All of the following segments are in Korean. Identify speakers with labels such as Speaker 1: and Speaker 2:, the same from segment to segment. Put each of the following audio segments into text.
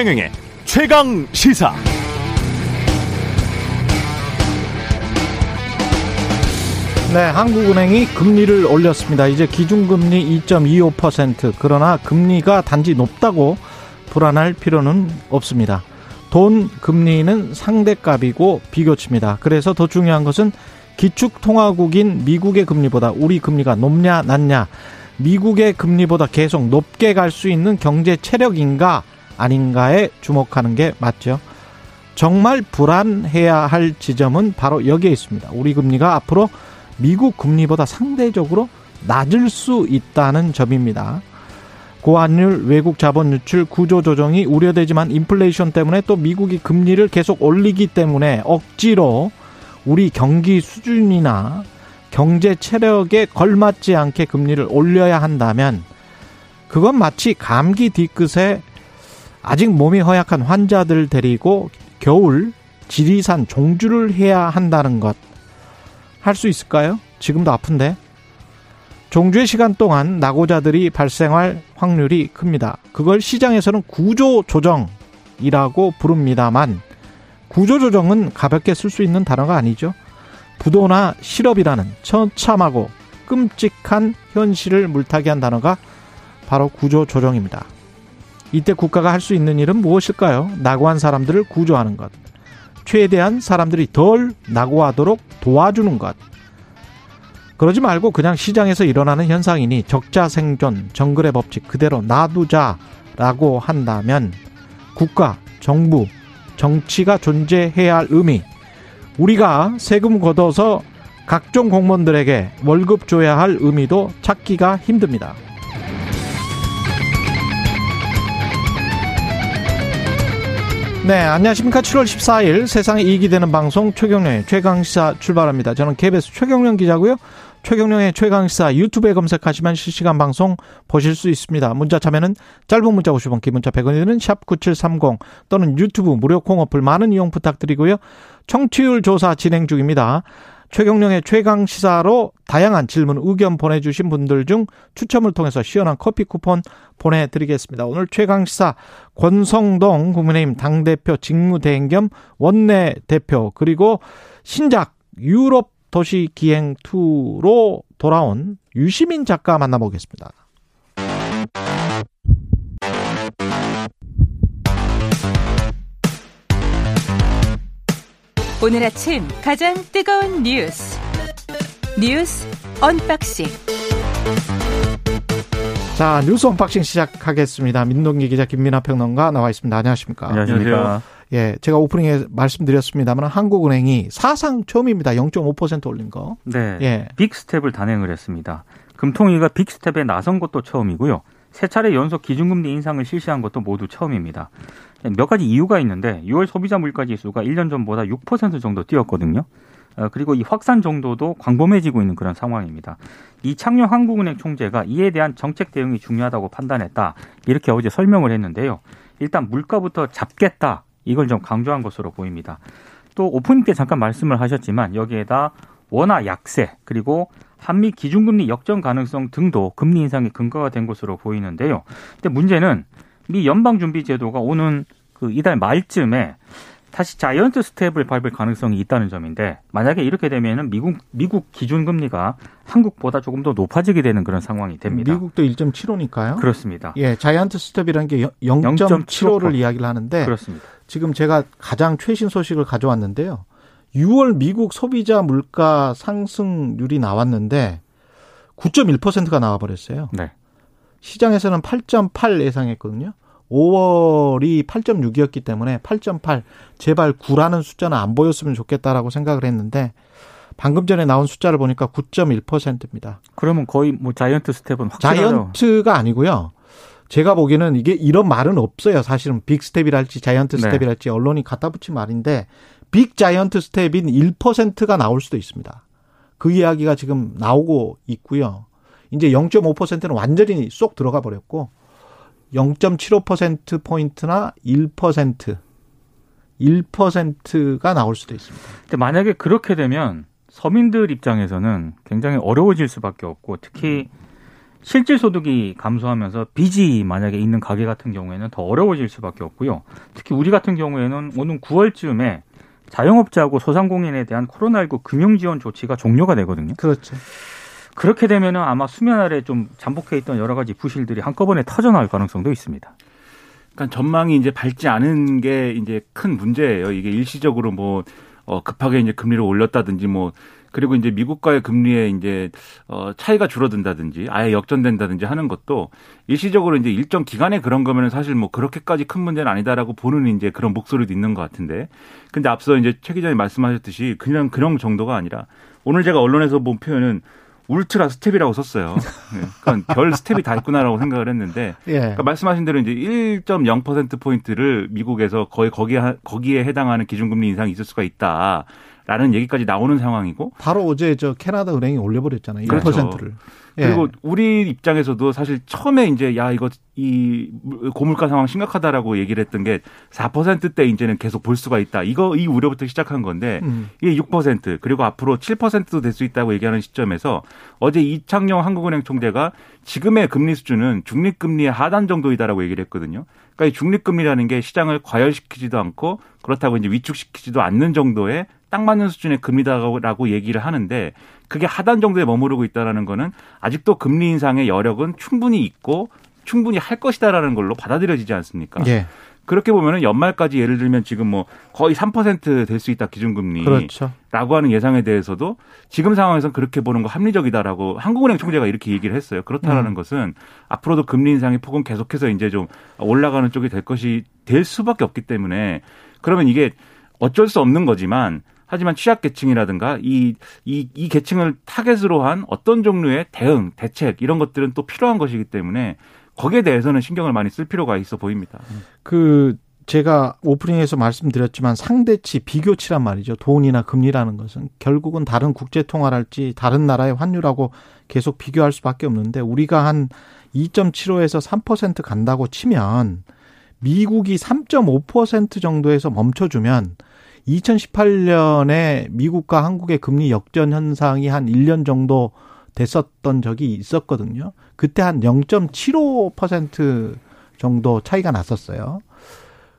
Speaker 1: 최경영의 최강 시사.
Speaker 2: 네, 한국은행이 금리를 올렸습니다. 이제 기준금리 2.25% 그러나 금리가 단지 높다고 불안할 필요는 없습니다. 돈 금리는 상대값이고 비교치입니다. 그래서 더 중요한 것은 기축통화국인 미국의 금리보다 우리 금리가 높냐 낮냐 미국의 금리보다 계속 높게 갈 수 있는 경제 체력인가 아닌가에 주목하는 게 맞죠. 정말 불안해야 할 지점은 바로 여기에 있습니다. 우리 금리가 앞으로 미국 금리보다 상대적으로 낮을 수 있다는 점입니다. 고환율, 외국 자본 유출, 구조 조정이 우려되지만 인플레이션 때문에 또 미국이 금리를 계속 올리기 때문에 억지로 우리 경기 수준이나 경제 체력에 걸맞지 않게 금리를 올려야 한다면 그건 마치 감기 뒤끝에 아직 몸이 허약한 환자들 데리고 겨울 지리산 종주를 해야 한다는 것 할 수 있을까요? 지금도 아픈데 종주의 시간 동안 낙오자들이 발생할 확률이 큽니다. 그걸 시장에서는 구조 조정이라고 부릅니다만 구조 조정은 가볍게 쓸 수 있는 단어가 아니죠. 부도나 실업이라는 처참하고 끔찍한 현실을 물타기 한 단어가 바로 구조 조정입니다. 이때 국가가 할 수 있는 일은 무엇일까요? 낙오한 사람들을 구조하는 것. 최대한 사람들이 덜 낙오하도록 도와주는 것. 그러지 말고 그냥 시장에서 일어나는 현상이니 적자 생존, 정글의 법칙 그대로 놔두자라고 한다면 국가, 정부, 정치가 존재해야 할 의미, 우리가 세금 걷어서 각종 공무원들에게 월급 줘야 할 의미도 찾기가 힘듭니다. 네, 안녕하십니까. 7월 14일 세상에 이익이 되는 방송 최경련의 최강시사 출발합니다. 저는 KBS 최경련 기자고요. 최경련의 최강시사 유튜브에 검색하시면 실시간 방송 보실 수 있습니다. 문자 참여는 짧은 문자 50원, 긴 문자 100원이 드는 샵9730 또는 유튜브 무료 콩 어플 많은 이용 부탁드리고요. 청취율 조사 진행 중입니다. 최경령의 최강 시사로 다양한 질문, 의견 보내주신 분들 중 추첨을 통해서 시원한 커피 쿠폰 보내드리겠습니다. 오늘 최강 시사 권성동 국민의힘 당 대표 직무대행 겸 원내 대표 그리고 신작 유럽 도시 기행 2로 돌아온 유시민 작가 만나보겠습니다.
Speaker 3: 오늘 아침 가장 뜨거운 뉴스 뉴스 언박싱
Speaker 2: 자 뉴스 언박싱 시작하겠습니다. 민동기 기자 김민아 평론가 나와 있습니다. 안녕하십니까?
Speaker 4: 안녕하십니까?
Speaker 2: 예, 제가 오프닝에 말씀드렸습니다만 한국은행이 사상 처음입니다. 0.5% 올린 거.
Speaker 4: 네. 예. 빅스텝을 단행을 했습니다. 금통위가 빅스텝에 나선 것도 처음이고요. 세 차례 연속 기준금리 인상을 실시한 것도 모두 처음입니다. 몇 가지 이유가 있는데 6월 소비자 물가 지수가 1년 전보다 6% 정도 뛰었거든요. 어, 그리고 이 확산 정도도 광범해지고 있는 그런 상황입니다. 이창용 한국은행 총재가 이에 대한 정책 대응이 중요하다고 판단했다. 이렇게 어제 설명을 했는데요. 일단 물가부터 잡겠다. 이걸 좀 강조한 것으로 보입니다. 또 오프닝 때 잠깐 말씀을 하셨지만 여기에다 원화 약세 그리고 한미 기준금리 역전 가능성 등도 금리 인상의 근거가 된 것으로 보이는데요. 근데 문제는 미 연방준비제도가 오는 그 이달 말쯤에 다시 자이언트 스텝을 밟을 가능성이 있다는 점인데 만약에 이렇게 되면은 미국 미국 기준 금리가 한국보다 조금 더 높아지게 되는 그런 상황이 됩니다.
Speaker 2: 미국도 1.75니까요.
Speaker 4: 그렇습니다.
Speaker 2: 예, 자이언트 스텝이라는 게 0.75를 이야기를 하는데
Speaker 4: 그렇습니다.
Speaker 2: 지금 제가 가장 최신 소식을 가져왔는데요. 6월 미국 소비자 물가 상승률이 나왔는데 9.1%가 나와 버렸어요. 네. 시장에서는 8.8 예상했거든요. 5월이 8.6이었기 때문에 8.8 제발 9라는 숫자는 안 보였으면 좋겠다라고 생각을 했는데 방금 전에 나온 숫자를 보니까 9.1%입니다.
Speaker 4: 그러면 거의 뭐 자이언트 스텝은 확실하죠.
Speaker 2: 자이언트가 아니고요. 제가 보기에는 이게 이런 말은 없어요. 사실은 빅 스텝이랄지 자이언트 네. 스텝이랄지 네. 언론이 갖다 붙인 말인데 빅 자이언트 스텝인 1%가 나올 수도 있습니다. 그 이야기가 지금 나오고 있고요. 이제 0.5%는 완전히 쏙 들어가 버렸고 0.75% 포인트나 1% 1%가 나올 수도 있습니다.
Speaker 4: 근데 만약에 그렇게 되면 서민들 입장에서는 굉장히 어려워질 수밖에 없고 특히 실질 소득이 감소하면서 빚이 만약에 있는 가게 같은 경우에는 더 어려워질 수밖에 없고요. 특히 우리 같은 경우에는 오는 9월쯤에 자영업자하고 소상공인에 대한 코로나19 금융 지원 조치가 종료가 되거든요.
Speaker 2: 그렇죠.
Speaker 4: 그렇게 되면은 아마 수면 아래 좀 잠복해 있던 여러 가지 부실들이 한꺼번에 터져 나올 가능성도 있습니다.
Speaker 5: 그러니까 전망이 이제 밝지 않은 게 이제 큰 문제예요. 이게 일시적으로 뭐 어, 급하게 이제 금리를 올렸다든지 뭐 그리고 이제 미국과의 금리에 이제 어 차이가 줄어든다든지 아예 역전된다든지 하는 것도 일시적으로 이제 일정 기간에 그런 거면은 사실 뭐 그렇게까지 큰 문제는 아니다라고 보는 이제 그런 목소리도 있는 것 같은데 근데 앞서 이제 최 기자님 말씀하셨듯이 그냥 그런 정도가 아니라 오늘 제가 언론에서 본 표현은 울트라 스텝이라고 썼어요. 네. 그러니까 별 스텝이 다 있구나라고 생각을 했는데
Speaker 2: 예.
Speaker 5: 그러니까 말씀하신 대로 이제 1.0% 포인트를 미국에서 거의 거기에 거기에 해당하는 기준금리 인상이 있을 수가 있다 라는 얘기까지 나오는 상황이고
Speaker 2: 바로 어제 저 캐나다 은행이 올려버렸잖아요.
Speaker 5: 그렇죠.
Speaker 2: 1%를. 예.
Speaker 5: 그리고 우리 입장에서도 사실 처음에 이제 야 이거 이 고물가 상황 심각하다라고 얘기를 했던 게 4%대 이제는 계속 볼 수가 있다. 이거 이 우려부터 시작한 건데
Speaker 2: 음.
Speaker 5: 이게 6% 그리고 앞으로 7%도 될 수 있다고 얘기하는 시점에서 어제 이창용 한국은행 총재가 지금의 금리 수준은 중립금리의 하단 정도이다라고 얘기를 했거든요. 그러니까 이 중립금리라는 게 시장을 과열시키지도 않고 그렇다고 이제 위축시키지도 않는 정도의 딱 맞는 수준의 금리다라고 얘기를 하는데 그게 하단 정도에 머무르고 있다라는 거는 아직도 금리 인상의 여력은 충분히 있고 충분히 할 것이다라는 걸로 받아들여지지 않습니까?
Speaker 2: 예.
Speaker 5: 그렇게 보면은 연말까지 예를 들면 지금 뭐 거의 3%될 수 있다 기준금리.
Speaker 2: 그렇죠.
Speaker 5: 라고 하는 예상에 대해서도 지금 상황에서는 그렇게 보는 거 합리적이다라고 한국은행 총재가 이렇게 얘기를 했어요. 그렇다라는
Speaker 2: 음.
Speaker 5: 것은 앞으로도 금리 인상의 폭은 계속해서 이제 좀 올라가는 쪽이 될 것이 될 수밖에 없기 때문에 그러면 이게 어쩔 수 없는 거지만 하지만 취약계층이라든가 이, 이, 이 계층을 타겟으로 한 어떤 종류의 대응, 대책 이런 것들은 또 필요한 것이기 때문에 거기에 대해서는 신경을 많이 쓸 필요가 있어 보입니다.
Speaker 2: 그 제가 오프닝에서 말씀드렸지만 상대치 비교치란 말이죠. 돈이나 금리라는 것은 결국은 다른 국제 통화랄지 다른 나라의 환율하고 계속 비교할 수밖에 없는데 우리가 한 2.75에서 3% 간다고 치면 미국이 3.5% 정도에서 멈춰주면 2018년에 미국과 한국의 금리 역전 현상이 한 1년 정도 됐었던 적이 있었거든요. 그때 한 0.75% 정도 차이가 났었어요.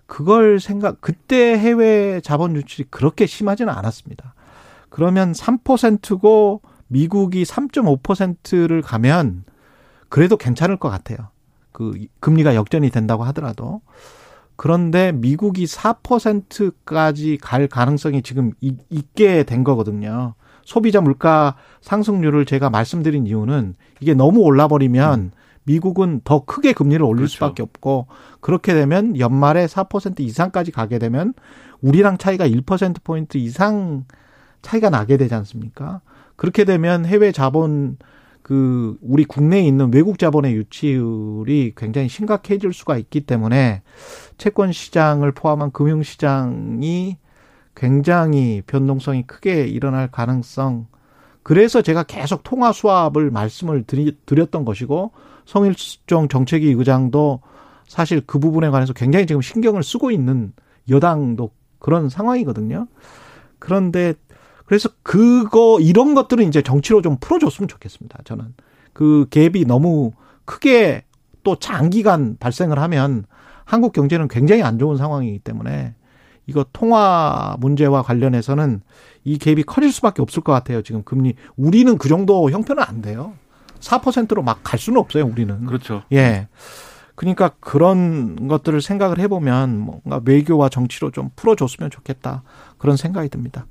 Speaker 2: 그걸 생각, 그때 해외 자본 유출이 그렇게 심하지는 않았습니다. 그러면 3%고 미국이 3.5%를 가면 그래도 괜찮을 것 같아요. 그 금리가 역전이 된다고 하더라도. 그런데 미국이 4%까지 갈 가능성이 지금 있게 된 거거든요. 소비자 물가 상승률을 제가 말씀드린 이유는 이게 너무 올라버리면 미국은 더 크게 금리를 올릴
Speaker 5: 그렇죠.
Speaker 2: 수밖에 없고 그렇게 되면 연말에 4% 이상까지 가게 되면 우리랑 차이가 1% 포인트 이상 차이가 나게 되지 않습니까? 그렇게 되면 해외 자본 그 우리 국내에 있는 외국 자본의 유치율이 굉장히 심각해질 수가 있기 때문에 채권 시장을 포함한 금융 시장이 굉장히 변동성이 크게 일어날 가능성 그래서 제가 계속 통화 수합을 말씀을 드리, 드렸던 것이고 성일종 정책위 의장도 사실 그 부분에 관해서 굉장히 지금 신경을 쓰고 있는 여당도 그런 상황이거든요. 그런데 그래서 그거 이런 것들은 이제 정치로 좀 풀어줬으면 좋겠습니다. 저는 그 갭이 너무 크게 또 장기간 발생을 하면 한국 경제는 굉장히 안 좋은 상황이기 때문에 이거 통화 문제와 관련해서는 이 갭이 커질 수밖에 없을 것 같아요. 지금 금리 우리는 그 정도 형편은 안 돼요. 4%로 막 갈 수는 없어요. 우리는.
Speaker 5: 그렇죠.
Speaker 2: 예. 그러니까 그런 것들을 생각을 해보면 뭔가 외교와 정치로 좀 풀어줬으면 좋겠다 그런 생각이 듭니다.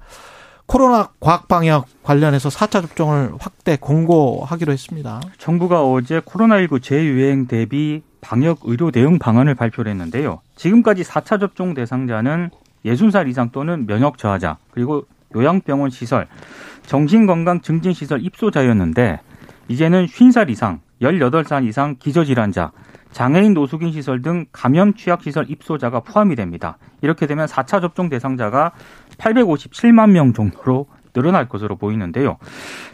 Speaker 2: 코로나 과학 방역 관련해서 4차 접종을 확대 공고하기로 했습니다.
Speaker 4: 정부가 어제 코로나19 재유행 대비 방역 의료 대응 방안을 발표를 했는데요. 지금까지 4차 접종 대상자는 60살 이상 또는 면역 저하자, 그리고 요양병원 시설, 정신건강 증진 시설 입소자였는데 이제는 50살 이상, 18살 이상 기저질환자, 장애인 노숙인 시설 등 감염 취약 시설 입소자가 포함이 됩니다. 이렇게 되면 4차 접종 대상자가 857만 명 정도로 늘어날 것으로 보이는데요.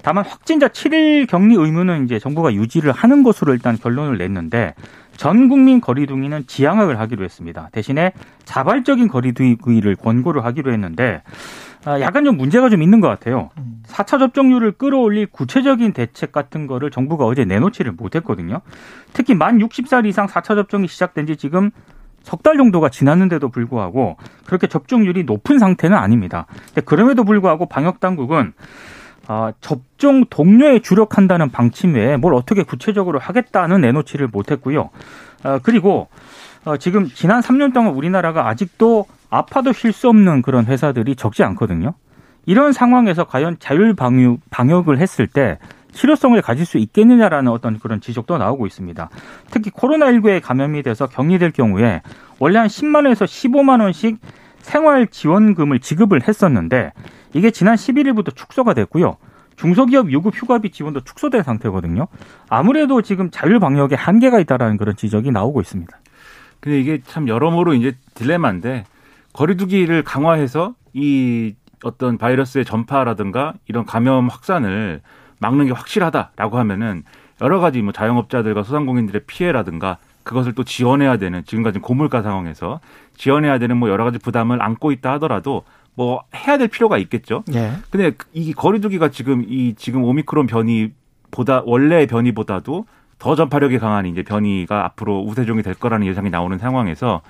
Speaker 4: 다만 확진자 7일 격리 의무는 이제 정부가 유지를 하는 것으로 일단 결론을 냈는데 전 국민 거리두기는 지양을 하기로 했습니다. 대신에 자발적인 거리두기를 권고를 하기로 했는데 아, 약간 좀 문제가 좀 있는 것 같아요. 4차 접종률을 끌어올릴 구체적인 대책 같은 거를 정부가 어제 내놓지를 못했거든요. 특히 만 60살 이상 4차 접종이 시작된 지 지금 석 달 정도가 지났는데도 불구하고 그렇게 접종률이 높은 상태는 아닙니다. 그럼에도 불구하고 방역 당국은 아, 접종 동료에 주력한다는 방침 외에 뭘 어떻게 구체적으로 하겠다는 내놓지를 못했고요. 아, 그리고 어, 지금 지난 3년 동안 우리나라가 아직도 아파도 쉴 수 없는 그런 회사들이 적지 않거든요. 이런 상황에서 과연 자율 방역, 방역을 했을 때 실효성을 가질 수 있겠느냐라는 어떤 그런 지적도 나오고 있습니다. 특히 코로나19에 감염이 돼서 격리될 경우에 원래 한 10만 원에서 15만 원씩 생활 지원금을 지급을 했었는데 이게 지난 11일부터 축소가 됐고요. 중소기업 유급 휴가비 지원도 축소된 상태거든요. 아무래도 지금 자율 방역에 한계가 있다라는 그런 지적이 나오고 있습니다.
Speaker 5: 근데 이게 참 여러모로 이제 딜레마인데 거리두기를 강화해서 이 어떤 바이러스의 전파라든가 이런 감염 확산을 막는 게 확실하다라고 하면은 여러 가지 뭐 자영업자들과 소상공인들의 피해라든가 그것을 또 지원해야 되는 지금까지 고물가 상황에서 지원해야 되는 뭐 여러 가지 부담을 안고 있다 하더라도 뭐 해야 될 필요가 있겠죠.
Speaker 2: 예.
Speaker 5: 근데 이 거리두기가 지금 이 지금 오미크론 변이보다 원래의 변이보다도 더 전파력이 강한 이제 변이가 앞으로 우세종이 될 거라는 예상이 나오는 상황에서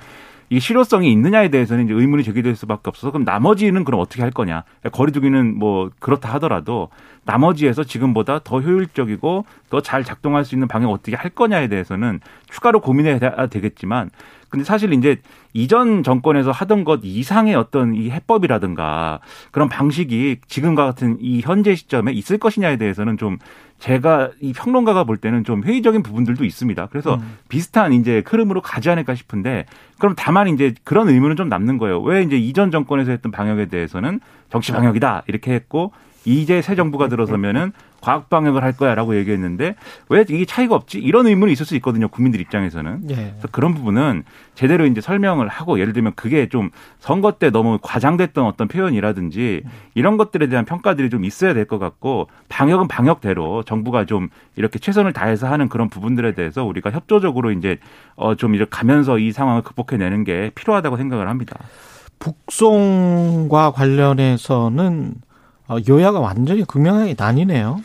Speaker 5: 이 실효성이 있느냐에 대해서는 이제 의문이 제기될 수밖에 없어서 그럼 나머지는 그럼 어떻게 할 거냐? 거리두기는 뭐 그렇다 하더라도 나머지에서 지금보다 더 효율적이고 더 잘 작동할 수 있는 방향 어떻게 할 거냐에 대해서는 추가로 고민해야 되겠지만 근데 사실 이제 이전 정권에서 하던 것 이상의 어떤 이 해법이라든가 그런 방식이 지금과 같은 이 현재 시점에 있을 것이냐에 대해서는 좀 제가 이 평론가가 볼 때는 좀 회의적인 부분들도 있습니다. 그래서 음. 비슷한 이제 흐름으로 가지 않을까 싶은데 그럼 다만 이제 그런 의문은 좀 남는 거예요. 왜 이제 이전 정권에서 했던 방역에 대해서는 정치 방역이다 이렇게 했고 이제 새 정부가 들어서면은 과학 방역을 할 거야라고 얘기했는데 왜 이게 차이가 없지? 이런 의문이 있을 수 있거든요. 국민들 입장에서는. 예. 그래서 그런 부분은 제대로 이제 설명을 하고 예를 들면 그게 좀 선거 때 너무 과장됐던 어떤 표현이라든지 이런 것들에 대한 평가들이 좀 있어야 될 것 같고 방역은 방역대로 정부가 좀 이렇게 최선을 다해서 하는 그런 부분들에 대해서 우리가 협조적으로 이제 어좀 이렇게 가면서 이 상황을 극복해내는 게 필요하다고 생각을 합니다.
Speaker 2: 북송과 관련해서는 어, 여야가 완전히 극명하게 나뉘네요.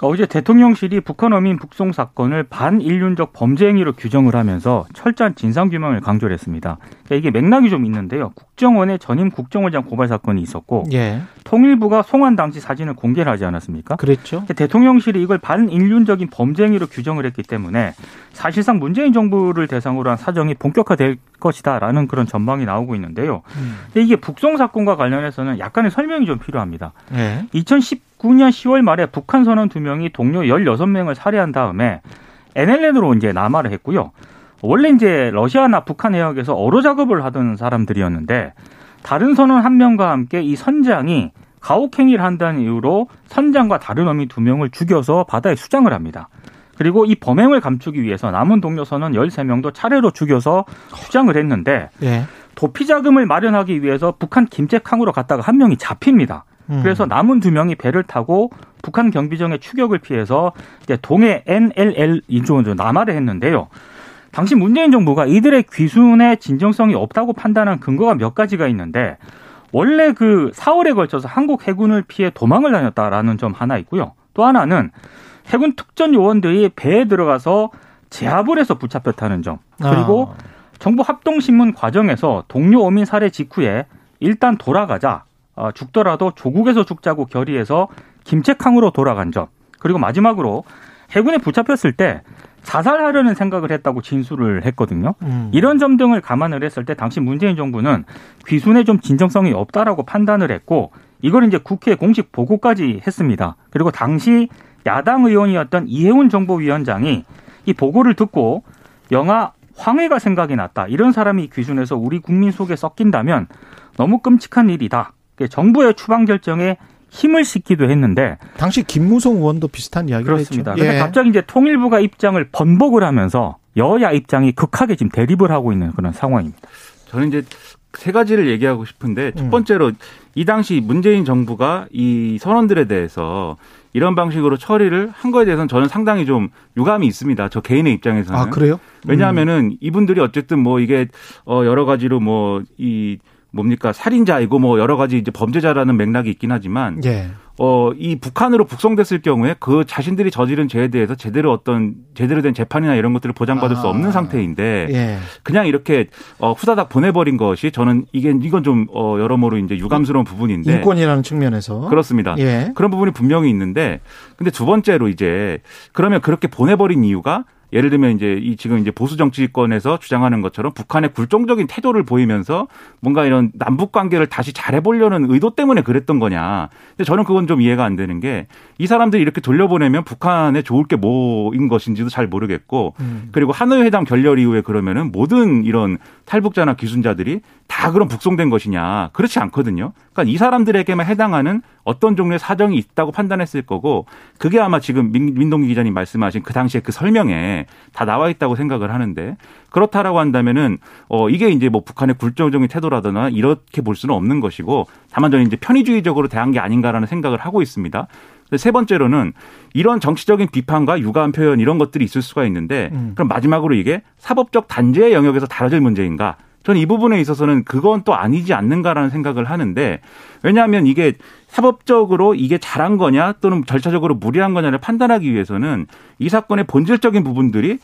Speaker 4: 그러니까 어제 대통령실이 북한 어민 북송 사건을 반인륜적 범죄 행위로 규정을 하면서 철저한 진상 규명을 강조를 했습니다. 그러니까 이게 맥락이 좀 있는데요. 국정원의 전임 국정원장 고발 사건이 있었고 예. 통일부가 송환 당시 사진을 공개를 하지 않았습니까?
Speaker 2: 그랬죠.
Speaker 4: 대통령실이 이걸 반인륜적인 범죄 행위로 규정을 했기 때문에 사실상 문재인 정부를 대상으로 한 사정이 본격화될 것이다라는 그런 전망이 나오고 있는데요. 음. 근데 이게 북송 사건과 관련해서는 약간의 설명이 좀 필요합니다. 예. 2019년 10월 말에 북한 선원 두 명이 동료 16명을 살해한 다음에 NLN으로 이제 남하를 했고요. 원래 이제 러시아나 북한 해역에서 어로 작업을 하던 사람들이었는데 다른 선원 한 명과 함께 이 선장이 가혹행위를 한다는 이유로 선장과 다른 어미 두 명을 죽여서 바다에 수장을 합니다. 그리고 이 범행을 감추기 위해서 남은 동료 선원 13명도 차례로 죽여서 수장을 했는데 예. 도피 자금을 마련하기 위해서 북한 김제항으로 갔다가 한 명이 잡힙니다. 음. 그래서 남은 두 명이 배를 타고 북한 경비정의 추격을 피해서 이제 동해 NLL 이쪽으로 남하를 했는데요. 당시 문재인 정부가 이들의 귀순의 진정성이 없다고 판단한 근거가 몇 가지가 있는데 원래 그 4월에 걸쳐서 한국 해군을 피해 도망을 다녔다라는 점 하나 있고요. 또 하나는 해군 특전 요원들이 배에 들어가서 제압을 해서 붙잡혔다는 점. 그리고 아. 정부 합동신문 과정에서 동료 어민 살해 직후에 일단 돌아가자. 어, 죽더라도 조국에서 죽자고 결의해서 김책항으로 돌아간 점. 그리고 마지막으로 해군에 붙잡혔을 때 자살하려는 생각을 했다고 진술을 했거든요. 음. 이런 점 등을 감안을 했을 때 당시 문재인 정부는 귀순에 좀 진정성이 없다라고 판단을 했고 이걸 이제 국회 공식 보고까지 했습니다. 그리고 당시 야당 의원이었던 이해훈 정보위원장이 이 보고를 듣고 영화 황해가 생각이 났다. 이런 사람이 귀순해서 우리 국민 속에 섞인다면 너무 끔찍한 일이다. 정부의 추방 결정에 힘을 싣기도 했는데
Speaker 2: 당시 김무성 의원도 비슷한 이야기를
Speaker 4: 그렇습니다. 했죠. 그런데 예. 갑자기 이제 통일부가 입장을 번복을 하면서 여야 입장이 극하게 지금 대립을 하고 있는 그런 상황입니다.
Speaker 5: 저는 이제 세 가지를 얘기하고 싶은데 첫 음. 번째로 이 당시 문재인 정부가 이 선언들에 대해서 이런 방식으로 처리를 한 거에 대해서는 저는 상당히 좀 유감이 있습니다. 저 개인의 입장에서는.
Speaker 2: 아, 그래요?
Speaker 5: 왜냐하면은 음. 이분들이 어쨌든 뭐 이게 어 여러 가지로 뭐이 뭡니까 살인자이고 뭐 여러 가지 이제 범죄자라는 맥락이 있긴 하지만
Speaker 2: 예.
Speaker 5: 어, 이 북한으로 북송됐을 경우에 그 자신들이 저지른 죄에 대해서 제대로 어떤 제대로 된 재판이나 이런 것들을 보장받을
Speaker 2: 아.
Speaker 5: 수 없는 상태인데
Speaker 2: 예.
Speaker 5: 그냥 이렇게 어, 후다닥 보내버린 것이 저는 이게 이건 좀 어, 여러모로 이제 유감스러운 부분인데
Speaker 2: 인권이라는 측면에서
Speaker 5: 그렇습니다.
Speaker 2: 예.
Speaker 5: 그런 부분이 분명히 있는데 근데 두 번째로 이제 그러면 그렇게 보내버린 이유가 예를 들면 이제 이 지금 이제 보수 정치권에서 주장하는 것처럼 북한의 굴종적인 태도를 보이면서 뭔가 이런 남북 관계를 다시 잘해보려는 의도 때문에 그랬던 거냐. 근데 저는 그건 좀 이해가 안 되는 게 이 사람들이 이렇게 돌려보내면 북한에 좋을 게 뭐인 것인지도 잘 모르겠고
Speaker 2: 음.
Speaker 5: 그리고 하노이 회담 결렬 이후에 그러면은 모든 이런 탈북자나 귀순자들이 다 그럼 북송된 것이냐. 그렇지 않거든요. 그러니까 이 사람들에게만 해당하는 어떤 종류의 사정이 있다고 판단했을 거고 그게 아마 지금 민, 민동기 기자님 말씀하신 그 당시에 그 설명에 다 나와 있다고 생각을 하는데 그렇다라고 한다면은 어 이게 이제 뭐 북한의 굴종적인 태도라거나 이렇게 볼 수는 없는 것이고 다만 저는 이제 편의주의적으로 대한 게 아닌가라는 생각을 하고 있습니다. 세 번째로는 이런 정치적인 비판과 유감 표현 이런 것들이 있을 수가 있는데
Speaker 2: 음.
Speaker 5: 그럼 마지막으로 이게 사법적 단죄의 영역에서 다뤄질 문제인가? 저는 이 부분에 있어서는 그건 또 아니지 않는가라는 생각을 하는데 왜냐하면 이게 사법적으로 이게 잘한 거냐 또는 절차적으로 무리한 거냐를 판단하기 위해서는 이 사건의 본질적인 부분들이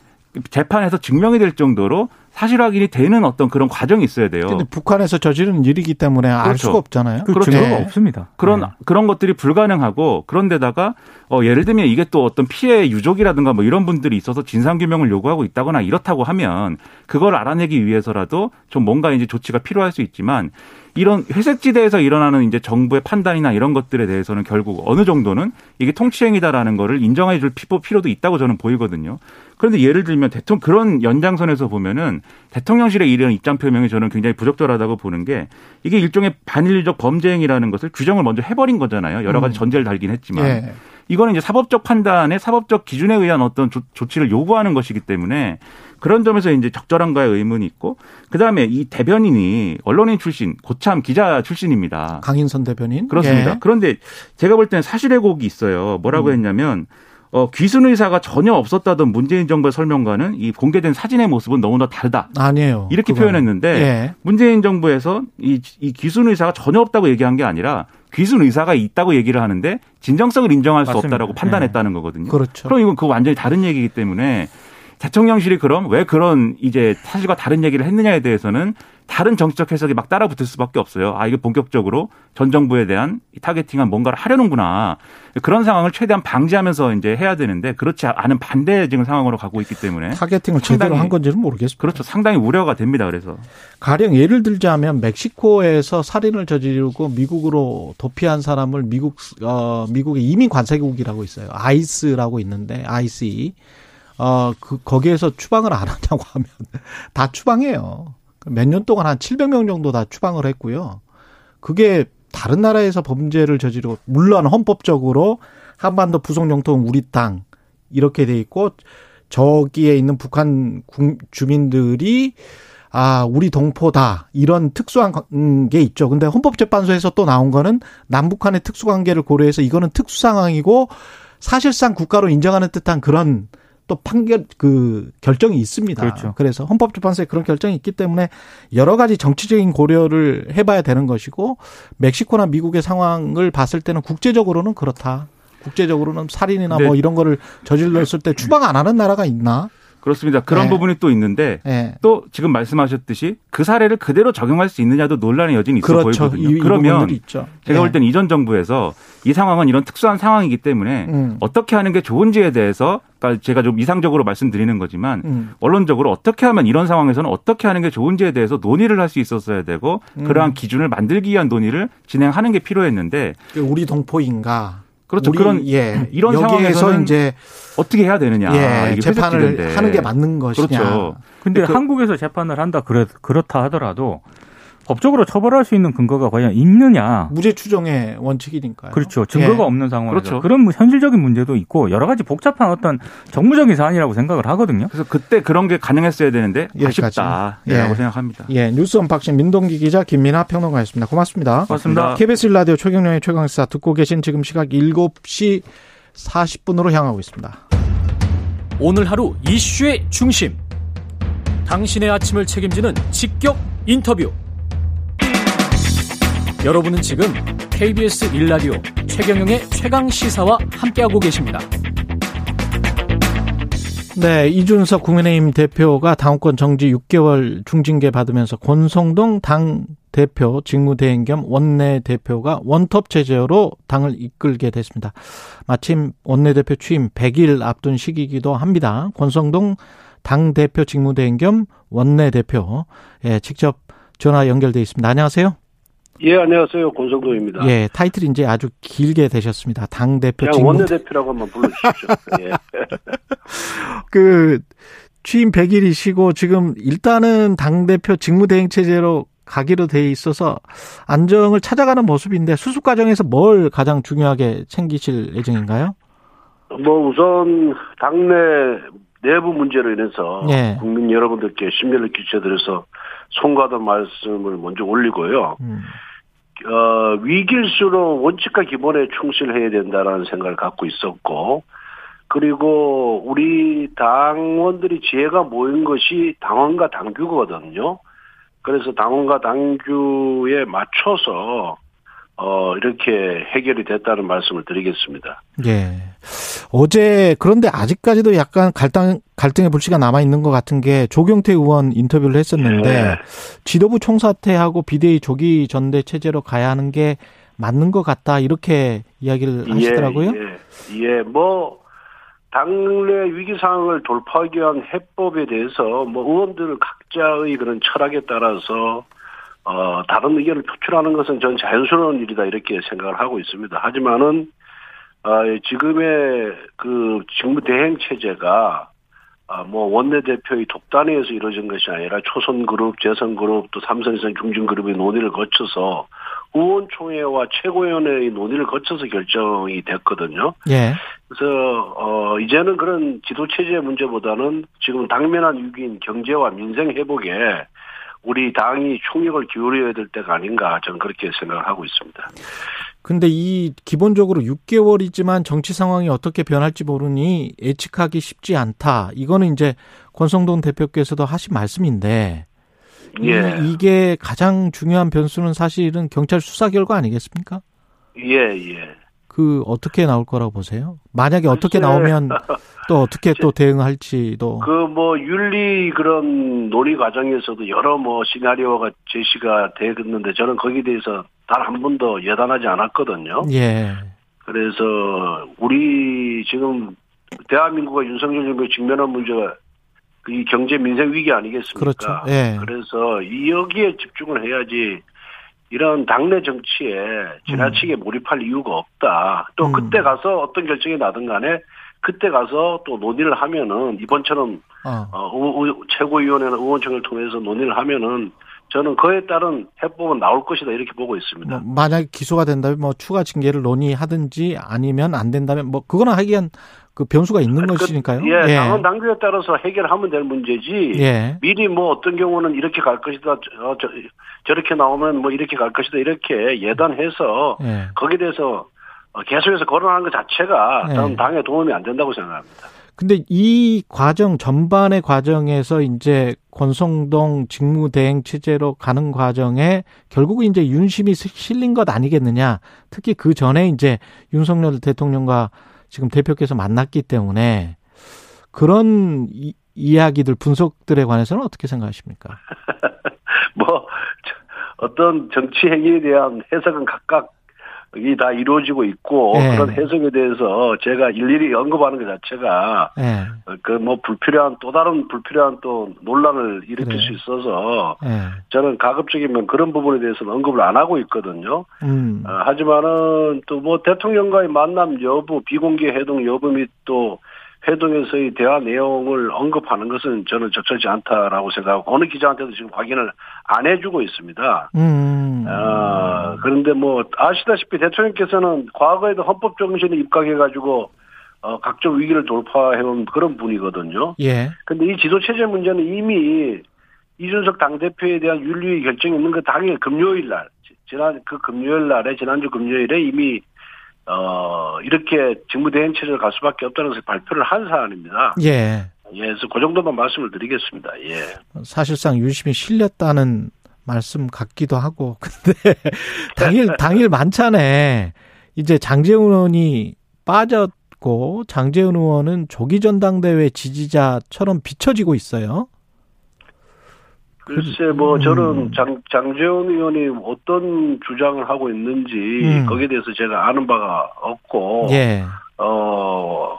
Speaker 5: 재판에서 증명이 될 정도로 사실 확인이 되는 어떤 그런 과정이 있어야 돼요.
Speaker 2: 근데 북한에서 저지른 일이기 때문에 알
Speaker 5: 그렇죠.
Speaker 2: 수가 없잖아요.
Speaker 4: 그
Speaker 5: 그렇죠.
Speaker 4: 증거가
Speaker 2: 네.
Speaker 4: 없습니다.
Speaker 5: 그런
Speaker 4: 네.
Speaker 5: 그런 것들이 불가능하고 그런데다가 어 예를 들면 이게 또 어떤 피해 유족이라든가 뭐 이런 분들이 있어서 진상 규명을 요구하고 있다거나 이렇다고 하면 그걸 알아내기 위해서라도 좀 뭔가 이제 조치가 필요할 수 있지만 이런 회색지대에서 일어나는 이제 정부의 판단이나 이런 것들에 대해서는 결국 어느 정도는 이게 통치행위다라는 거를 인정해 줄 필요- 필요도 있다고 저는 보이거든요. 그런데 예를 들면 대통령 그런 연장선에서 보면은 대통령실의 이런 입장 표명이 저는 굉장히 부적절하다고 보는 게 이게 일종의 반인류적 범죄 행위라는 것을 규정을 먼저 해버린 거잖아요. 여러 가지
Speaker 2: 음.
Speaker 5: 전제를 달긴 했지만
Speaker 2: 예.
Speaker 5: 이거는 이제 사법적 판단에 사법적 기준에 의한 어떤 조, 조치를 요구하는 것이기 때문에 그런 점에서 이제 적절한가의 의문이 있고 그다음에 이 대변인이 언론인 출신 고참 기자 출신입니다.
Speaker 2: 강인선 대변인.
Speaker 5: 그렇습니다.
Speaker 2: 예.
Speaker 5: 그런데 제가 볼 때는 사실의 곡이 있어요. 뭐라고
Speaker 2: 음.
Speaker 5: 했냐면 어, 귀순 의사가 전혀 없었다던 문재인 정부의 설명과는 이 공개된 사진의 모습은 너무나 다르다.
Speaker 2: 아니에요.
Speaker 5: 이렇게
Speaker 2: 그건.
Speaker 5: 표현했는데
Speaker 2: 예.
Speaker 5: 문재인 정부에서 이, 이 귀순 의사가 전혀 없다고 얘기한 게 아니라 귀순 의사가 있다고 얘기를 하는데 진정성을 인정할 수
Speaker 4: 맞습니다.
Speaker 5: 없다라고 판단했다는 거거든요.
Speaker 2: 그렇죠.
Speaker 5: 그럼 이건 그 완전히 다른 얘기이기 때문에 대통령실이 그럼 왜 그런 이제 사실과 다른 얘기를 했느냐에 대해서는 다른 정치적 해석이 막 따라붙을 수밖에 없어요. 아, 이게 본격적으로 전 정부에 대한 이 targeting한 뭔가를 하려는구나. 그런 상황을 최대한 방지하면서 이제 해야 되는데 그렇지 않은 반대 지금 상황으로 가고 있기 때문에
Speaker 2: targeting을 제대로 한 건지는 모르겠습니다.
Speaker 5: 그렇죠. 상당히 우려가 됩니다. 그래서
Speaker 2: 가령 예를 들자면 멕시코에서 살인을 저지르고 미국으로 도피한 사람을 미국 어 미국의 이민 관세국이라고 있어요. ICE라고 있는데 ICE 어 그 거기에서 추방을 안 하냐고 하면 다 추방해요. 몇 년 동안 한 700명 정도 다 추방을 했고요. 그게 다른 나라에서 범죄를 저지르고 물론 헌법적으로 한반도 부속 영토는 우리 땅 이렇게 돼 있고 저기에 있는 북한 국- 주민들이 아, 우리 동포다. 이런 특수한 관- 게 있죠. 근데 헌법재판소에서 또 나온 거는 남북한의 특수관계를 고려해서 이거는 특수 상황이고 사실상 국가로 인정하는 듯한 그런 또 판결 그 결정이 있습니다.
Speaker 4: 그렇죠.
Speaker 2: 그래서 헌법재판소에 그런 결정이 있기 때문에 여러 가지 정치적인 고려를 해봐야 되는 것이고 멕시코나 미국의 상황을 봤을 때는 국제적으로는 그렇다. 국제적으로는 살인이나
Speaker 5: 네.
Speaker 2: 뭐 이런 거를 저질렀을 때 추방 안 하는 나라가 있나?
Speaker 5: 그렇습니다. 그런
Speaker 2: 네.
Speaker 5: 부분이 또 있는데
Speaker 2: 예.
Speaker 5: 또 지금 말씀하셨듯이 그 사례를 그대로 적용할 수 있냐도 논란의 여진이 있어
Speaker 2: 그렇죠.
Speaker 5: 보이거든요.
Speaker 2: 이, 이
Speaker 5: 그러면
Speaker 2: 있죠.
Speaker 5: 제가
Speaker 2: 예.
Speaker 5: 볼 때는 이전 정부에서 이 상황은 이런 특수한 상황이기 때문에
Speaker 2: 음.
Speaker 5: 어떻게 하는 게 좋은지에 대해서 그러니까 제가 좀 이상적으로 말씀드리는 거지만
Speaker 2: 음.
Speaker 5: 언론적으로 어떻게 하면 이런 상황에서는 어떻게 하는 게 좋은지에 대해서 논의를 할 수 있었어야 되고
Speaker 2: 음.
Speaker 5: 그러한 기준을 만들기 위한 논의를 진행하는 게 필요했는데
Speaker 2: 우리 동포인가?
Speaker 5: 그렇죠. 그런
Speaker 2: 예
Speaker 5: 이런 상황에서는
Speaker 2: 이제
Speaker 5: 어떻게 해야 되느냐
Speaker 2: 예 재판을. 하는 게 맞는 것이냐?
Speaker 5: 그렇죠.
Speaker 4: 근데
Speaker 5: 그-
Speaker 4: 한국에서 재판을 한다 그래 그렇다 하더라도 법적으로 처벌할 수 있는 근거가 과연 있느냐?
Speaker 2: 무죄 추정의 원칙이니까요.
Speaker 4: 그렇죠. 증거가
Speaker 2: 예.
Speaker 4: 없는 상황에서
Speaker 5: 그렇죠.
Speaker 4: 그런 뭐 현실적인 문제도 있고 여러 가지 복잡한 어떤 정무적인 사안이라고 생각을 하거든요.
Speaker 5: 그래서 그때 그런 게 가능했어야 되는데. 아쉽다라고
Speaker 2: 예.
Speaker 5: 생각합니다.
Speaker 2: 예, 뉴스 언박싱 민동기 기자 김민하 평론가였습니다. 고맙습니다.
Speaker 5: 고맙습니다.
Speaker 2: KBS 일라디오 최경영의 최강시사 듣고 계신 지금 시각 7시 40분으로 향하고 있습니다.
Speaker 6: 오늘 하루 이슈의 중심. 당신의 아침을 책임지는 직격 인터뷰. 여러분은 지금 KBS 일라디오 최경영의 최강 시사와 함께하고 계십니다.
Speaker 2: 네, 이준석 국민의힘 대표가 당원권 정지 6개월 중징계 받으면서 권성동 당 대표 직무대행 겸 원내 대표가 원톱 체제로 당을 이끌게 됐습니다. 마침 원내 대표 취임 100일 앞둔 시기이기도 합니다. 권성동 당 대표 직무대행 겸 원내 대표 예, 직접 전화 연결돼 있습니다. 안녕하세요.
Speaker 7: 예, 안녕하세요. 권성동입니다.
Speaker 2: 예, 타이틀이 이제 아주 길게 되셨습니다. 당 대표
Speaker 7: 그냥 원내대표라고 한번 불러 주십시오. 예.
Speaker 2: 그 취임 100일이시고 지금 일단은 당 대표 직무대행 체제로 가기로 돼 있어서 안정을 찾아가는 모습인데 수습 과정에서 뭘 가장 중요하게 챙기실 예정인가요?
Speaker 7: 뭐 우선 당내 내부 문제로 인해서
Speaker 2: 예.
Speaker 7: 국민 여러분들께 심려를 끼쳐드려서 송가던 말씀을 먼저 올리고요.
Speaker 2: 음.
Speaker 7: 어, 위기일수록 원칙과 기본에 충실해야 된다라는 생각을 갖고 있었고, 그리고 우리 당원들이 지혜가 모인 것이 당원과 당규거든요. 그래서 당원과 당규에 맞춰서 어, 이렇게 해결이 됐다는 말씀을 드리겠습니다.
Speaker 2: 예. 어제 그런데 아직까지도 약간 갈등 갈등의 불씨가 남아 있는 것 같은 게 조경태 의원 인터뷰를 했었는데
Speaker 7: 예.
Speaker 2: 지도부 총사퇴하고 비대위 조기 전대 체제로 가야 하는 게 맞는 것 같다 이렇게 이야기를 하시더라고요.
Speaker 7: 예, 예, 예, 뭐 당내 위기 상황을 돌파하기 위한 해법에 대해서 뭐 의원들 각자의 그런 철학에 따라서 어 다른 의견을 표출하는 것은 전 자연스러운 일이다 이렇게 생각을 하고 있습니다. 하지만은 어 지금의 그 직무 대행 체제가 아, 뭐, 원내대표의 독단에서 이루어진 것이 아니라 초선그룹, 재선그룹, 또 삼선에선 중진그룹의 논의를 거쳐서 의원총회와 최고위원회의 논의를 거쳐서 결정이 됐거든요.
Speaker 2: 예.
Speaker 7: 그래서, 어, 이제는 그런 지도체제 문제보다는 지금 당면한 위기인 경제와 민생 회복에 우리 당이 총력을 기울여야 될 때가 아닌가 저는 그렇게 생각을 하고 있습니다.
Speaker 2: 근데 이 기본적으로 6개월이지만 정치 상황이 어떻게 변할지 모르니 예측하기 쉽지 않다. 이거는 이제 권성동 대표께서도 하신 말씀인데
Speaker 7: 예.
Speaker 2: 이, 게 가장 중요한 변수는 사실은 경찰 수사 결과 아니겠습니까?
Speaker 7: 예, 예.
Speaker 2: 그 어떻게 나올 거라고 보세요? 만약에 어떻게. 나오면 또 어떻게 또 대응할지도
Speaker 7: 그 뭐 윤리 그런 논의 과정에서도 여러 뭐 시나리오가 제시가 되었는데 저는 거기에 대해서 단 한 번도 예단하지 않았거든요.
Speaker 2: 예.
Speaker 7: 그래서 우리 지금 대한민국과 윤석열 정부의 직면한 문제가 그이 경제 민생 위기 아니겠습니까?
Speaker 2: 그렇죠. 예.
Speaker 7: 그래서 이 여기에 집중을 해야지 이런 당내 정치에 지나치게 몰입할 이유가 없다. 또
Speaker 2: 음.
Speaker 7: 그때 가서 어떤 결정이 나든 간에 그때 가서 또 논의를 하면은 이번처럼
Speaker 2: 어.
Speaker 7: 어, 의- 의- 최고위원회나 의원총회를 통해서 논의를 하면은 저는 그에 따른 해법은 나올 것이다 이렇게 보고 있습니다.
Speaker 2: 뭐 만약 기소가 된다면 뭐 추가 징계를 논의하든지 아니면 안 된다면 뭐 그거는 하기엔 그 변수가 있는
Speaker 7: 그-
Speaker 2: 것이니까요.
Speaker 7: 예, 당원 당규에 따라서 해결하면 될 문제지.
Speaker 2: 예.
Speaker 7: 미리 뭐 어떤 경우는 이렇게 갈 것이다, 저, 저, 저렇게 나오면 뭐 이렇게 갈 것이다 이렇게 예단해서
Speaker 2: 예.
Speaker 7: 거기에 대해서 어, 계속해서 거론하는 것 자체가
Speaker 2: 네.
Speaker 7: 저는 당에 도움이 안 된다고 생각합니다.
Speaker 2: 근데 이 과정 전반의 과정에서 이제 권성동 직무대행 체제로 가는 과정에 결국은 이제 윤심이 실린 것 아니겠느냐. 특히 그 전에 이제 윤석열 대통령과 지금 대표께서 만났기 때문에 그런 이, 이야기들 분석들에 관해서는 어떻게 생각하십니까?
Speaker 7: 뭐 저- 어떤 정치 행위에 대한 해석은 각각 이다 이루어지고 있고
Speaker 2: 네.
Speaker 7: 그런 해석에 대해서 제가 일일이 언급하는 것 자체가
Speaker 2: 예.
Speaker 7: 그뭐 불필요한 또 다른 불필요한 또 논란을 일으킬
Speaker 2: 그래요.
Speaker 7: 수 있어서
Speaker 2: 예.
Speaker 7: 저는 가급적이면 그런 부분에 대해서는 언급을 안 하고 있거든요.
Speaker 2: 음.
Speaker 7: 어, 하지만은 또 뭐 대통령과의 만남 여부, 비공개 회동 여부 및 또 회동에서의 대화 내용을 언급하는 것은 저는 적절치 않다라고 생각하고 어느 기자한테도 지금 확인을 안 해주고 있습니다.
Speaker 2: 음.
Speaker 7: 아, 그런데 뭐 아시다시피 대통령께서는 과거에도 헌법 정신에 입각해가지고 어, 각종 위기를 돌파해온 그런 분이거든요.
Speaker 2: 예.
Speaker 7: 근데 이 지도 체제 문제는 이미 이준석 당대표에 대한 윤리위 결정이 있는 그 당일 금요일 날, 지난 그 금요일 날에 지난주 금요일에 이미 어 이렇게 직무대행체제를 갈 수밖에 없다는 것을 발표를 한 사안입니다.
Speaker 2: 예.
Speaker 7: 예, 그래서 그 정도만 말씀을 드리겠습니다. 예.
Speaker 2: 사실상 윤심이 실렸다는 말씀 같기도 하고 근데 당일 당일 만찬에 이제 장재훈 의원이 빠졌고 장재훈 의원은 조기 전당대회 지지자처럼 비춰지고 있어요.
Speaker 7: 글쎄 뭐
Speaker 2: 음.
Speaker 7: 저는 장 장재원 의원이 어떤 주장을 하고 있는지
Speaker 2: 음.
Speaker 7: 거기에 대해서 제가 아는 바가 없고
Speaker 2: 예.
Speaker 7: 어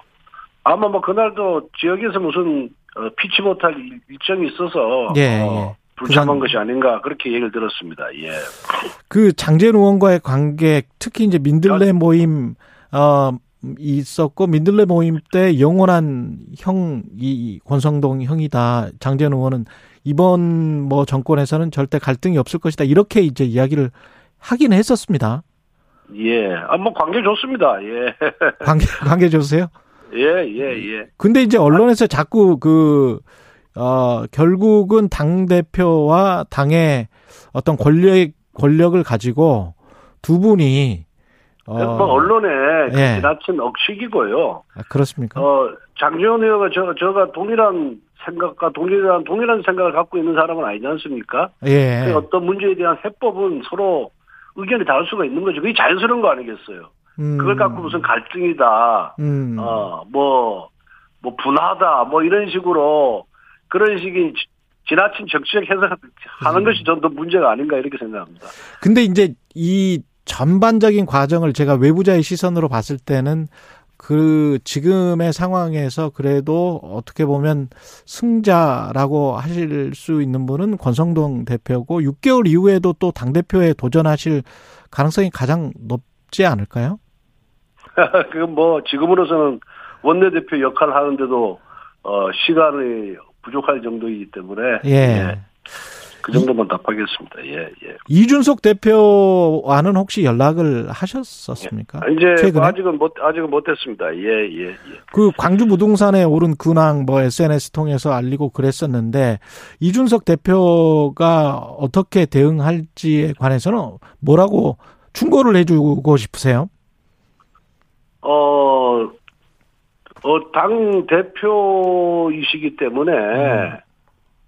Speaker 7: 아마 뭐 그날도 지역에서 무슨 어, 피치 못할 일- 일정이 있어서
Speaker 2: 예,
Speaker 7: 어,
Speaker 2: 예.
Speaker 7: 불참한
Speaker 2: 부산-
Speaker 7: 것이 아닌가 그렇게 얘기를 들었습니다. 예.
Speaker 2: 그 장재훈 의원과의 관계 특히 이제 민들레 모임 어 있었고 민들레 모임 때 영원한 형 이 권성동 형이다. 장재훈 의원은 이번 뭐 정권에서는 절대 갈등이 없을 것이다. 이렇게 이제 이야기를 하긴 했었습니다.
Speaker 7: 예. 아, 뭐 관계 좋습니다. 예.
Speaker 2: 관계 관계 좋으세요?
Speaker 7: 예, 예, 예.
Speaker 2: 근데 이제 언론에서 자꾸 그, 어, 결국은 당대표와 당의 어떤 권력, 권력을 가지고 두 분이, 어,
Speaker 7: 뭐 언론의 그
Speaker 2: 예.
Speaker 7: 지나친 억식이고요.
Speaker 2: 아, 그렇습니까?
Speaker 7: 어, 장재원 의원과 저, 저가 동일한 생각과 동일한, 동일한 생각을 갖고 있는 사람은 아니지 않습니까?
Speaker 2: 예.
Speaker 7: 그 어떤 문제에 대한 해법은 서로 의견이 다를 수가 있는 거죠. 그게 자연스러운 거 아니겠어요?
Speaker 2: 음,
Speaker 7: 그걸 갖고 무슨 갈등이다,
Speaker 2: 음,
Speaker 7: 어, 뭐, 뭐, 분하다, 뭐, 이런 식으로, 그런 식의 지- 지나친 정치적 해석하는 것이 전더 문제가 아닌가, 이렇게 생각합니다.
Speaker 2: 근데 이제 이 전반적인 과정을 제가 외부자의 시선으로 봤을 때는 그 지금의 상황에서 그래도 어떻게 보면 승자라고 하실 수 있는 분은 권성동 대표고 6개월 이후에도 또 당 대표에 도전하실 가능성이 가장 높지 않을까요?
Speaker 7: 그건 뭐, 지금으로서는 원내대표 역할을 하는데도, 어, 시간이 부족할 정도이기 때문에.
Speaker 2: 예.
Speaker 7: 그 정도만 답하겠습니다. 예, 예.
Speaker 2: 이준석 대표와는 혹시 연락을 하셨었습니까?
Speaker 7: 이제
Speaker 2: 최근에?
Speaker 7: 뭐 아직은 못 아직은 못했습니다. 예, 예, 예.
Speaker 2: 그 광주 부동산에 오른 근황 뭐 SNS 통해서 알리고 그랬었는데 이준석 대표가 어떻게 대응할지에 관해서는 뭐라고 충고를 해주고 싶으세요?
Speaker 7: 어, 어, 당 대표이시기 때문에
Speaker 2: 음.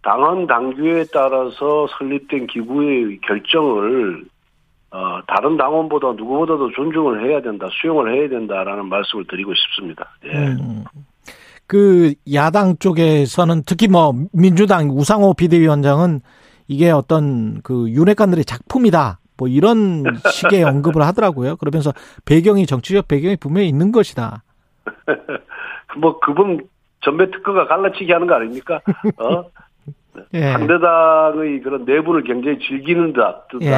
Speaker 7: 당헌 당규에 따라서 설립된 기구의 결정을 어, 다른 당원보다 누구보다도 존중을 해야 된다, 수용을 해야 된다라는 말씀을 드리고 싶습니다. 예.
Speaker 2: 음. 그 야당 쪽에서는 특히 뭐 민주당 우상호 비대위원장은 이게 어떤 그 윤핵관들의 작품이다. 뭐 이런 식의 언급을 하더라고요. 그러면서 배경이 정치적 배경이 분명히 있는 것이다.
Speaker 7: 뭐 그분 전매 특허가 갈라치기 하는 거 아닙니까? 어?
Speaker 2: 예.
Speaker 7: 상대당의 그런 내부를 굉장히 즐기는 듯, 듯
Speaker 2: 예.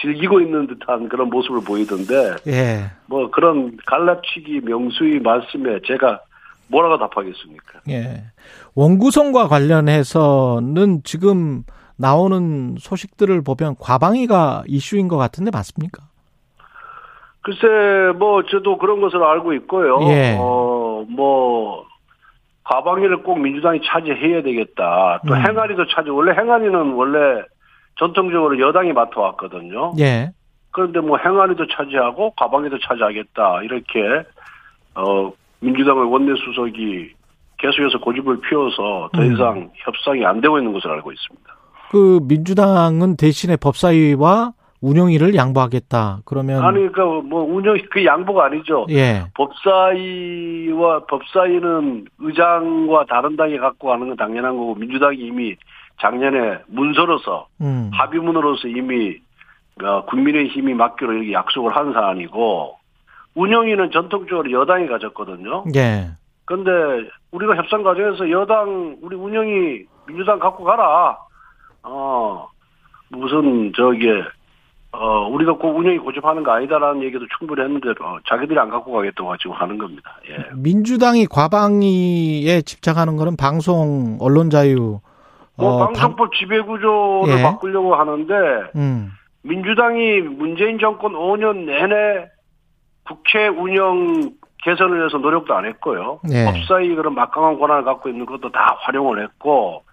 Speaker 7: 즐기고 있는 듯한 그런 모습을 보이던데,
Speaker 2: 예.
Speaker 7: 뭐 그런 갈라치기 명수의 말씀에 제가 뭐라고 답하겠습니까?
Speaker 2: 예. 원구성과 관련해서는 지금 나오는 소식들을 보면 과방위가 이슈인 것 같은데 맞습니까?
Speaker 7: 글쎄, 뭐 저도 그런 것을 알고 있고요.
Speaker 2: 예.
Speaker 7: 어, 뭐 과방위를 꼭 민주당이 차지해야 되겠다. 또
Speaker 2: 음.
Speaker 7: 행안위도 차지. 원래 행안위는 원래 전통적으로 여당이 맡아왔거든요.
Speaker 2: 예.
Speaker 7: 그런데 뭐 행안위도 차지하고 과방위도 차지하겠다 이렇게 어 민주당의 원내 수석이 계속해서 고집을 피워서 더
Speaker 2: 음.
Speaker 7: 이상 협상이 안 되고 있는 것으로 알고 있습니다.
Speaker 2: 그 민주당은 대신에 법사위와 운영위를 양보하겠다. 그러면
Speaker 7: 아니 그러니까 뭐 운영 그 양보가 아니죠.
Speaker 2: 예.
Speaker 7: 법사위와 법사위는 의장과 다른 당이 갖고 가는 건 당연한 거고 민주당이 이미 작년에 문서로서
Speaker 2: 음.
Speaker 7: 합의문으로서 이미 어, 국민의힘이 맡기로 이렇게 약속을 한 사안이고 운영위는 전통적으로 여당이 가졌거든요.
Speaker 2: 예.
Speaker 7: 근데 우리가 협상 과정에서 여당 우리 운영이 민주당 갖고 가라. 어 무슨 저게 어 우리가 꼭 운영이 고집하는 거 아니다라는 얘기도 충분히 했는데 어, 자기들이 안 갖고 가겠다고 지금 하는 겁니다. 예.
Speaker 2: 민주당이 과방위에 집착하는 거는 방송 언론 자유
Speaker 7: 뭐
Speaker 2: 어, 방-
Speaker 7: 방송법 지배 구조를
Speaker 2: 예.
Speaker 7: 바꾸려고 하는데
Speaker 2: 음.
Speaker 7: 민주당이 문재인 정권 5년 내내 국회 운영 개선을 위해서 노력도 안 했고요.
Speaker 2: 예.
Speaker 7: 법사위 그런 막강한 권한을 갖고 있는 것도 다 활용을 했고,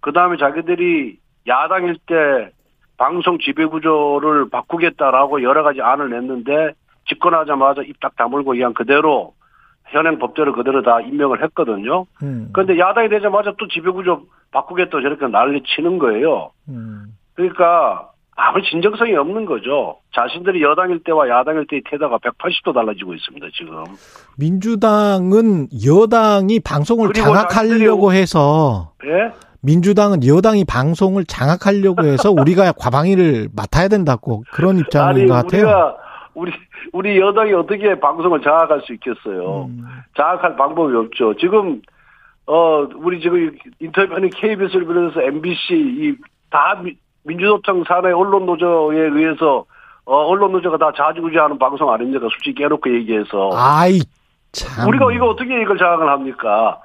Speaker 7: 그 다음에 자기들이 야당일 때 방송 지배 구조를 바꾸겠다라고 여러 가지 안을 냈는데 집권하자마자 입 딱 다물고 그냥 그대로 현행 법대로 그대로 다 임명을 했거든요.
Speaker 2: 음.
Speaker 7: 그런데 야당이 되자마자 또 지배 구조 바꾸겠다고 저렇게 난리 치는 거예요.
Speaker 2: 음.
Speaker 7: 그러니까 아무 진정성이 없는 거죠. 자신들이 여당일 때와 야당일 때의 태도가 180도 달라지고 있습니다, 지금.
Speaker 2: 민주당은 여당이 방송을 장악하려고 해서
Speaker 7: 예?
Speaker 2: 민주당은 여당이 방송을 장악하려고 해서 우리가 과방위를 맡아야 된다고 그런 입장인
Speaker 7: 아니,
Speaker 2: 것 같아요.
Speaker 7: 우리가, 우리, 우리 여당이 어떻게 방송을 장악할 수 있겠어요.
Speaker 2: 음.
Speaker 7: 장악할 방법이 없죠. 지금, 어, 우리 지금 인터뷰하는 KBS를 비롯해서 MBC, 이, 다 미- 민주노총 산하의 언론 노조에 의해서, 어, 언론 노조가 다 자주구지하는 방송 아닙니까? 솔직히 깨놓고 얘기해서.
Speaker 2: 아이 참.
Speaker 7: 우리가 이거 어떻게 이걸 장악을 합니까?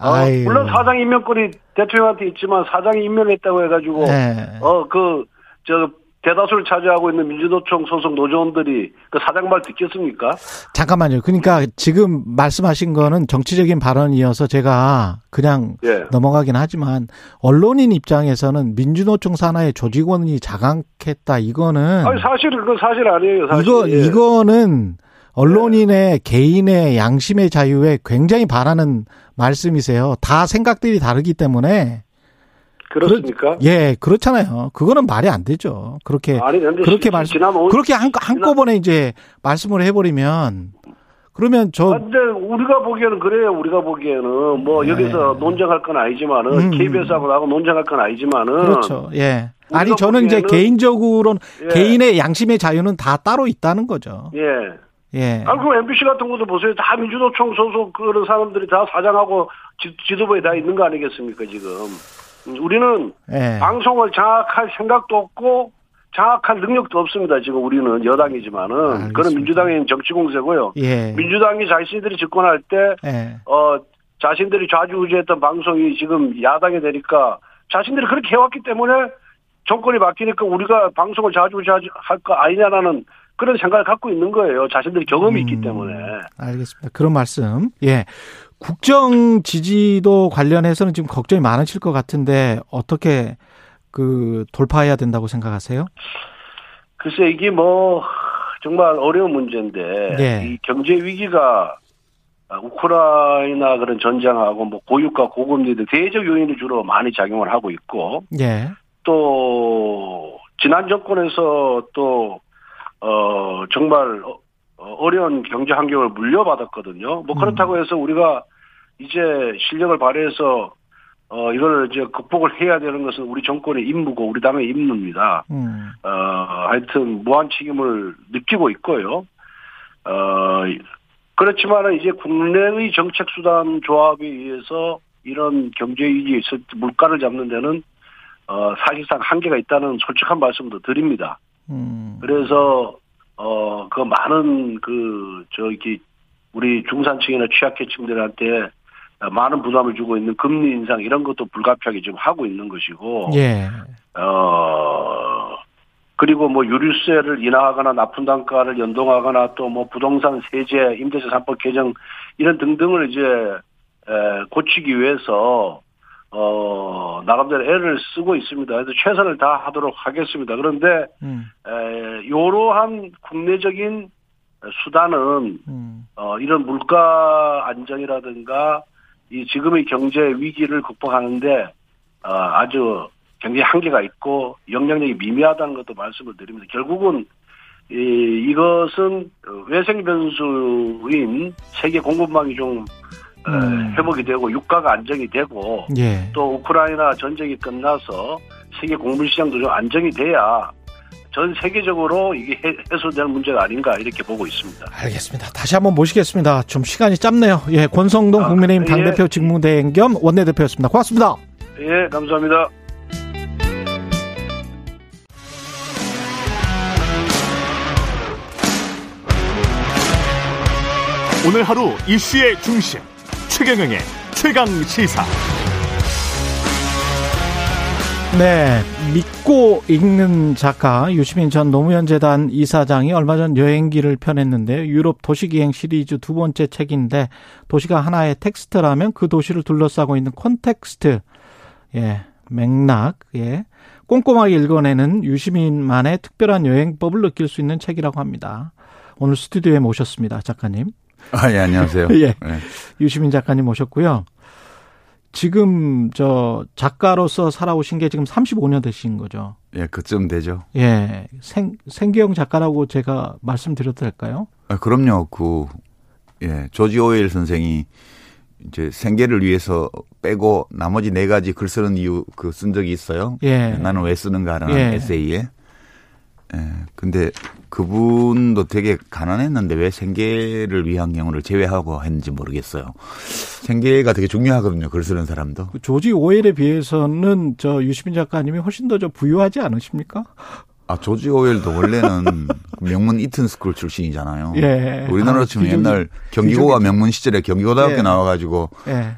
Speaker 7: 어. 물론 사장 임명권이 대통령한테 있지만 사장이 임명했다고 해가지고
Speaker 2: 네.
Speaker 7: 어그저 대다수를 차지하고 있는 민주노총 소속 노조원들이 그 사장 말 듣겠습니까?
Speaker 2: 잠깐만요. 그러니까 지금 말씀하신 거는 정치적인 발언이어서 제가 그냥
Speaker 7: 예.
Speaker 2: 넘어가긴 하지만 언론인 입장에서는 민주노총 산하의 조직원이 장악했다 이거는
Speaker 7: 아니 사실은 그 사실 아니에요. 사실.
Speaker 2: 이거
Speaker 7: 예.
Speaker 2: 이거는 언론인의 개인의 양심의 자유에 굉장히 반하는 말씀이세요. 다 생각들이 다르기 때문에
Speaker 7: 그렇습니까?
Speaker 2: 그렇- 예, 그렇잖아요. 그거는 말이 안 되죠. 그렇게
Speaker 7: 아니
Speaker 2: 그렇게
Speaker 7: 시-
Speaker 2: 말씀 그렇게 한, 한꺼번에 이제 말씀을 해버리면 그러면 저
Speaker 7: 아, 근데 우리가 보기에는 그래요. 우리가 보기에는 뭐 여기서 논쟁할 건 아니지만은
Speaker 2: 네. 음.
Speaker 7: KBS하고 나하고 논쟁할 건 아니지만은
Speaker 2: 그렇죠. 예. 아니 저는 이제 개인적으로는
Speaker 7: 예.
Speaker 2: 개인의 양심의 자유는 다 따로 있다는 거죠.
Speaker 7: 예.
Speaker 2: 예.
Speaker 7: 아, 그럼 MBC 같은 것도 보세요. 다 민주노총 소속 그런 사람들이 다 사장하고 지, 지도부에 다 있는 거 아니겠습니까, 지금. 음, 우리는
Speaker 2: 예.
Speaker 7: 방송을 장악할 생각도 없고, 장악할 능력도 없습니다, 지금 우리는 여당이지만은.
Speaker 2: 알겠습니다.
Speaker 7: 그건 민주당의 정치 공세고요.
Speaker 2: 예.
Speaker 7: 민주당이 자신들이 집권할 때,
Speaker 2: 예.
Speaker 7: 어, 자신들이 좌지우지했던 방송이 지금 야당이 되니까 자신들이 그렇게 해왔기 때문에 정권이 바뀌니까 우리가 방송을 좌지우지할 거 아니냐라는 그런 생각을 갖고 있는 거예요. 자신들이 경험이 있기
Speaker 2: 음.
Speaker 7: 때문에.
Speaker 2: 알겠습니다. 그런 말씀. 예. 국정 지지도 관련해서는 지금 걱정이 많으실 것 같은데 어떻게 그 돌파해야 된다고 생각하세요?
Speaker 7: 글쎄 이게 뭐 정말 어려운 문제인데
Speaker 2: 예.
Speaker 7: 이 경제 위기가 우크라이나 그런 전쟁하고 뭐 고유가 고금리 등 대적 요인이 주로 많이 작용을 하고 있고
Speaker 2: 예.
Speaker 7: 또 지난 정권에서 또 어 정말 어- 어려운 경제 환경을 물려받았거든요. 뭐 그렇다고 해서 우리가 이제 실력을 발휘해서 어 이걸 이제 극복을 해야 되는 것은 우리 정권의 임무고 우리 당의 임무입니다.
Speaker 2: 음.
Speaker 7: 어 하여튼 무한 책임을 느끼고 있고요. 어 그렇지만은 이제 국내의 정책 수단 조합에 의해서 이런 경제 위기에 있을 때 물가를 잡는 데는 어 사실상 한계가 있다는 솔직한 말씀도 드립니다.
Speaker 2: 음.
Speaker 7: 그래서 어 그 많은 그 저기 우리 중산층이나 취약계층들한테 많은 부담을 주고 있는 금리 인상 이런 것도 불가피하게 지금 하고 있는 것이고
Speaker 2: 예.
Speaker 7: 어 그리고 뭐 유류세를 인하하거나 납품 단가를 연동하거나 또 뭐 부동산 세제 임대차 3법 개정 이런 등등을 이제 에, 고치기 위해서 어 나름대로 애를 쓰고 있습니다. 그래서 최선을 다하도록 하겠습니다. 그런데
Speaker 2: 음.
Speaker 7: 에, 이러한 국내적인 수단은
Speaker 2: 음.
Speaker 7: 어, 이런 물가 안정이라든가 이 지금의 경제 위기를 극복하는데 어, 아주 굉장히 한계가 있고 영향력이 미미하다는 것도 말씀을 드립니다. 결국은 이, 이것은 외생 변수인 세계 공급망이 좀 어,
Speaker 2: 음.
Speaker 7: 회복이 되고 유가가 안정이 되고
Speaker 2: 예.
Speaker 7: 또 우크라이나 전쟁이 끝나서 세계 공물 시장도 좀 안정이 돼야 전 세계적으로 이게 해- 해소될 문제가 아닌가 이렇게 보고 있습니다.
Speaker 2: 알겠습니다. 다시 한번 모시겠습니다. 좀 시간이 짧네요. 예, 권성동
Speaker 7: 아,
Speaker 2: 국민의힘
Speaker 7: 예.
Speaker 2: 당대표 직무대행 겸 원내대표였습니다. 고맙습니다.
Speaker 7: 예, 감사합니다.
Speaker 1: 오늘 하루 이슈의 중심 최경영의 최강 시사.
Speaker 2: 네, 믿고 읽는 작가 유시민 전 노무현 재단 이사장이 얼마 전 여행기를 펴냈는데요. 유럽 도시기행 시리즈 두 번째 책인데 도시가 하나의 텍스트라면 그 도시를 둘러싸고 있는 콘텍스트, 예, 맥락, 예, 꼼꼼하게 읽어내는 유시민만의 특별한 여행법을 느낄 수 있는 책이라고 합니다. 오늘 스튜디오에 모셨습니다, 작가님.
Speaker 8: 아, 예, 안녕하세요.
Speaker 2: 예.
Speaker 8: 네.
Speaker 2: 유시민 작가님 모셨고요. 지금 저 작가로서 살아오신 게 지금 35년 되신 거죠.
Speaker 8: 예, 그쯤 되죠.
Speaker 2: 예. 생, 생계형 작가라고 제가 말씀드려도 될까요?
Speaker 8: 아, 그럼요. 그, 예, 조지 오웰 선생이 이제 생계를 위해서 빼고 나머지 네 가지 글 쓰는 이유 그 쓴 적이 있어요.
Speaker 2: 예.
Speaker 8: 나는 왜 쓰는가라는
Speaker 2: 예.
Speaker 8: 에세이에. 예, 근데 그분도 되게 가난했는데 왜 생계를 위한 경우를 제외하고 했는지 모르겠어요. 생계가 되게 중요하거든요. 글 쓰는 사람도.
Speaker 2: 그 조지 오웰에 비해서는 저 유시민 작가님이 훨씬 더 저 부유하지 않으십니까?
Speaker 8: 아, 조지 오웰도 원래는 명문 이튼 스쿨 출신이잖아요.
Speaker 2: 예.
Speaker 8: 우리나라로
Speaker 2: 아,
Speaker 8: 치면
Speaker 2: 귀족이-
Speaker 8: 옛날 경기고가 명문 시절에 경기고등학교
Speaker 2: 예.
Speaker 8: 나와가지고
Speaker 2: 예.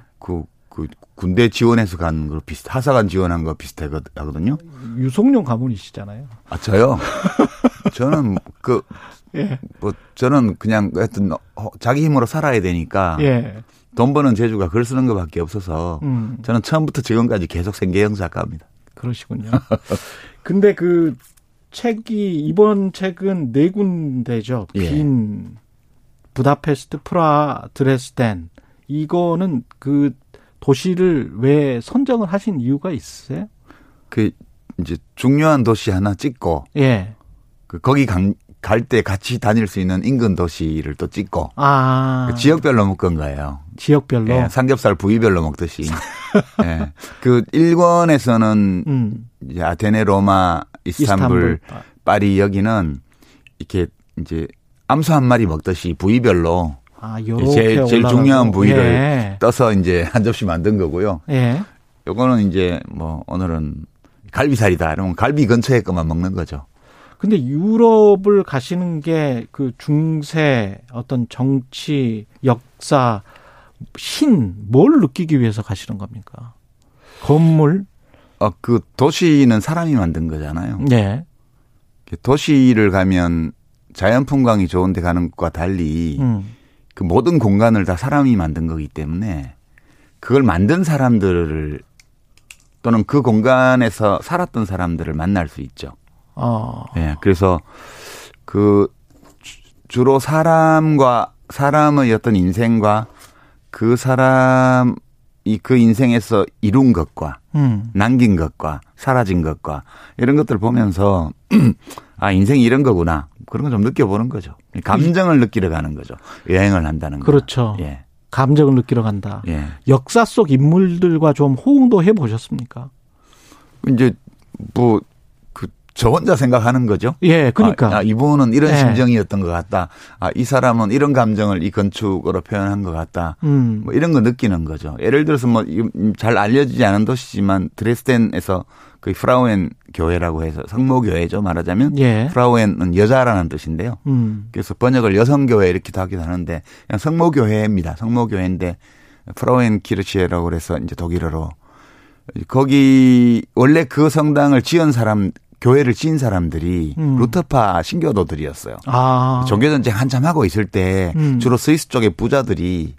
Speaker 8: 군대 지원해서 간 거 비슷, 하사관 지원한 거 비슷하거든요.
Speaker 2: 유성룡 가문이시잖아요.
Speaker 8: 아, 저요? 저는 그,
Speaker 2: 예.
Speaker 8: 뭐, 저는 그냥 하여튼 어, 자기 힘으로 살아야 되니까
Speaker 2: 예.
Speaker 8: 돈 버는 재주가 글 쓰는 것밖에 없어서
Speaker 2: 음.
Speaker 8: 저는 처음부터 지금까지 계속 생계형 작가입니다.
Speaker 2: 그러시군요. 근데 그 책이 이번 책은 네 군데죠.
Speaker 8: 예.
Speaker 2: 빈 부다페스트, 프라, 드레스덴. 이거는 그 도시를 왜 선정을 하신 이유가 있으세요?
Speaker 8: 그, 이제 중요한 도시 하나 찍고
Speaker 2: 예.
Speaker 8: 그 거기 갈 때 같이 다닐 수 있는 인근 도시를 또 찍고
Speaker 2: 아.
Speaker 8: 그 지역별로 묶은 거예요.
Speaker 2: 지역별로.
Speaker 8: 예, 삼겹살 부위별로 먹듯이. 예. 그 일권에서는
Speaker 2: 음.
Speaker 8: 이제 아테네, 로마, 이스탄불,
Speaker 2: 이스탄불.
Speaker 8: 파리 여기는 이렇게 이제 암소 한 마리 먹듯이 부위별로
Speaker 2: 아, 요렇게
Speaker 8: 제일, 제일. 중요한 부위를
Speaker 2: 예.
Speaker 8: 떠서 이제 한 접시 만든 거고요.
Speaker 2: 예.
Speaker 8: 요거는 이제 뭐 오늘은 갈비살이다. 이러면 갈비 근처에 것만 먹는 거죠.
Speaker 2: 근데 유럽을 가시는 게 그 중세 어떤 정치, 역사, 신, 뭘 느끼기 위해서 가시는 겁니까? 건물?
Speaker 8: 어, 그 도시는 사람이 만든 거잖아요.
Speaker 2: 네.
Speaker 8: 도시를 가면 자연 풍광이 좋은 데 가는 것과 달리
Speaker 2: 음.
Speaker 8: 그 모든 공간을 다 사람이 만든 거기 때문에 그걸 만든 사람들을 또는 그 공간에서 살았던 사람들을 만날 수 있죠.
Speaker 2: 어.
Speaker 8: 예. 그래서 그 주- 주로 사람과 사람의 어떤 인생과 그 사람이 그 인생에서 이룬 것과
Speaker 2: 음.
Speaker 8: 남긴 것과 사라진 것과 이런 것들 보면서 아 인생이 이런 거구나 그런 거좀 느껴보는 거죠. 감정을 느끼러 가는 거죠. 여행을 한다는 거.
Speaker 2: 그렇죠.
Speaker 8: 예.
Speaker 2: 감정을 느끼러 간다.
Speaker 8: 예.
Speaker 2: 역사 속 인물들과 좀 호응도 해 보셨습니까?
Speaker 8: 이제 뭐그저 혼자 생각하는 거죠.
Speaker 2: 예, 그러니까.
Speaker 8: 아, 아, 이분은 이런
Speaker 2: 예.
Speaker 8: 심정이었던 것 같다. 아, 이 사람은 이런 감정을 이 건축으로 표현한 것 같다.
Speaker 2: 음.
Speaker 8: 뭐 이런 거 느끼는 거죠. 예를 들어서 뭐 잘 알려지지 않은 도시지만 드레스덴에서 그 프라우엔 교회라고 해서 성모 교회죠 말하자면
Speaker 2: 예.
Speaker 8: 프라우엔은 여자라는 뜻인데요.
Speaker 2: 음.
Speaker 8: 그래서 번역을 여성 교회 이렇게 하기도 하는데 그냥 성모 교회입니다. 성모 교회인데 프라우엔 키르치에라고 그래서 이제 독일어로 거기 원래 그 성당을 지은 사람 교회를 지은 사람들이
Speaker 2: 음.
Speaker 8: 루터파 신교도들이었어요.
Speaker 2: 아.
Speaker 8: 종교 전쟁 한참 하고 있을 때
Speaker 2: 음.
Speaker 8: 주로 스위스 쪽의 부자들이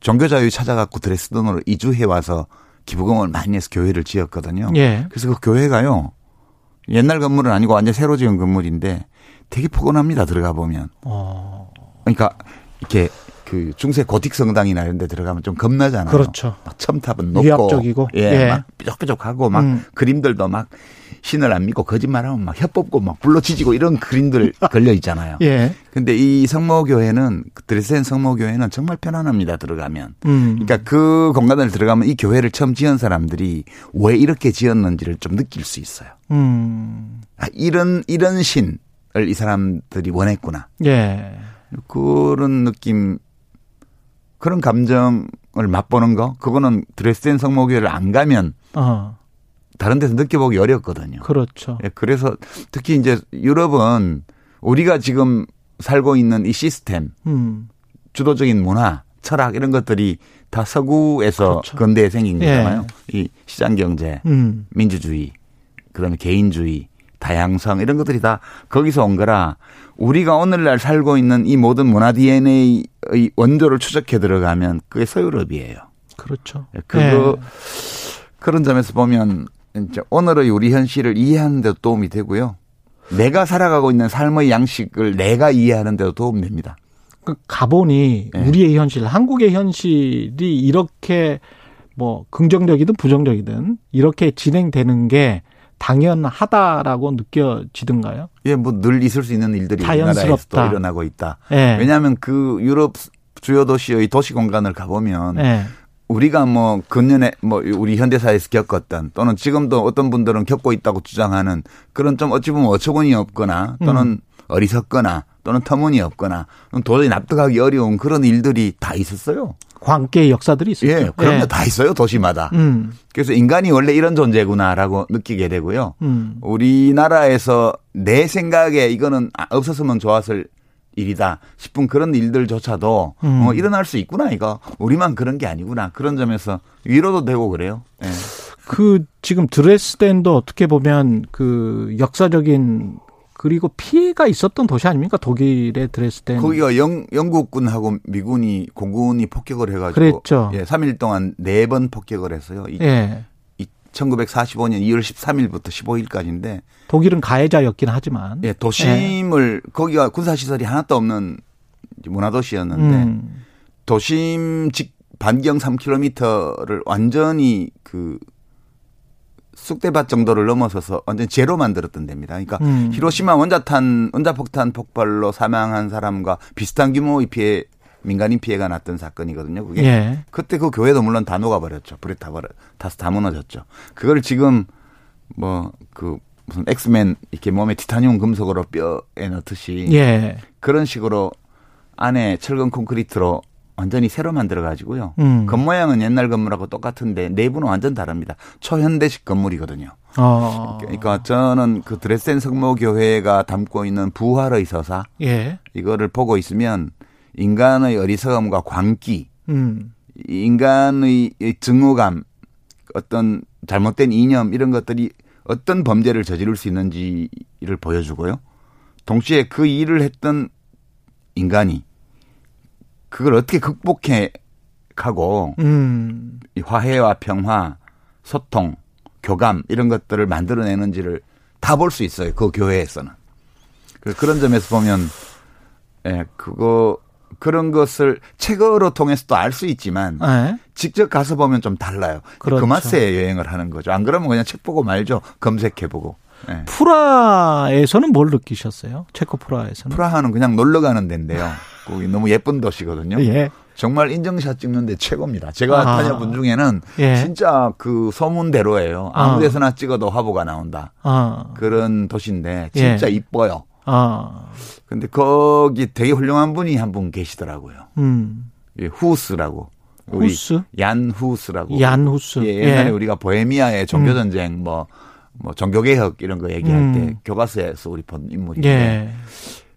Speaker 8: 종교 자유 찾아갖고 드레스덴으로 이주해 와서 기부금을 많이 해서 교회를 지었거든요.
Speaker 2: 예.
Speaker 8: 그래서 그 교회가요 옛날 건물은 아니고 완전 새로 지은 건물인데 되게 포근합니다 들어가 보면.
Speaker 2: 어.
Speaker 8: 그러니까 이렇게 그 중세 고딕 성당이나 이런 데 들어가면 좀 겁나잖아요.
Speaker 2: 그렇죠.
Speaker 8: 막 첨탑은 높고
Speaker 2: 위압적이고.
Speaker 8: 예,
Speaker 2: 예.
Speaker 8: 막 뾰족뾰족하고 막
Speaker 2: 음.
Speaker 8: 그림들도 막 신을 안 믿고 거짓말하면 막 혀뽑고 막 불로 지지고 이런 그림들 걸려 있잖아요.
Speaker 2: 예.
Speaker 8: 근데 이 성모교회는 드레스덴 성모교회는 정말 편안합니다 들어가면.
Speaker 2: 음.
Speaker 8: 그러니까 그 공간을 들어가면 이 교회를 처음 지은 사람들이 왜 이렇게 지었는지를 좀 느낄 수 있어요.
Speaker 2: 음.
Speaker 8: 아, 이런 이런 신을 이 사람들이 원했구나.
Speaker 2: 예.
Speaker 8: 그런 느낌, 그런 감정을 맛보는 거, 그거는 드레스덴 성모교회를 안 가면
Speaker 2: 어.
Speaker 8: 다른 데서 느껴보기 어렵거든요.
Speaker 2: 그렇죠.
Speaker 8: 예, 그래서 특히 이제 유럽은 우리가 지금 살고 있는 이 시스템,
Speaker 2: 음.
Speaker 8: 주도적인 문화, 철학 이런 것들이 다 서구에서
Speaker 2: 그렇죠.
Speaker 8: 근대에 생긴
Speaker 2: 예.
Speaker 8: 거잖아요. 이 시장 경제,
Speaker 2: 음.
Speaker 8: 민주주의, 그다음에 개인주의, 다양성 이런 것들이 다 거기서 온 거라 우리가 오늘날 살고 있는 이 모든 문화 DNA의 원조를 추적해 들어가면 그게 서유럽이에요.
Speaker 2: 그렇죠.
Speaker 8: 예, 그거 그런 점에서 보면 이제 오늘의 우리 현실을 이해하는 데도 도움이 되고요. 내가 살아가고 있는 삶의 양식을 내가 이해하는 데도 도움이 됩니다.
Speaker 2: 그 가본이
Speaker 8: 예.
Speaker 2: 우리의 현실, 한국의 현실이 이렇게 뭐 긍정적이든 부정적이든 이렇게 진행되는 게 당연하다라고 느껴지던가요?
Speaker 8: 예, 뭐 늘 있을 수 있는 일들이
Speaker 2: 자연스럽다.
Speaker 8: 일어나고 있다.
Speaker 2: 예.
Speaker 8: 왜냐하면 그 유럽 주요 도시의 도시 공간을 가보면
Speaker 2: 예.
Speaker 8: 우리가 뭐 근년에 뭐 우리 현대사에서 겪었던 또는 지금도 어떤 분들은 겪고 있다고 주장하는 그런 좀 어찌 보면 어처구니 없거나 또는
Speaker 2: 음.
Speaker 8: 어리석거나 또는 터무니없거나 도저히 납득하기 어려운 그런 일들이 다 있었어요.
Speaker 2: 광기의 역사들이 있었죠.
Speaker 8: 예, 그런 거다 있어요 도시마다.
Speaker 2: 음.
Speaker 8: 그래서 인간이 원래 이런 존재구나라고 느끼게 되고요.
Speaker 2: 음.
Speaker 8: 우리나라에서 내 생각에 이거는 아, 없었으면 좋았을 일이다 싶은 그런 일들조차도
Speaker 2: 음.
Speaker 8: 어, 일어날 수 있구나 이거 우리만 그런 게 아니구나 그런 점에서 위로도 되고 그래요. 예.
Speaker 2: 그 지금 드레스덴도 어떻게 보면 그 역사적인 그리고 피해가 있었던 도시 아닙니까? 독일의 드레스덴.
Speaker 8: 거기가 영, 영국군하고 미군이 공군이 폭격을 해가지고
Speaker 2: 그랬죠.
Speaker 8: 예, 3일 동안 네 번 폭격을 했어요. 이,
Speaker 2: 예.
Speaker 8: 이 1945년 2월 13일부터 15일까지인데
Speaker 2: 독일은 가해자였긴 하지만.
Speaker 8: 예, 도심을 거기가 군사 시설이 하나도 없는 문화 도시였는데
Speaker 2: 음.
Speaker 8: 도심 직 반경 3km를 완전히 그 쑥대밭 정도를 넘어서서 완전 제로 만들었던 데입니다. 그러니까
Speaker 2: 음.
Speaker 8: 히로시마 원자탄 원자폭탄 폭발로 사망한 사람과 비슷한 규모의 피해 민간인 피해가 났던 사건이거든요. 그게
Speaker 2: 예.
Speaker 8: 그때 그 교회도 물론 다 녹아버렸죠. 불에 타버려 타서 다 무너졌죠. 그걸 지금 뭐 그 무슨 엑스맨 이렇게 몸에 티타늄 금속으로 뼈에 넣듯이
Speaker 2: 예.
Speaker 8: 그런 식으로 안에 철근 콘크리트로 완전히 새로 만들어 가지고요.
Speaker 2: 음.
Speaker 8: 겉모양은 옛날 건물하고 똑같은데 내부는 완전 다릅니다. 초현대식 건물이거든요.
Speaker 2: 어.
Speaker 8: 그러니까 저는 그 드레스덴 성모 교회가 담고 있는 부활의 서사
Speaker 2: 예.
Speaker 8: 이거를 보고 있으면 인간의 어리석음과 광기,
Speaker 2: 음.
Speaker 8: 인간의 증오감, 어떤 잘못된 이념 이런 것들이 어떤 범죄를 저지를 수 있는지를 보여주고요. 동시에 그 일을 했던 인간이 그걸 어떻게 극복해 가고
Speaker 2: 음.
Speaker 8: 이 화해와 평화, 소통, 교감 이런 것들을 만들어내는지를 다 볼 수 있어요. 그 교회에서는. 그- 그런 점에서 보면 예, 그거 그런 것을 책으로 통해서도 알수 있지만
Speaker 2: 예.
Speaker 8: 직접 가서 보면 좀 달라요.
Speaker 2: 그렇죠.
Speaker 8: 그 맛에 여행을 하는 거죠. 안 그러면 그냥 책 보고 말죠. 검색해보고. 예.
Speaker 2: 프라에서는 뭘 느끼셨어요? 체코 프라에서는?
Speaker 8: 프라하는 그냥 놀러 가는 데인데요. 거기 너무 예쁜 도시거든요.
Speaker 2: 예.
Speaker 8: 정말 인증샷 찍는데 최고입니다. 제가
Speaker 2: 아.
Speaker 8: 다녀본 중에는
Speaker 2: 예.
Speaker 8: 진짜 그 소문대로예요. 아무
Speaker 2: 아.
Speaker 8: 데서나 찍어도 화보가 나온다.
Speaker 2: 아.
Speaker 8: 그런 도시인데 진짜
Speaker 2: 예.
Speaker 8: 이뻐요.
Speaker 2: 아.
Speaker 8: 근데 거기 되게 훌륭한 분이 한 분 계시더라고요.
Speaker 2: 음.
Speaker 8: 예, 후스라고. 우리
Speaker 2: 후스?
Speaker 8: 얀 후스라고.
Speaker 2: 얀 후스.
Speaker 8: 예, 옛날에
Speaker 2: 예.
Speaker 8: 우리가 보헤미아의 종교 전쟁 뭐, 뭐 종교 개혁 이런 거 얘기할
Speaker 2: 음.
Speaker 8: 때 교과서에서 우리 본 인물인데
Speaker 2: 예.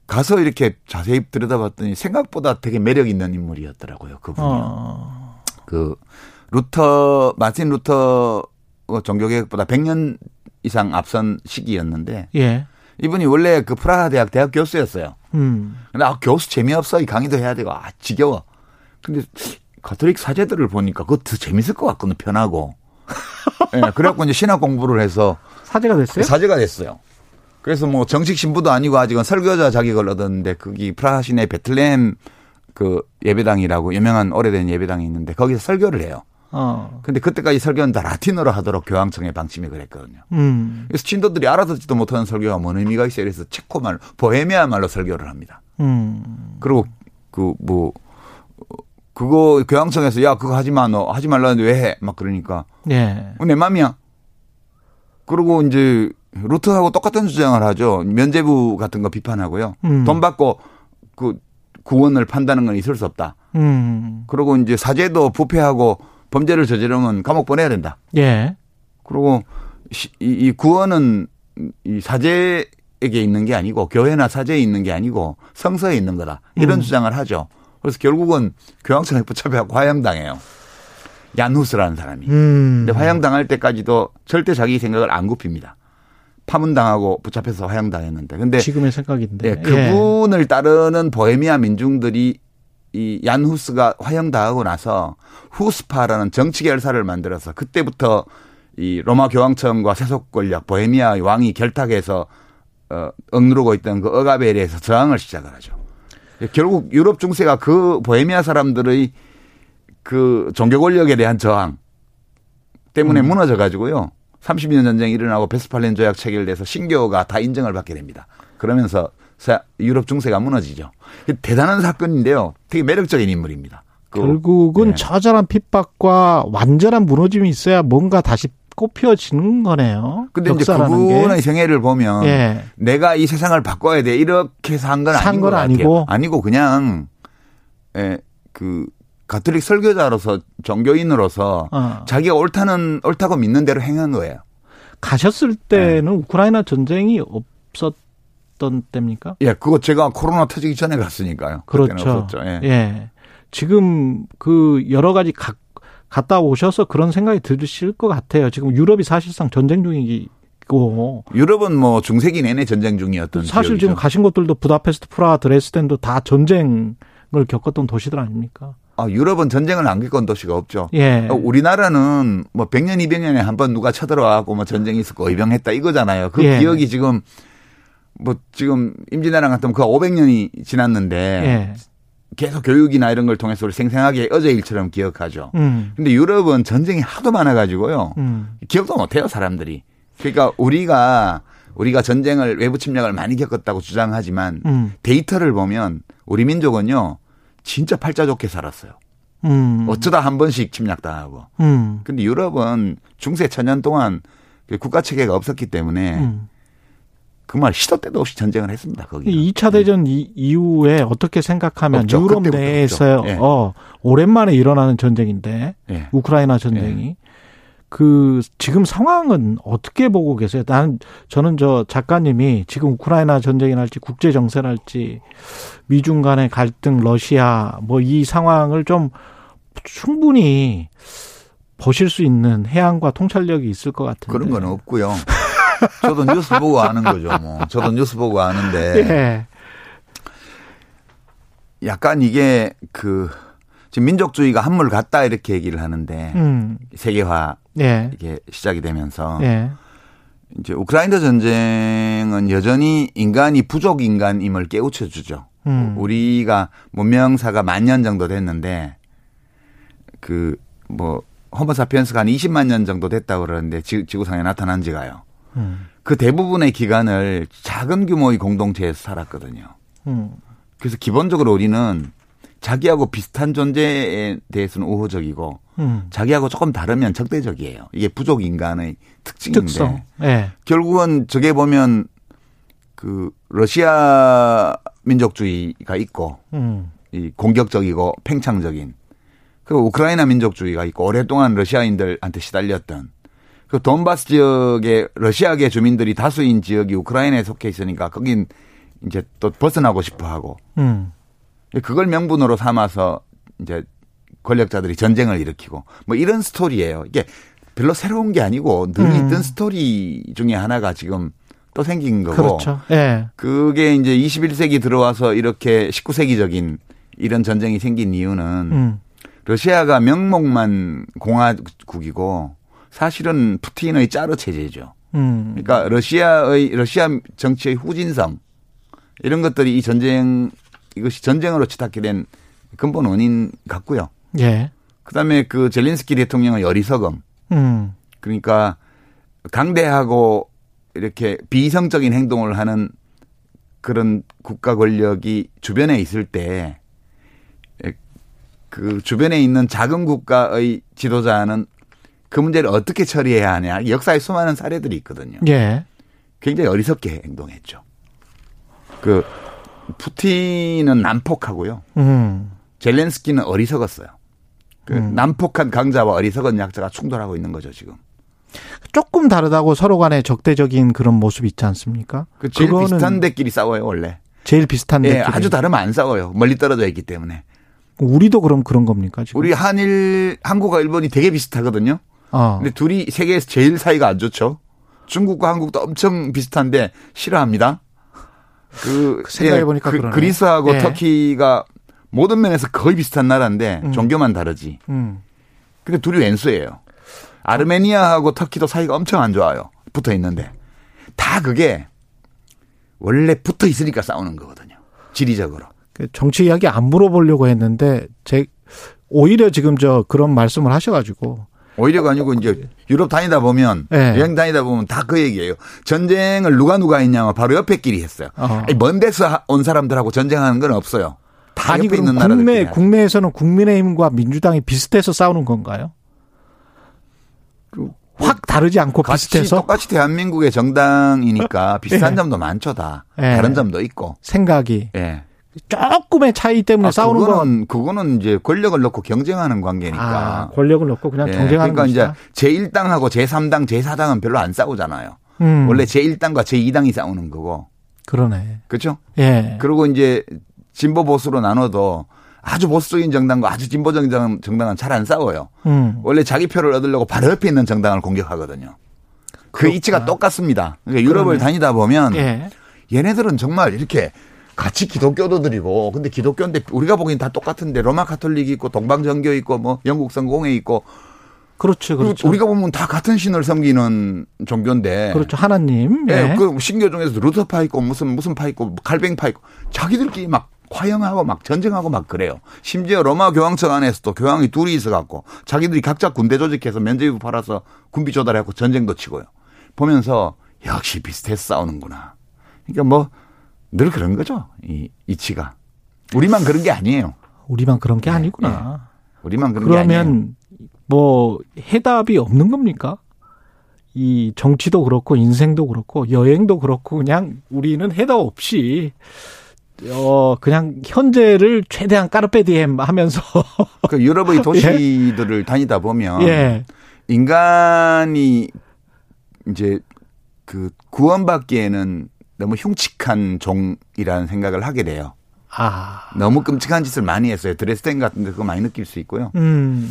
Speaker 8: 가서 이렇게 자세히 들여다봤더니 생각보다 되게 매력 있는 인물이었더라고요. 그분이요.
Speaker 2: 어.
Speaker 8: 그 루터 마틴 루터 종교 개혁보다 100년 이상 앞선 시기였는데
Speaker 2: 예.
Speaker 8: 이분이 원래 그 프라하 대학 대학 교수였어요.
Speaker 2: 음.
Speaker 8: 근데 아 교수 재미없어 이 강의도 해야 되고 아 지겨워. 근데 가톨릭 사제들을 보니까 그거 더 재밌을 것 같거든 편하고. 예, 그래갖고 이제 신학 공부를 해서
Speaker 2: 사제가 됐어요?
Speaker 8: 사제가 됐어요. 그래서 뭐 정식 신부도 아니고 아직은 설교자 자격을 얻었는데 거기 프라하 시내 베틀레헴 그 예배당이라고 유명한 오래된 예배당이 있는데 거기서 설교를 해요.
Speaker 2: 어.
Speaker 8: 근데 그때까지 설교는 다 라틴어로 하도록 교황청의 방침이 그랬거든요.
Speaker 2: 음.
Speaker 8: 그래서 신도들이 알아듣지도 못하는 설교가 뭔 의미가 있어요. 그래서 체코 말, 보헤미아 말로 설교를 합니다.
Speaker 2: 음.
Speaker 8: 그리고 그 뭐 그거 교황청에서 야 그거 하지 마 너 하지 말라는데 왜 해? 막 그러니까
Speaker 2: 예.
Speaker 8: 어, 내 맘이야. 그리고 이제 루트하고 똑같은 주장을 하죠. 면제부 같은 거 비판하고요.
Speaker 2: 음.
Speaker 8: 돈 받고 그 구원을 판다는 건 있을 수 없다.
Speaker 2: 음.
Speaker 8: 그리고 이제 사제도 부패하고 범죄를 저지르면 감옥 보내야 된다.
Speaker 2: 예.
Speaker 8: 그리고 시- 이, 이 구원은 이 사제에게 있는 게 아니고 교회나 사제에 있는 게 아니고 성서에 있는 거다. 이런
Speaker 2: 음.
Speaker 8: 주장을 하죠. 그래서 결국은 교황청에 붙잡혀갖고 화형당해요. 얀후스라는 사람이.
Speaker 2: 음.
Speaker 8: 근데 화형당할 때까지도 절대 자기 생각을 안 굽힙니다. 파문당하고 붙잡혀서 화형당했는데. 근데
Speaker 2: 지금의 생각인데.
Speaker 8: 예, 그분을 따르는 보헤미아 민중들이 이 얀후스가 화형당하고 나서 후스파라는 정치 결사를 만들어서 그때부터 이 로마 교황청과 세속 권력 보헤미아 왕이 결탁해서 어, 억누르고 있던 그 어가베리에서 저항을 시작을 하죠. 결국 유럽 중세가 그 보헤미아 사람들의 그 종교 권력에 대한 저항 때문에
Speaker 2: 음.
Speaker 8: 무너져 가지고요. 30년 전쟁이 일어나고 베스팔렌 조약 체결돼서 신교가 다 인정을 받게 됩니다. 그러면서 사- 유럽 중세가 무너지죠. 대단한 사건인데요. 되게 매력적인 인물입니다. 그-
Speaker 2: 결국은
Speaker 8: 네.
Speaker 2: 처절한 핍박과 완전한 무너짐이 있어야 뭔가 다시 꽃피어지는 거네요.
Speaker 8: 근데 이제 그분의
Speaker 2: 게.
Speaker 8: 생애를 보면
Speaker 2: 예.
Speaker 8: 내가 이 세상을 바꿔야 돼 이렇게 해서
Speaker 2: 한건산
Speaker 8: 아닌
Speaker 2: 건. 아니고?
Speaker 8: 아니고 그냥 예, 그 가톨릭 설교자로서 종교인으로서
Speaker 2: 어.
Speaker 8: 자기가 옳다는 옳다고 믿는 대로 행한 거예요.
Speaker 2: 가셨을 때는 우크라이나 전쟁이 없었 던 때입니까?
Speaker 8: 예, 그거 제가 코로나 터지기 전에 갔으니까요.
Speaker 2: 그렇죠.
Speaker 8: 예.
Speaker 2: 예. 지금 그 여러 가지 가, 갔다 오셔서 그런 생각이 드실 것 같아요. 지금 유럽이 사실상 전쟁 중이고
Speaker 8: 유럽은 뭐 중세기 내내 전쟁 중이었던
Speaker 2: 사실
Speaker 8: 지역이죠.
Speaker 2: 지금 가신 곳들도 부다페스트, 프라하, 드레스덴도 다 전쟁을 겪었던 도시들 아닙니까?
Speaker 8: 아, 유럽은 전쟁을 안 겪은 도시가 없죠.
Speaker 2: 예.
Speaker 8: 어, 우리나라는 뭐 100년, 200년에 한 번 누가 쳐들어와갖고 뭐 전쟁이 있었고 의병했다 이거잖아요. 그
Speaker 2: 예.
Speaker 8: 기억이 지금 뭐 지금 임진왜란 같으면 그 500년이 지났는데
Speaker 2: 예.
Speaker 8: 계속 교육이나 이런 걸 통해서 우리 생생하게 어제 일처럼 기억하죠.
Speaker 2: 음.
Speaker 8: 근데 유럽은 전쟁이 하도 많아가지고요.
Speaker 2: 음.
Speaker 8: 기억도 못해요, 사람들이. 그러니까 우리가 우리가 전쟁을 외부 침략을 많이 겪었다고 주장하지만
Speaker 2: 음.
Speaker 8: 데이터를 보면 우리 민족은요 진짜 팔자 좋게 살았어요.
Speaker 2: 음.
Speaker 8: 어쩌다 한 번씩 침략당하고.
Speaker 2: 음.
Speaker 8: 근데 유럽은 중세 천년 동안 그 국가 체계가 없었기 때문에
Speaker 2: 음.
Speaker 8: 그말 시도 때도 없이 전쟁을 했습니다. 거기.
Speaker 2: 2차 대전 이- 이후에 어떻게 생각하면
Speaker 8: 없죠.
Speaker 2: 유럽 내에서.
Speaker 8: 예.
Speaker 2: 어, 오랜만에 일어나는 전쟁인데
Speaker 8: 예.
Speaker 2: 우크라이나 전쟁이 그 지금 상황은 어떻게 보고 계세요? 난 저는 저 작가님이 지금 우크라이나 전쟁이랄지 국제 정세랄지 미중 간의 갈등, 러시아 뭐 이 상황을 좀 충분히 보실 수 있는 해안과 통찰력이 있을 것 같은데
Speaker 8: 그런 건 없고요. 저도 뉴스 보고 아는 거죠. 뭐 저도 뉴스 보고 아는데
Speaker 2: 예.
Speaker 8: 약간 이게 그 지금 민족주의가 한물 갔다 이렇게 얘기를 하는데
Speaker 2: 음.
Speaker 8: 세계화
Speaker 2: 예.
Speaker 8: 이게 시작이 되면서
Speaker 2: 예.
Speaker 8: 이제 우크라이나 전쟁은 여전히 인간이 부족 인간임을 깨우쳐 주죠.
Speaker 2: 음.
Speaker 8: 우리가 문명사가 만 년 정도 됐는데 그뭐 호모사피엔스가 한 20만 년 정도 됐다고 그러는데 지, 지구상에 나타난 지가요.
Speaker 2: 음.
Speaker 8: 그 대부분의 기간을 작은 규모의 공동체에서 살았거든요.
Speaker 2: 음.
Speaker 8: 그래서 기본적으로 우리는 자기하고 비슷한 존재에 대해서는 우호적이고
Speaker 2: 음.
Speaker 8: 자기하고 조금 다르면 적대적이에요. 이게 부족 인간의 특징인데.
Speaker 2: 예.
Speaker 8: 결국은 저게 보면 그 러시아 민족주의가 있고
Speaker 2: 음.
Speaker 8: 이 공격적이고 팽창적인 그리고 우크라이나 민족주의가 있고 오랫동안 러시아인들한테 시달렸던 그 돈바스 지역의 러시아계 주민들이 다수인 지역이 우크라이나에 속해 있으니까 거긴 이제 또 벗어나고 싶어 하고
Speaker 2: 음.
Speaker 8: 그걸 명분으로 삼아서 이제 권력자들이 전쟁을 일으키고 뭐 이런 스토리예요. 이게 별로 새로운 게 아니고 늘
Speaker 2: 음.
Speaker 8: 있던 스토리 중에 하나가 지금 또 생긴 거고
Speaker 2: 그렇죠. 예.
Speaker 8: 그게 이제 21세기 들어와서 이렇게 19세기적인 이런 전쟁이 생긴 이유는
Speaker 2: 음.
Speaker 8: 러시아가 명목만 공화국이고 사실은 푸틴의 짜르 체제죠.
Speaker 2: 음.
Speaker 8: 그러니까 러시아의 러시아 정치의 후진성 이런 것들이 이 전쟁 이것이 전쟁으로 치닫게 된 근본 원인 같고요.
Speaker 2: 예.
Speaker 8: 그다음에 그 젤린스키 대통령의 어리석음
Speaker 2: 음.
Speaker 8: 그러니까 강대하고 이렇게 비이성적인 행동을 하는 그런 국가 권력이 주변에 있을 때 그 주변에 있는 작은 국가의 지도자는 그 문제를 어떻게 처리해야 하냐. 역사에 수많은 사례들이 있거든요.
Speaker 2: 예.
Speaker 8: 굉장히 어리석게 행동했죠. 그 푸틴은 난폭하고요.
Speaker 2: 음.
Speaker 8: 젤렌스키는 어리석었어요. 그
Speaker 2: 음.
Speaker 8: 난폭한 강자와 어리석은 약자가 충돌하고 있는 거죠, 지금.
Speaker 2: 조금 다르다고 서로 간에 적대적인 그런 모습이 있지 않습니까?
Speaker 8: 그 제일 비슷한 데끼리 싸워요, 원래.
Speaker 2: 제일 비슷한
Speaker 8: 예,
Speaker 2: 데끼리.
Speaker 8: 아주 다르면 안 싸워요. 멀리 떨어져 있기 때문에.
Speaker 2: 우리도 그럼 그런 겁니까 지금?
Speaker 8: 우리 한일, 한국과 일본이 되게 비슷하거든요.
Speaker 2: 어.
Speaker 8: 근데 둘이 세계에서 제일 사이가 안 좋죠. 중국과 한국도 엄청 비슷한데 싫어합니다. 그,
Speaker 2: 생각해 보니까
Speaker 8: 그,
Speaker 2: 그러네.
Speaker 8: 그리스하고
Speaker 2: 예.
Speaker 8: 터키가 모든 면에서 거의 비슷한 나라인데
Speaker 2: 음.
Speaker 8: 종교만 다르지.
Speaker 2: 음.
Speaker 8: 근데 둘이 왼수예요. 아르메니아하고 터키도 사이가 엄청 안 좋아요. 붙어 있는데. 다 그게 원래 붙어 있으니까 싸우는 거거든요. 지리적으로.
Speaker 2: 그 정치 이야기 안 물어보려고 했는데 제 오히려 지금 저 그런 말씀을 하셔가지고
Speaker 8: 오히려가 아니고 이제 유럽 다니다 보면
Speaker 2: 네.
Speaker 8: 여행 다니다 보면 다 그 얘기예요. 전쟁을 누가 누가 했냐면 바로 옆에 끼리 했어요.
Speaker 2: 어.
Speaker 8: 아니, 먼 데서 온 사람들하고 전쟁하는 건 없어요. 다
Speaker 2: 아니
Speaker 8: 옆에 있는 나라들.
Speaker 2: 국내 국내에서는 국민의힘과 민주당이 비슷해서 싸우는 건가요? 확 다르지 않고
Speaker 8: 같이
Speaker 2: 비슷해서
Speaker 8: 똑같이 대한민국의 정당이니까 비슷한
Speaker 2: 예.
Speaker 8: 점도 많죠 다.
Speaker 2: 예.
Speaker 8: 다른 점도 있고.
Speaker 2: 생각이
Speaker 8: 예.
Speaker 2: 조금의 차이 때문에
Speaker 8: 아,
Speaker 2: 싸우는 건
Speaker 8: 그거는 그거는 이제 권력을 놓고 경쟁하는
Speaker 2: 아,
Speaker 8: 관계니까.
Speaker 2: 권력을 놓고 그냥
Speaker 8: 예,
Speaker 2: 경쟁하는
Speaker 8: 그러니까
Speaker 2: 것이다.
Speaker 8: 이제 제1당하고 제3당, 제4당은 별로 안 싸우잖아요.
Speaker 2: 음,
Speaker 8: 원래 제1당과 제2당이 싸우는 거고.
Speaker 2: 그러네.
Speaker 8: 그렇죠?
Speaker 2: 예.
Speaker 8: 그리고 이제 진보 보수로 나눠도 아주 보수적인 정당과 아주 진보적인 정- 정당은 잘 안 싸워요.
Speaker 2: 음.
Speaker 8: 원래 자기 표를 얻으려고 바로 옆에 있는 정당을 공격하거든요. 그
Speaker 2: 그렇구나.
Speaker 8: 이치가 똑같습니다. 그러니까 유럽을
Speaker 2: 그러네.
Speaker 8: 다니다 보면
Speaker 2: 예.
Speaker 8: 얘네들은 정말 이렇게 같이 기독교도들이고 근데 기독교인데 우리가 보기엔 다 똑같은데 로마 카톨릭이 있고 동방정교 있고 뭐 영국 성공회 있고
Speaker 2: 그렇죠. 그렇죠.
Speaker 8: 우리가 보면 다 같은 신을 섬기는 종교인데
Speaker 2: 그렇죠. 하나님.
Speaker 8: 예,
Speaker 2: 예.
Speaker 8: 그 신교 중에서 루터파 있고 무슨 무슨 파 있고 갈뱅파 있고 자기들끼리 막 화형하고 막 전쟁하고 막 그래요. 심지어 로마 교황청 안에서도 교황이 둘이 있어 갖고 자기들이 각자 군대 조직해서 면제부 팔아서 군비 조달해갖고 전쟁도 치고요. 보면서 역시 비슷해서 싸우는구나. 그러니까 뭐 늘 그런 거죠. 이 이치가 우리만 그런 게 아니에요.
Speaker 2: 우리만 그런 게
Speaker 8: 예,
Speaker 2: 아니구나.
Speaker 8: 우리만 그런 게 아니에요.
Speaker 2: 그러면 뭐 해답이 없는 겁니까? 이 정치도 그렇고 인생도 그렇고 여행도 그렇고 그냥 우리는 해답 없이 어 그냥 현재를 최대한 까르페디엠 하면서
Speaker 8: 그 유럽의 도시들을 다니다 보면
Speaker 2: 예.
Speaker 8: 인간이 이제 그 구원받기에는 너무 흉측한 종이라는 생각을 하게 돼요.
Speaker 2: 아.
Speaker 8: 너무 끔찍한 짓을 많이 했어요. 드레스덴 같은 데 그거 많이 느낄 수 있고요.
Speaker 2: 음.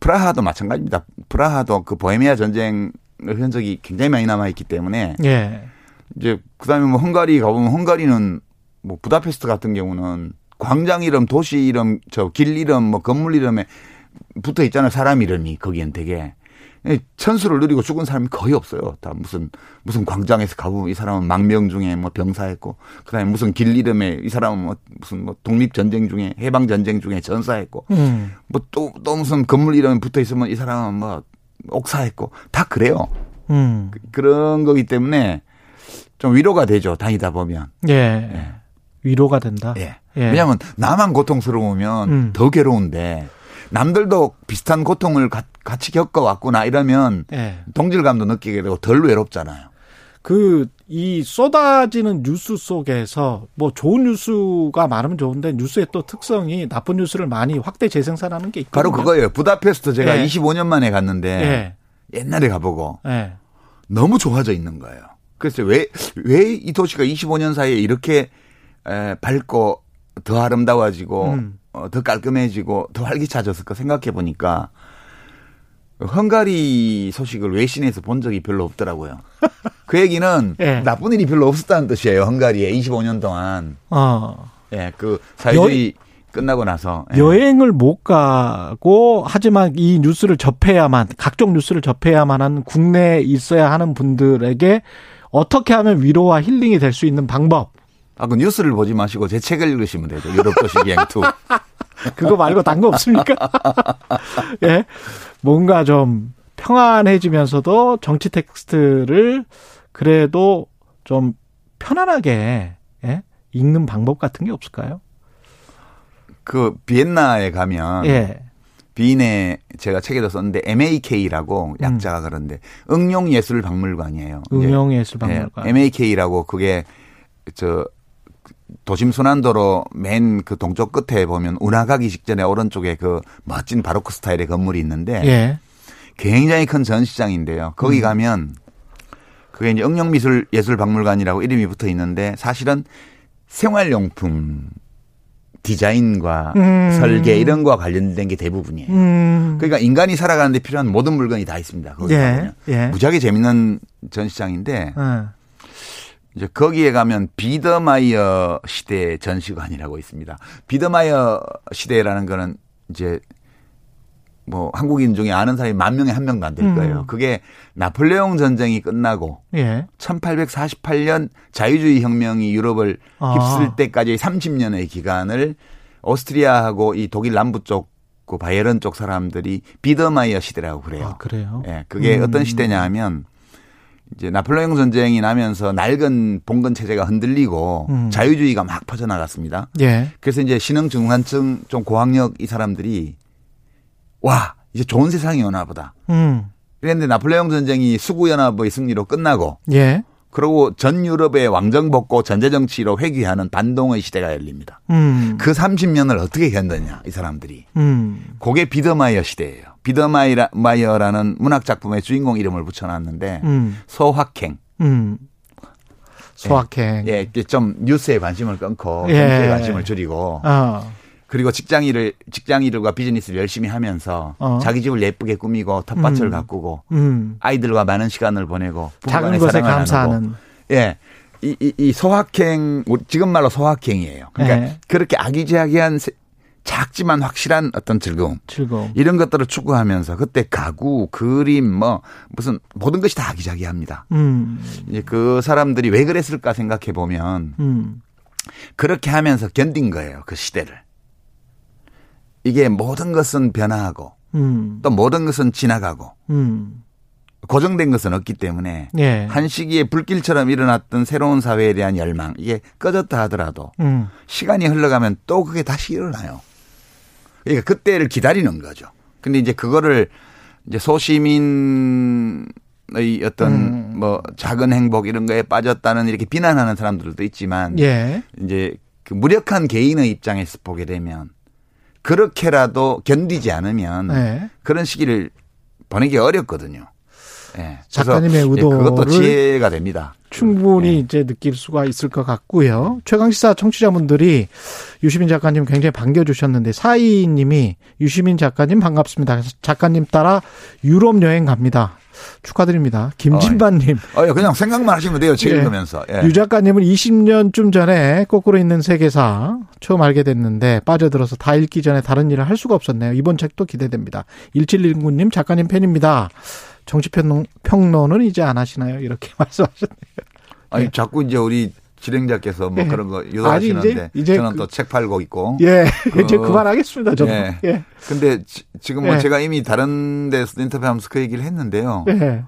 Speaker 8: 프라하도 마찬가지입니다. 프라하도 그 보헤미아 전쟁 흔적이 굉장히 많이 남아 있기 때문에
Speaker 2: 예.
Speaker 8: 이제 그 다음에 뭐 헝가리 가보면 헝가리는 뭐 부다페스트 같은 경우는 광장 이름, 도시 이름, 저 길 이름, 뭐 건물 이름에 붙어 있잖아요. 사람 이름이 거기엔 되게 천수를 누리고 죽은 사람이 거의 없어요. 다 무슨 무슨 광장에서 가보면 이 사람은 망명 중에 뭐 병사했고 그다음에 무슨 길 이름에 이 사람은 뭐 무슨 뭐 독립 전쟁 중에 해방 전쟁 중에 전사했고
Speaker 2: 음.
Speaker 8: 뭐또또 무슨 건물 이름에 붙어 있으면 이 사람은 뭐 옥사했고 다 그래요.
Speaker 2: 음.
Speaker 8: 그 런 거기 때문에 좀 위로가 되죠. 다니다 보면.
Speaker 2: 예. 위로가 된다.
Speaker 8: 예.
Speaker 2: 예.
Speaker 8: 왜냐하면 나만 고통스러우면
Speaker 2: 음.
Speaker 8: 더 괴로운데 남들도 비슷한 고통을 가- 같이 겪어왔구나 이러면
Speaker 2: 예.
Speaker 8: 동질감도 느끼게 되고 덜 외롭잖아요.
Speaker 2: 그, 이 쏟아지는 뉴스 속에서 뭐 좋은 뉴스가 많으면 좋은데 뉴스의 또 특성이 나쁜 뉴스를 많이 확대 재생산하는 게 있거든요.
Speaker 8: 바로 그거예요. 부다페스트 제가
Speaker 2: 예.
Speaker 8: 25년 만에 갔는데
Speaker 2: 예.
Speaker 8: 옛날에 가보고
Speaker 2: 예.
Speaker 8: 너무 좋아져 있는 거예요. 그래서 왜, 왜 이 도시가 25년 사이에 이렇게 에, 밝고 더 아름다워지고
Speaker 2: 음.
Speaker 8: 어, 더 깔끔해지고 더 활기차졌을까 생각해 보니까 헝가리 소식을 외신에서 본 적이 별로 없더라고요. 그 얘기는
Speaker 2: 예.
Speaker 8: 나쁜 일이 별로 없었다는 뜻이에요. 헝가리에 25년 동안.
Speaker 2: 어.
Speaker 8: 예, 그 사회주의 끝나고 나서. 예.
Speaker 2: 여행을 못 가고 하지만 이 뉴스를 접해야만 각종 뉴스를 접해야만 하는 국내에 있어야 하는 분들에게 어떻게 하면 위로와 힐링이 될 수 있는 방법
Speaker 8: 아, 그 뉴스를 보지 마시고 제 책을 읽으시면 되죠. 유럽 도시 기행 2.
Speaker 2: 그거 말고 딴 거 없습니까? 예. 뭔가 좀 평안해지면서도 정치 텍스트를 그래도 좀 편안하게 예? 읽는 방법 같은 게 없을까요?
Speaker 8: 그 비엔나에 가면
Speaker 2: 예.
Speaker 8: 비인에 제가 책에도 썼는데 MAK라고 약자가 그런데 응용 예술 박물관이에요. 이제
Speaker 2: 응용예술박물관.
Speaker 8: 예, MAK라고 그게 저 도심 순환도로 맨 그 동쪽 끝에 보면 운하 가기 직전에 오른쪽에 그 멋진 바로크 스타일의 건물이 있는데
Speaker 2: 예.
Speaker 8: 굉장히 큰 전시장인데요. 거기 가면 그게 이제 응용미술 예술박물관이라고 이름이 붙어 있는데 사실은 생활용품 디자인과
Speaker 2: 음.
Speaker 8: 설계 이런 거와 관련된 게 대부분이에요.
Speaker 2: 음.
Speaker 8: 그러니까 인간이 살아가는데 필요한 모든 물건이 다 있습니다. 거기
Speaker 2: 예.
Speaker 8: 가면
Speaker 2: 예.
Speaker 8: 무지하게 재밌는 전시장인데
Speaker 2: 예.
Speaker 8: 이제 거기에 가면 비더마이어 시대 전시관이라고 있습니다. 비더마이어 시대라는 거는 이제 뭐 한국인 중에 아는 사람이 만 명에 한 명도 안 될 거예요.
Speaker 2: 음.
Speaker 8: 그게 나폴레옹 전쟁이 끝나고
Speaker 2: 예.
Speaker 8: 1848년 자유주의 혁명이 유럽을
Speaker 2: 아.
Speaker 8: 휩쓸 때까지 30년의 기간을 오스트리아하고 이 독일 남부 쪽 그 바이에른 쪽 사람들이 비더마이어 시대라고 그래요.
Speaker 2: 아, 그래요?
Speaker 8: 예, 그게
Speaker 2: 음.
Speaker 8: 어떤 시대냐 하면 이제 나폴레옹 전쟁이 나면서 낡은 봉건 체제가 흔들리고
Speaker 2: 음.
Speaker 8: 자유주의가 막 퍼져나갔습니다.
Speaker 2: 예.
Speaker 8: 그래서 이제 신흥 중산층 좀 고학력 이 사람들이 와 이제 좋은 세상이 오나 보다.
Speaker 2: 음.
Speaker 8: 그런데 나폴레옹 전쟁이 수구 연합의 승리로 끝나고
Speaker 2: 예.
Speaker 8: 그리고 전 유럽의 왕정복고 전제 정치로 회귀하는 반동의 시대가 열립니다.
Speaker 2: 음.
Speaker 8: 그 30년을 어떻게 견뎠냐 이 사람들이.
Speaker 2: 음.
Speaker 8: 그게 비더마이어 시대예요. 비더마이어라는 문학 작품의 주인공 이름을 붙여놨는데
Speaker 2: 음.
Speaker 8: 소확행.
Speaker 2: 음. 소확행.
Speaker 8: 예, 이게 좀 뉴스에 관심을 끊고
Speaker 2: 예.
Speaker 8: 정치에 관심을 줄이고
Speaker 2: 어.
Speaker 8: 그리고 직장 일을 직장 일과 비즈니스를 열심히 하면서
Speaker 2: 어.
Speaker 8: 자기 집을 예쁘게 꾸미고 텃밭을
Speaker 2: 음.
Speaker 8: 가꾸고
Speaker 2: 음.
Speaker 8: 아이들과 많은 시간을 보내고
Speaker 2: 작은 것에 감사하는.
Speaker 8: 예. 이, 이, 이 소확행, 지금 말로 소확행이에요. 그러니까
Speaker 2: 예.
Speaker 8: 그렇게 아기자기한 세- 작지만 확실한 어떤 즐거움.
Speaker 2: 즐거움.
Speaker 8: 이런 것들을 추구하면서 그때 가구, 그림, 뭐 무슨 모든 것이 다 아기자기합니다.
Speaker 2: 음.
Speaker 8: 이제 그 사람들이 왜 그랬을까 생각해 보면
Speaker 2: 음.
Speaker 8: 그렇게 하면서 견딘 거예요. 그 시대를. 이게 모든 것은 변화하고
Speaker 2: 음.
Speaker 8: 또 모든 것은 지나가고
Speaker 2: 음.
Speaker 8: 고정된 것은 없기 때문에
Speaker 2: 예.
Speaker 8: 한 시기에 불길처럼 일어났던 새로운 사회에 대한 열망 이게 꺼졌다 하더라도
Speaker 2: 음.
Speaker 8: 시간이 흘러가면 또 그게 다시 일어나요. 그러니까 그때를 기다리는 거죠. 근데 이제 그거를 이제 소시민의 어떤
Speaker 2: 음.
Speaker 8: 뭐 작은 행복 이런 거에 빠졌다는 이렇게 비난하는 사람들도 있지만
Speaker 2: 예.
Speaker 8: 이제 그 무력한 개인의 입장에서 보게 되면 그렇게라도 견디지 않으면
Speaker 2: 예.
Speaker 8: 그런 시기를 보내기 어렵거든요. 예. 그래서
Speaker 2: 작가님의
Speaker 8: 예, 그것도
Speaker 2: 의도를
Speaker 8: 지혜가 됩니다.
Speaker 2: 충분히
Speaker 8: 예.
Speaker 2: 이제 느낄 수가 있을 것 같고요. 최강시사 청취자분들이 유시민 작가님 굉장히 반겨주셨는데 사이님이 유시민 작가님 반갑습니다. 작가님 따라 유럽 여행 갑니다. 축하드립니다. 김진반님.
Speaker 8: 어, 예, 그냥 생각만 하시면 돼요. 책
Speaker 2: 예.
Speaker 8: 읽으면서. 예.
Speaker 2: 유 작가님은 20년쯤 전에 거꾸로 있는 세계사 처음 알게 됐는데 빠져들어서 다 읽기 전에 다른 일을 할 수가 없었네요. 이번 책도 기대됩니다. 1719님 작가님 팬입니다. 정치평론 평론은 이제 안 하시나요? 이렇게 말씀하셨네요.
Speaker 8: 아니
Speaker 2: 예.
Speaker 8: 자꾸 이제 우리 진행자께서 뭐
Speaker 2: 예.
Speaker 8: 그런 거 유도하시는데
Speaker 2: 이제- 이제
Speaker 8: 저는
Speaker 2: 그-
Speaker 8: 또책 팔고 있고.
Speaker 2: 예,
Speaker 8: 그-
Speaker 2: 이제 그만하겠습니다. 저도.
Speaker 8: 예.
Speaker 2: 예.
Speaker 8: 근데 지, 금뭐
Speaker 2: 예.
Speaker 8: 제가 이미 다른 데서 인터뷰하면서 그 얘기를 했는데요.
Speaker 2: 예.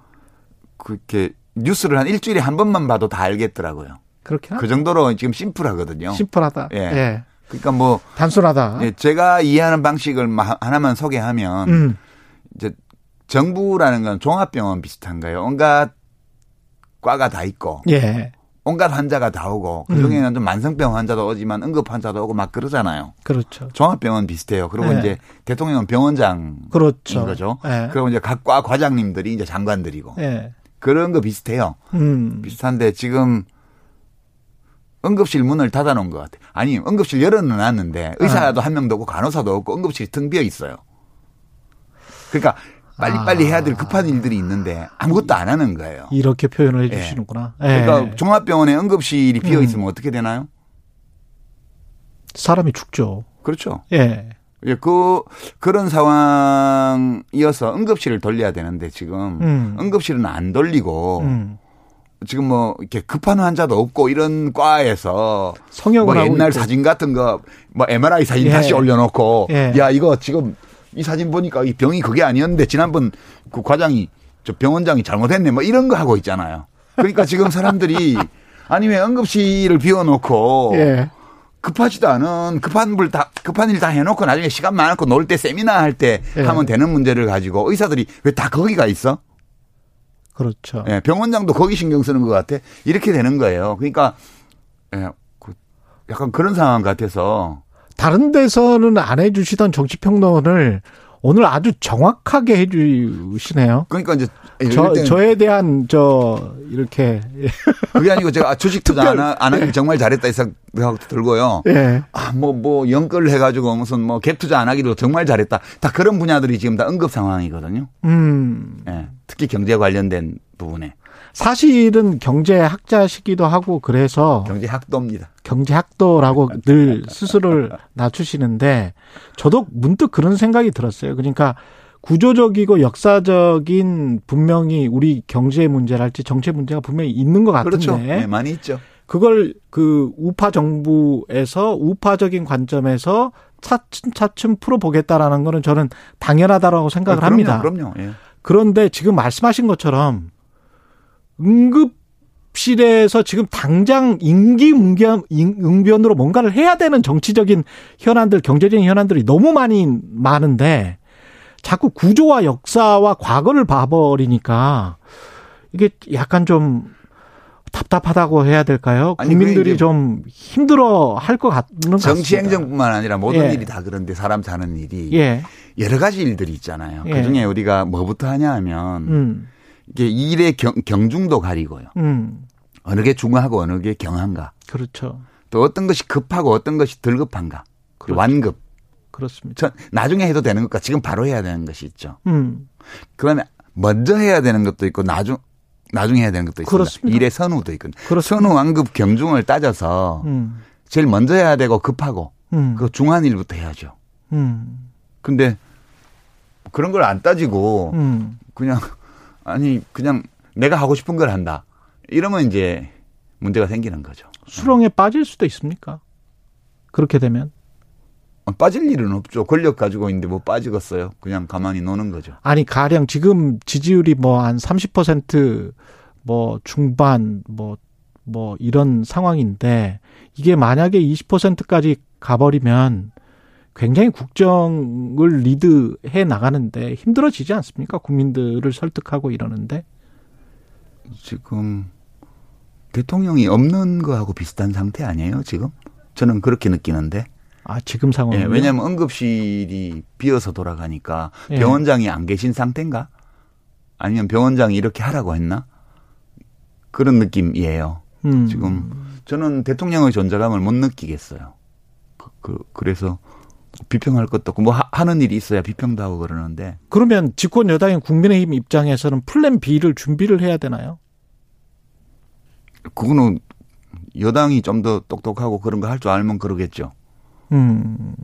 Speaker 8: 그렇게 뉴스를 한 일주일에 한 번만 봐도 다 알겠더라고요.
Speaker 2: 그렇게
Speaker 8: 그 정도로 지금 심플하거든요.
Speaker 2: 심플하다.
Speaker 8: 예.
Speaker 2: 예.
Speaker 8: 그러니까 뭐
Speaker 2: 단순하다.
Speaker 8: 예, 제가 이해하는 방식을 마- 하나만 소개하면
Speaker 2: 음.
Speaker 8: 이제 정부라는 건 종합병원 비슷한가요? 온갖 과가 다 있고
Speaker 2: 예.
Speaker 8: 온갖 환자가 다 오고
Speaker 2: 음.
Speaker 8: 그 중에는 좀 만성병 환자도 오지만 응급 환자도 오고 막 그러잖아요.
Speaker 2: 그렇죠.
Speaker 8: 종합병원 비슷해요. 그리고
Speaker 2: 예.
Speaker 8: 이제 대통령은 병원장인
Speaker 2: 그렇죠.
Speaker 8: 거죠.
Speaker 2: 예.
Speaker 8: 그리고 이제 각과 과장님들이 이제 장관들이고
Speaker 2: 예.
Speaker 8: 그런 거 비슷해요.
Speaker 2: 음.
Speaker 8: 비슷한데 지금 응급실 문을 닫아놓은 것 같아요. 아니 응급실 열어놨는데 의사도 한 명도 없고 간호사도 없고 응급실이 텅 비어 있어요. 그러니까 빨리빨리
Speaker 2: 아.
Speaker 8: 해야 될 급한 일들이 있는데 아무것도 안 하는 거예요.
Speaker 2: 이렇게 표현을 해 주시는구나. 예.
Speaker 8: 그러니까 종합병원에 응급실이 비어
Speaker 2: 음.
Speaker 8: 있으면 어떻게 되나요?
Speaker 2: 사람이 죽죠.
Speaker 8: 그렇죠.
Speaker 2: 예.
Speaker 8: 예, 그 그런 상황이어서 응급실을 돌려야 되는데 지금
Speaker 2: 음.
Speaker 8: 응급실은 안 돌리고
Speaker 2: 음.
Speaker 8: 지금 뭐 이렇게 급한 환자도 없고 이런 과에서
Speaker 2: 성형을
Speaker 8: 뭐 옛날
Speaker 2: 있고.
Speaker 8: 사진 같은 거 뭐 MRI 사진
Speaker 2: 예.
Speaker 8: 다시 올려놓고
Speaker 2: 예.
Speaker 8: 야 이거 지금 이 사진 보니까 이 병이 그게 아니었는데 지난번 그 과장이 저 병원장이 잘못했네 뭐 이런 거 하고 있잖아요. 그러니까 지금 사람들이 아니 왜 응급실을 비워놓고
Speaker 2: 예.
Speaker 8: 급하지도 않은 급한 불 다 급한 일 다 해놓고 나중에 시간 많고 놀 때 세미나 할때
Speaker 2: 예.
Speaker 8: 하면 되는 문제를 가지고 의사들이 왜 다 거기가 있어?
Speaker 2: 그렇죠.
Speaker 8: 예, 병원장도 거기 신경 쓰는 것 같아. 이렇게 되는 거예요. 그러니까 예, 그 약간 그런 상황 같아서
Speaker 2: 다른 데서는 안 해주시던 정치 평론을 오늘 아주 정확하게 해주시네요.
Speaker 8: 그러니까 이제
Speaker 2: 저, 저에 대한, 저, 이렇게,
Speaker 8: 그게 아니고 제가 아, 주식 투자 안, 하, 안 하길 정말 잘했다 이 생각 들고요.
Speaker 2: 예.
Speaker 8: 아, 뭐, 뭐, 연끌 해가지고 무슨 뭐 갭 투자 안 하기로 정말 잘했다. 다 그런 분야들이 지금 다 응급 상황이거든요.
Speaker 2: 음.
Speaker 8: 예, 특히 경제 관련된 부분에.
Speaker 2: 사실은 경제학자시기도 하고 그래서
Speaker 8: 경제 학도입니다.
Speaker 2: 경제학도라고 늘 스스로를 낮추시는데 저도 문득 그런 생각이 들었어요. 그러니까 구조적이고 역사적인 분명히 우리 경제 문제랄지 정치 문제가 분명히 있는 것 같은데
Speaker 8: 그렇죠. 네, 많이 있죠.
Speaker 2: 그걸 그 우파 정부에서 우파적인 관점에서 차츰 차츰 풀어보겠다라는 거는 저는 당연하다라고 생각을
Speaker 8: 아, 그럼요,
Speaker 2: 합니다.
Speaker 8: 그럼요. 예.
Speaker 2: 그런데 지금 말씀하신 것처럼 응급실에서 지금 당장 임기응변, 응변으로 뭔가를 해야 되는 정치적인 현안들, 경제적인 현안들이 너무 많이 많은데 자꾸 구조와 역사와 과거를 봐버리니까 이게 약간 좀 답답하다고 해야 될까요?
Speaker 8: 아니,
Speaker 2: 국민들이 좀 힘들어 할 것 같습니다.
Speaker 8: 정치 행정뿐만 아니라 모든
Speaker 2: 예.
Speaker 8: 일이 다 그런데 사람 사는 일이
Speaker 2: 예.
Speaker 8: 여러 가지 일들이 있잖아요.
Speaker 2: 예.
Speaker 8: 그 중에 우리가 뭐부터 하냐 하면
Speaker 2: 음.
Speaker 8: 이게 일의 경, 경중도 가리고요.
Speaker 2: 음.
Speaker 8: 어느 게 중하고 어느 게 경한가.
Speaker 2: 그렇죠.
Speaker 8: 또 어떤 것이 급하고 어떤 것이 덜 급한가.
Speaker 2: 그렇죠.
Speaker 8: 완급.
Speaker 2: 그렇습니다.
Speaker 8: 전 나중에 해도 되는 것과 지금 바로 해야 되는 것이 있죠.
Speaker 2: 음.
Speaker 8: 그러면 먼저 해야 되는 것도 있고 나중 나중에 해야 되는 것도 있습니다.
Speaker 2: 그렇습니다.
Speaker 8: 일의 선우도 있거든요.
Speaker 2: 그렇습니다.
Speaker 8: 선우 완급 경중을 따져서
Speaker 2: 음.
Speaker 8: 제일 먼저 해야 되고 급하고
Speaker 2: 음.
Speaker 8: 그 중한 일부터 해야죠.
Speaker 2: 음.
Speaker 8: 근데 그런 걸 안 따지고
Speaker 2: 음.
Speaker 8: 그냥 아니 그냥 내가 하고 싶은 걸 한다. 이러면 이제 문제가 생기는 거죠.
Speaker 2: 수렁에 빠질 수도 있습니까? 그렇게 되면
Speaker 8: 빠질 일은 없죠. 권력 가지고 있는데 뭐 빠지겠어요. 그냥 가만히 노는 거죠.
Speaker 2: 아니 가령 지금 지지율이 뭐 한 30%뭐 중반 뭐 뭐 이런 상황인데 이게 만약에 20%까지 가버리면 굉장히 국정을 리드해 나가는데 힘들어지지 않습니까? 국민들을 설득하고 이러는데
Speaker 8: 지금 대통령이 없는 거하고 비슷한 상태 아니에요, 지금? 저는 그렇게 느끼는데.
Speaker 2: 아 지금 상황
Speaker 8: 예, 왜냐하면 응급실이 비어서 돌아가니까
Speaker 2: 예.
Speaker 8: 병원장이 안 계신 상태인가? 아니면 병원장이 이렇게 하라고 했나? 그런 느낌이에요.
Speaker 2: 음.
Speaker 8: 지금 저는 대통령의 존재감을 못 느끼겠어요. 그, 그 그래서 비평할 것도 없고 뭐 하- 하는 일이 있어야 비평도 하고 그러는데
Speaker 2: 그러면 집권 여당인 국민의힘 입장에서는 플랜 B를 준비를 해야 되나요?
Speaker 8: 그거는 여당이 좀 더 똑똑하고 그런 거 할 줄 알면 그러겠죠.
Speaker 2: 음.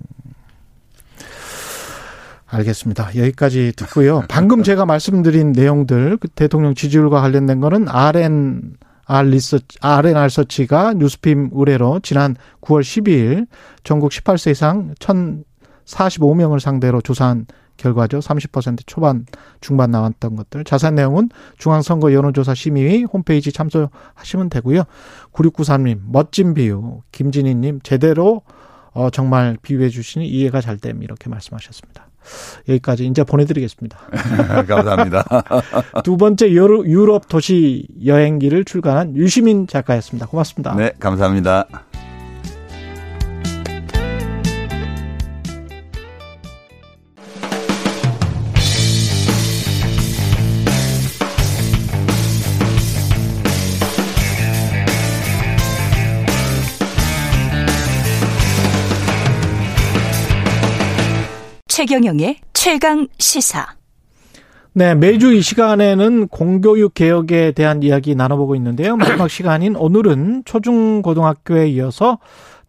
Speaker 2: 알겠습니다. 여기까지 듣고요. 방금 제가 말씀드린 내용들, 그 대통령 지지율과 관련된 거는 RN, R 리서치, RNR 서치가 뉴스핌 의뢰로 지난 9월 12일 전국 18세 이상 1,045명을 상대로 조사한 결과죠. 30% 초반, 중반 나왔던 것들. 자세한 내용은 중앙선거 여론조사 심의위 홈페이지 참조하시면 되고요. 9693님, 멋진 비유. 김진희님, 제대로 어, 정말 비유해 주시니 이해가 잘 됨. 이렇게 말씀하셨습니다. 여기까지 이제 보내드리겠습니다.
Speaker 8: 감사합니다.
Speaker 2: 두 번째 유럽 도시 여행기를 출간한 유시민 작가였습니다. 고맙습니다.
Speaker 8: 네, 감사합니다.
Speaker 3: 최경영의 최강 시사.
Speaker 2: 네, 매주 이 시간에는 공교육 개혁에 대한 이야기 나눠보고 있는데요. 마지막 시간인 오늘은 초중고등학교에 이어서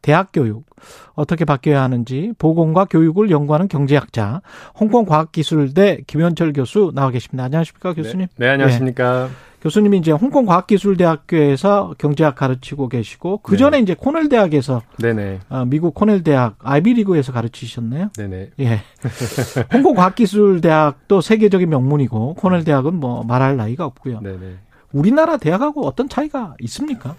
Speaker 2: 대학 교육 어떻게 바뀌어야 하는지 보건과 교육을 연구하는 경제학자 홍콩과학기술대 김현철 교수 나와 계십니다. 안녕하십니까 교수님?
Speaker 9: 네, 안녕하십니까.
Speaker 2: 교수님이 이제 홍콩과학기술대학교에서 경제학 가르치고 계시고 그 전에 이제 코넬 대학에서
Speaker 9: 네네.
Speaker 2: 어, 미국 코넬 대학 아이비리그에서 가르치셨네요.
Speaker 9: 네네.
Speaker 2: 예. 홍콩 과학기술대학도 세계적인 명문이고 코넬 대학은 뭐 말할 나이가 없고요.
Speaker 9: 네네.
Speaker 2: 우리나라 대학하고 어떤 차이가 있습니까?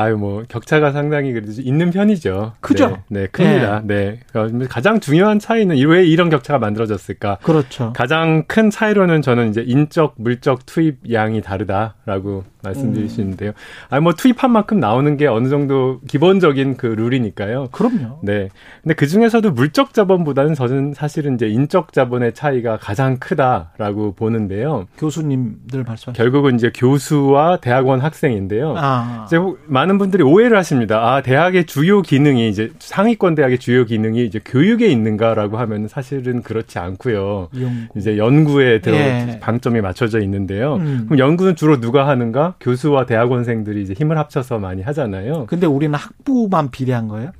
Speaker 9: 아유, 뭐, 격차가 상당히 그래도 있는 편이죠.
Speaker 2: 크죠?
Speaker 9: 네, 네, 큽니다. 네. 어, 가장 중요한 차이는 왜 이런 격차가 만들어졌을까?
Speaker 2: 그렇죠.
Speaker 9: 가장 큰 차이로는 저는 이제 인적, 물적 투입 양이 다르다라고 말씀드릴 수 있는데요. 아, 뭐 투입한 만큼 나오는 게 어느 정도 기본적인 그 룰이니까요.
Speaker 2: 그럼요.
Speaker 9: 네. 근데 그 중에서도 물적 자본보다는 저는 사실은 이제 인적 자본의 차이가 가장 크다라고 보는데요.
Speaker 2: 교수님들 말씀하시죠.
Speaker 9: 결국은 이제 교수와 대학원 학생인데요.
Speaker 2: 아,
Speaker 9: 이제 혹- 많은 분들이 오해를 하십니다. 아, 대학의 주요 기능이 이제 상위권 대학의 주요 기능이 이제 교육에 있는가라고 하면 사실은 그렇지 않고요.
Speaker 2: 이용.
Speaker 9: 이제 연구에 들어
Speaker 2: 예.
Speaker 9: 방점이 맞춰져 있는데요.
Speaker 2: 음.
Speaker 9: 그럼 연구는 주로 누가 하는가? 교수와 대학원생들이 이제 힘을 합쳐서 많이 하잖아요.
Speaker 2: 근데 우리는 학부만 비례한 거예요?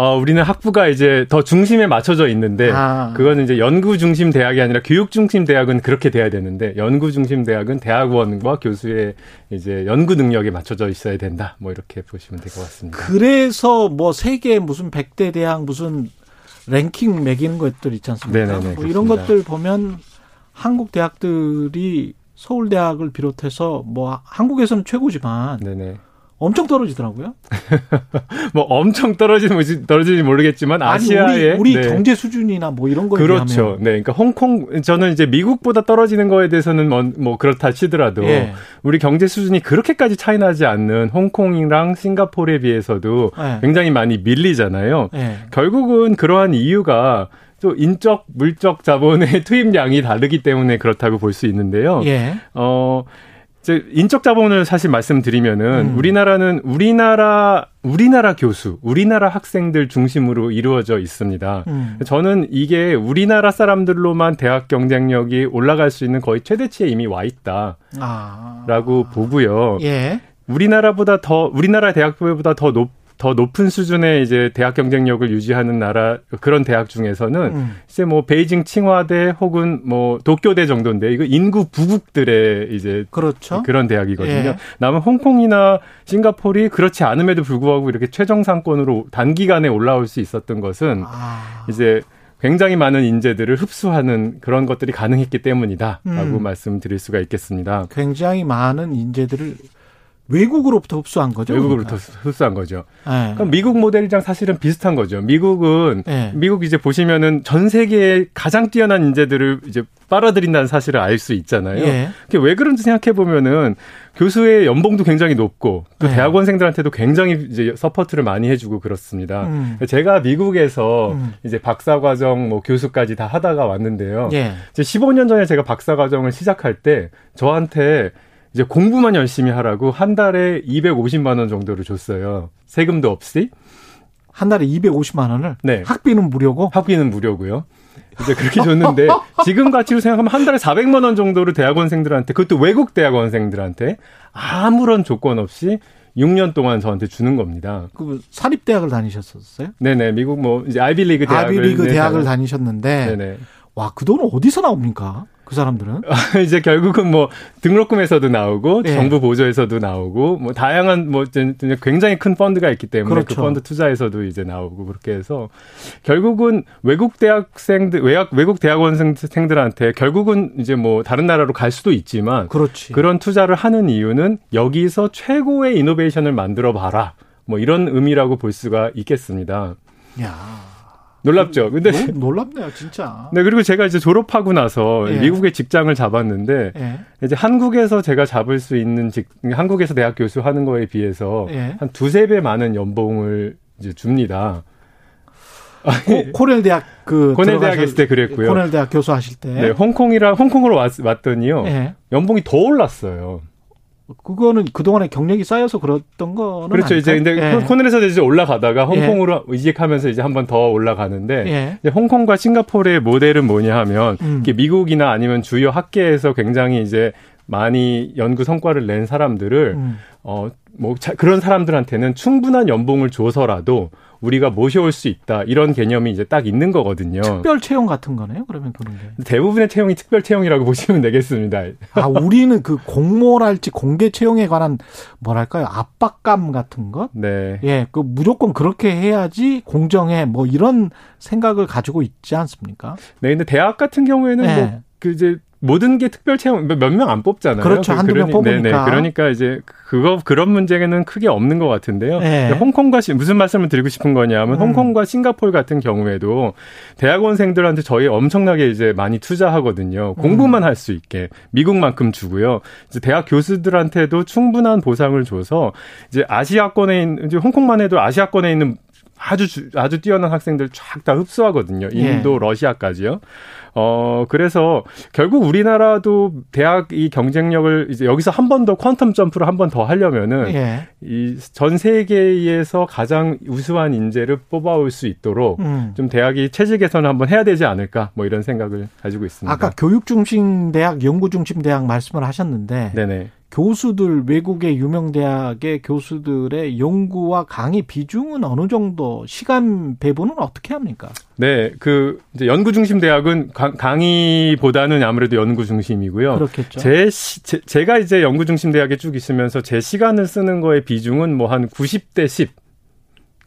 Speaker 9: 어, 우리는 학부가 이제 더 중심에 맞춰져 있는데
Speaker 2: 아.
Speaker 9: 그거는 이제 연구 중심 대학이 아니라 교육 중심 대학은 그렇게 돼야 되는데 연구 중심 대학은 대학원과 교수의 이제 연구 능력에 맞춰져 있어야 된다. 뭐 이렇게 보시면 될 것 같습니다.
Speaker 2: 그래서 뭐 세계 무슨 백대 대학 무슨 랭킹 매기는 것들 있지 않습니까?
Speaker 9: 네네네,
Speaker 2: 뭐 이런. 것들 보면 한국 대학들이 서울대학을 비롯해서 뭐 한국에서는 최고지만
Speaker 9: 네네.
Speaker 2: 엄청 떨어지더라고요.
Speaker 9: 뭐 엄청 떨어지는 떨어지지 모르겠지만 아시아의
Speaker 2: 우리, 우리
Speaker 9: 네.
Speaker 2: 경제 수준이나 뭐 이런 거에
Speaker 9: 그렇죠.
Speaker 2: 비하면
Speaker 9: 네, 그러니까 홍콩 저는 이제 미국보다 떨어지는 거에 대해서는 뭐, 뭐 그렇다 치더라도
Speaker 2: 예.
Speaker 9: 우리 경제 수준이 그렇게까지 차이 나지 않는 홍콩이랑 싱가포르에 비해서도
Speaker 2: 예.
Speaker 9: 굉장히 많이 밀리잖아요.
Speaker 2: 예.
Speaker 9: 결국은 그러한 이유가 또 인적 물적 자본의 투입량이 다르기 때문에 그렇다고 볼 수 있는데요.
Speaker 2: 예.
Speaker 9: 어, 인적 자본을 사실 말씀드리면은
Speaker 2: 음.
Speaker 9: 우리나라는 우리나라 우리나라 교수, 우리나라 학생들 중심으로 이루어져 있습니다.
Speaker 2: 음.
Speaker 9: 저는 이게 우리나라 사람들로만 대학 경쟁력이 올라갈 수 있는 거의 최대치에 이미 와 있다라고
Speaker 2: 아.
Speaker 9: 보고요.
Speaker 2: 예.
Speaker 9: 우리나라보다 더 우리나라 대학교보다 더 높, 더 높은 수준의 이제 대학 경쟁력을 유지하는 나라 그런 대학 중에서는
Speaker 2: 음.
Speaker 9: 이제 뭐 베이징 칭화대 혹은 뭐 도쿄대 정도인데 이거 인구 부국들의 이제
Speaker 2: 그렇죠.
Speaker 9: 그런 대학이거든요.
Speaker 2: 예.
Speaker 9: 남은 홍콩이나 싱가포르이 그렇지 않음에도 불구하고 이렇게 최정 상권으로 단기간에 올라올 수 있었던 것은
Speaker 2: 아.
Speaker 9: 이제 굉장히 많은 인재들을 흡수하는 그런 것들이 가능했기 때문이다라고
Speaker 2: 음.
Speaker 9: 말씀드릴 수가 있겠습니다.
Speaker 2: 굉장히 많은 인재들을 외국으로부터 흡수한 거죠.
Speaker 9: 외국으로부터 흡수한 거죠.
Speaker 2: 그러니까. 예.
Speaker 9: 그럼 미국 모델이랑 사실은 비슷한 거죠. 미국은
Speaker 2: 예.
Speaker 9: 미국 이제 보시면은 전 세계의 가장 뛰어난 인재들을 이제 빨아들인다는 사실을 알 수 있잖아요.
Speaker 2: 예.
Speaker 9: 그게 왜 그런지 생각해 보면은 교수의 연봉도 굉장히 높고 또
Speaker 2: 네.
Speaker 9: 대학원생들한테도 굉장히 이제 support를 많이 해주고 그렇습니다.
Speaker 2: 음.
Speaker 9: 제가 미국에서
Speaker 2: 음.
Speaker 9: 이제 박사과정 뭐 교수까지 다 하다가 왔는데요.
Speaker 2: 예.
Speaker 9: 이제 15년 전에 제가 박사과정을 시작할 때 저한테 이제 공부만 열심히 하라고 한 달에 250만 원 정도를 줬어요. 세금도 없이.
Speaker 2: 한 달에 250만 원을
Speaker 9: 네.
Speaker 2: 학비는 무료고
Speaker 9: 학비는 무료고요. 이제 그렇게 줬는데 지금 가치로 생각하면 한 달에 400만 원 정도를 대학원생들한테 그것도 외국 대학원생들한테 아무런 조건 없이 6년 동안 저한테 주는 겁니다.
Speaker 2: 그 사립 대학을 다니셨었어요?
Speaker 9: 네네 미국 뭐 이제 아이비리그 대학을
Speaker 2: 아비리그
Speaker 9: 네,
Speaker 2: 대학을
Speaker 9: 다-
Speaker 2: 다니셨는데
Speaker 9: 네네
Speaker 2: 와그 돈은 어디서 나옵니까? 그 사람들은
Speaker 9: 이제 결국은 뭐 등록금에서도 나오고
Speaker 2: 예.
Speaker 9: 정부 보조에서도 나오고 뭐 다양한 뭐 굉장히 큰 펀드가 있기 때문에 그
Speaker 2: 그렇죠.
Speaker 9: 펀드 투자에서도 이제 나오고 그렇게 해서 결국은 외국 대학생들 외학 외국 대학원생들한테 결국은 이제 뭐 다른 나라로 갈 수도 있지만
Speaker 2: 그렇지.
Speaker 9: 그런 투자를 하는 이유는 여기서 최고의 이노베이션을 만들어 봐라. 뭐 이런 의미라고 볼 수가 있겠습니다.
Speaker 2: 야
Speaker 9: 놀랍죠? 근데
Speaker 2: 너무 놀랍네요, 진짜.
Speaker 9: 네, 그리고 제가 이제 졸업하고 나서
Speaker 2: 예.
Speaker 9: 미국의 직장을 잡았는데
Speaker 2: 예.
Speaker 9: 이제 한국에서 제가 잡을 수 있는 직 한국에서 대학 교수 하는 거에 비해서
Speaker 2: 예.
Speaker 9: 한 두세 배 많은 연봉을 이제 줍니다.
Speaker 2: 코, 코넬 대학 그
Speaker 9: 코넬 대학 있을 때 그랬고요.
Speaker 2: 코넬 대학 교수 하실 때.
Speaker 9: 네, 홍콩이라 홍콩으로 왔, 왔더니요.
Speaker 2: 예.
Speaker 9: 연봉이 더 올랐어요.
Speaker 2: 그거는 그동안에 경력이 쌓여서 그랬던 거는
Speaker 9: 그렇죠. 이제
Speaker 2: 아닐까요?
Speaker 9: 근데
Speaker 2: 예.
Speaker 9: 코넬에서 이제 올라가다가 홍콩으로 이직하면서 이제 한번 더 올라가는데
Speaker 2: 예.
Speaker 9: 이제 홍콩과 싱가포르의 모델은 뭐냐 하면
Speaker 2: 음.
Speaker 9: 미국이나 아니면 주요 학계에서 굉장히 이제 많이 연구 성과를 낸 사람들을
Speaker 2: 음.
Speaker 9: 어, 뭐, 자, 그런 사람들한테는 충분한 연봉을 줘서라도 우리가 모셔올 수 있다. 이런 개념이 이제 딱 있는 거거든요.
Speaker 2: 특별 채용 같은 거네요. 그러면 그런 게.
Speaker 9: 대부분의 채용이 특별 채용이라고 보시면 되겠습니다.
Speaker 2: 아, 우리는 그 공모랄지 공개 채용에 관한 뭐랄까요? 압박감 같은 것?
Speaker 9: 네.
Speaker 2: 예, 그 무조건 그렇게 해야지 공정해. 뭐 이런 생각을 가지고 있지 않습니까?
Speaker 9: 네, 근데 대학 같은 경우에는
Speaker 2: 네.
Speaker 9: 뭐, 그 이제 모든 게 특별 채용 몇 명 안 뽑잖아요.
Speaker 2: 그렇죠. 한두 명
Speaker 9: 그러니- 네네.
Speaker 2: 뽑으니까.
Speaker 9: 그러니까 이제 그거 그런 문제는 크게 없는 것 같은데요.
Speaker 2: 네.
Speaker 9: 홍콩과 시- 무슨 말씀을 드리고 싶은 거냐면
Speaker 2: 음.
Speaker 9: 홍콩과 싱가포르 같은 경우에도 대학원생들한테 저희 엄청나게 이제 많이 투자하거든요.
Speaker 2: 음.
Speaker 9: 공부만 할 수 있게 미국만큼 주고요. 이제 대학 교수들한테도 충분한 보상을 줘서 이제 아시아권에 있는 이제 홍콩만 해도 아시아권에 있는 아주 주- 아주 뛰어난 학생들 쫙 다 흡수하거든요. 인도,
Speaker 2: 예.
Speaker 9: 러시아까지요. 어 그래서 결국 우리나라도 대학 이 경쟁력을 이제 여기서 한 번 더 퀀텀 점프를 한 번 더 하려면은
Speaker 2: 예.
Speaker 9: 이전 세계에서 가장 우수한 인재를 뽑아올 수 있도록
Speaker 2: 음.
Speaker 9: 좀 대학이 체질 개선을 한번 해야 되지 않을까 뭐 이런 생각을 가지고 있습니다.
Speaker 2: 아까 교육 중심 대학, 연구 중심 대학 말씀을 하셨는데
Speaker 9: 네네.
Speaker 2: 교수들 외국의 유명 대학의 교수들의 연구와 강의 비중은 어느 정도 시간 배분은 어떻게 합니까?
Speaker 9: 네, 그 이제 연구 중심 대학은 강- 강의보다는 아무래도 연구 중심이고요.
Speaker 2: 그렇겠죠.
Speaker 9: 제, 시, 제 제가 이제 연구 중심 대학에 쭉 있으면서 제 시간을 쓰는 거의 비중은 뭐 한 90대 10.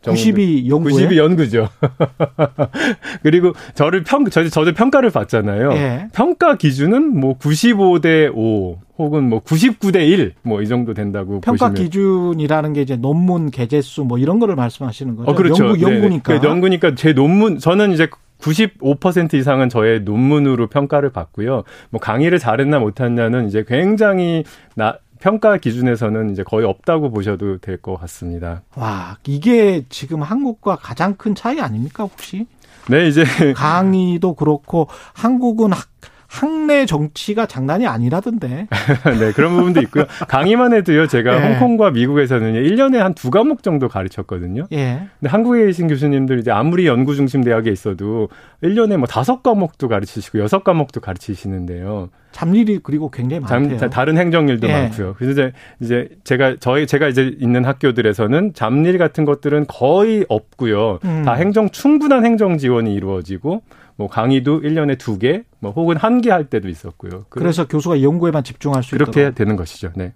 Speaker 2: 90이 연구에
Speaker 9: 90이 연구죠. 그리고 저를 평 저, 저도 평가를 받잖아요.
Speaker 2: 예.
Speaker 9: 평가 기준은 뭐 95대 5 혹은 뭐 99대 1 뭐 이 정도 된다고
Speaker 2: 평가
Speaker 9: 보시면
Speaker 2: 기준이라는 게 이제 논문 개재수 뭐 이런 거를 말씀하시는 거죠.
Speaker 9: 어, 그렇죠.
Speaker 2: 연구
Speaker 9: 네네.
Speaker 2: 연구니까.
Speaker 9: 그 연구니까 제 논문 저는 이제 95% 이상은 저의 논문으로 평가를 받고요. 뭐 강의를 잘했나 못했냐는 이제 굉장히 나 평가 기준에서는 이제 거의 없다고 보셔도 될 것 같습니다.
Speaker 2: 와, 이게 지금 한국과 가장 큰 차이 아닙니까, 혹시?
Speaker 9: 네, 이제
Speaker 2: 강의도 그렇고 한국은 학, 학내 정치가 장난이 아니라던데.
Speaker 9: 네, 그런 부분도 있고요. 강의만 해도요, 제가
Speaker 2: 예.
Speaker 9: 홍콩과 미국에서는 1년에 한 두 과목 정도 가르쳤거든요.
Speaker 2: 예.
Speaker 9: 근데 한국에 계신 교수님들 이제 아무리 연구 중심 대학에 있어도 1년에 뭐 다섯 과목도 가르치시고 여섯 과목도 가르치시는데요.
Speaker 2: 잡일이 그리고 굉장히
Speaker 9: 잠-
Speaker 2: 많대요.
Speaker 9: 다른 행정일도
Speaker 2: 예.
Speaker 9: 많고요. 그래서 이제, 이제 제가 저희 제가 이제 있는 학교들에서는 잡일 같은 것들은 거의 없고요.
Speaker 2: 음.
Speaker 9: 다 행정 충분한 행정 지원이 이루어지고 뭐 강의도 1년에 두 개, 뭐 혹은 한 개 할 때도 있었고요. 그-
Speaker 2: 그래서 교수가 연구에만 집중할 수
Speaker 9: 그렇게
Speaker 2: 있도록.
Speaker 9: 되는 것이죠. 네.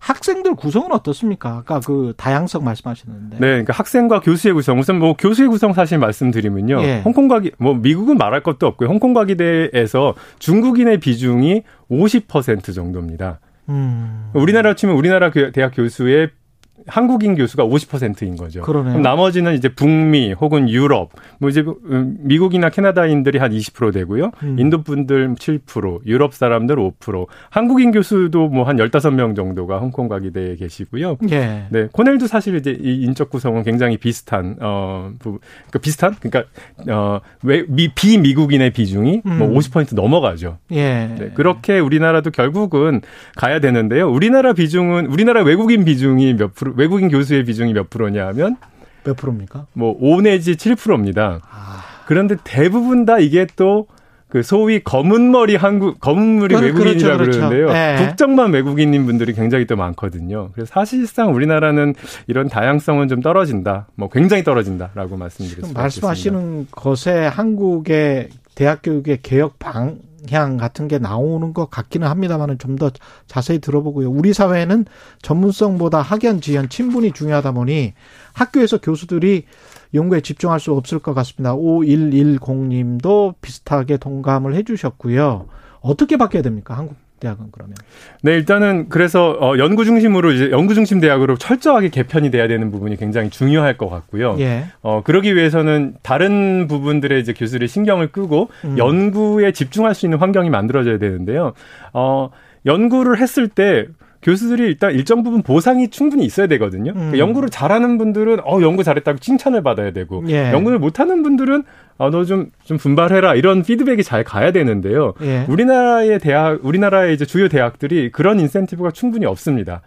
Speaker 2: 학생들 구성은 어떻습니까? 아까 그 다양성 말씀하시는데.
Speaker 9: 네, 그러니까 학생과 교수의 구성. 우선 뭐 교수의 구성 사실 말씀드리면요.
Speaker 2: 예.
Speaker 9: 홍콩 과기 뭐 미국은 말할 것도 없고요. 홍콩 과기대에서 중국인의 비중이 50% 정도입니다.
Speaker 2: 음.
Speaker 9: 우리나라 치면 우리나라 교- 대학 교수의 한국인 교수가 50%인 거죠.
Speaker 2: 그러네요.
Speaker 9: 나머지는 이제 북미 혹은 유럽, 뭐 이제 음, 미국이나 캐나다인들이 한 20% 되고요.
Speaker 2: 음.
Speaker 9: 인도 분들 7%, 유럽 사람들 5%, 한국인 교수도 뭐 한 15명 정도가 홍콩 과기대에 계시고요.
Speaker 2: 예.
Speaker 9: 네, 코넬도 사실 이제 이 인적 구성은 굉장히 비슷한 어 부, 그러니까 비슷한 그러니까 어왜 비미국인의 비중이 뭐
Speaker 2: 음.
Speaker 9: 50% 넘어가죠.
Speaker 2: 예.
Speaker 9: 네, 그렇게 우리나라도 결국은 가야 되는데요. 우리나라 비중은 우리나라 외국인 비중이 몇 프로 외국인 교수의 비중이 몇 프로냐 하면
Speaker 2: 몇 프로입니까?
Speaker 9: 뭐 5 내지 7%입니다.
Speaker 2: 아.
Speaker 9: 그런데 대부분 다 이게 또 그 소위 검은 머리 한국 검은 머리
Speaker 2: 그렇죠,
Speaker 9: 외국인이라고
Speaker 2: 그렇죠.
Speaker 9: 그러는데요.
Speaker 2: 네.
Speaker 9: 국적만 외국인인 분들이 굉장히 또 많거든요. 그래서 사실상 우리나라는 이런 다양성은 좀 떨어진다. 뭐 굉장히 떨어진다라고 말씀드릴 수.
Speaker 2: 말씀하시는 것에 한국의 대학 교육의 개혁 방 향 같은 게 나오는 것 같기는 합니다만은 좀 더 자세히 들어보고요. 우리 사회는 전문성보다 학연, 지연, 친분이 중요하다 보니 학교에서 교수들이 연구에 집중할 수 없을 것 같습니다. 5110님도 비슷하게 동감을 해주셨고요. 어떻게 바뀌어야 됩니까? 한국 대학은 그러면.
Speaker 9: 네, 일단은 그래서 어, 연구 중심으로 이제 연구 중심 대학으로 철저하게 개편이 돼야 되는 부분이 굉장히 중요할 것 같고요.
Speaker 2: 예.
Speaker 9: 어, 그러기 위해서는 다른 부분들의 이제 교수들이 신경을 끄고
Speaker 2: 음.
Speaker 9: 연구에 집중할 수 있는 환경이 만들어져야 되는데요. 어, 연구를 했을 때 교수들이 일단 일정 부분 보상이 충분히 있어야 되거든요. 그러니까
Speaker 2: 음.
Speaker 9: 연구를 잘하는 분들은 어 연구 잘했다고 칭찬을 받아야 되고
Speaker 2: 예.
Speaker 9: 연구를 못하는 분들은 어, 너좀좀 분발해라 이런 피드백이 잘 가야 되는데요.
Speaker 2: 예.
Speaker 9: 우리나라의 대학, 우리나라의 이제 주요 대학들이 그런 인센티브가 충분히 없습니다.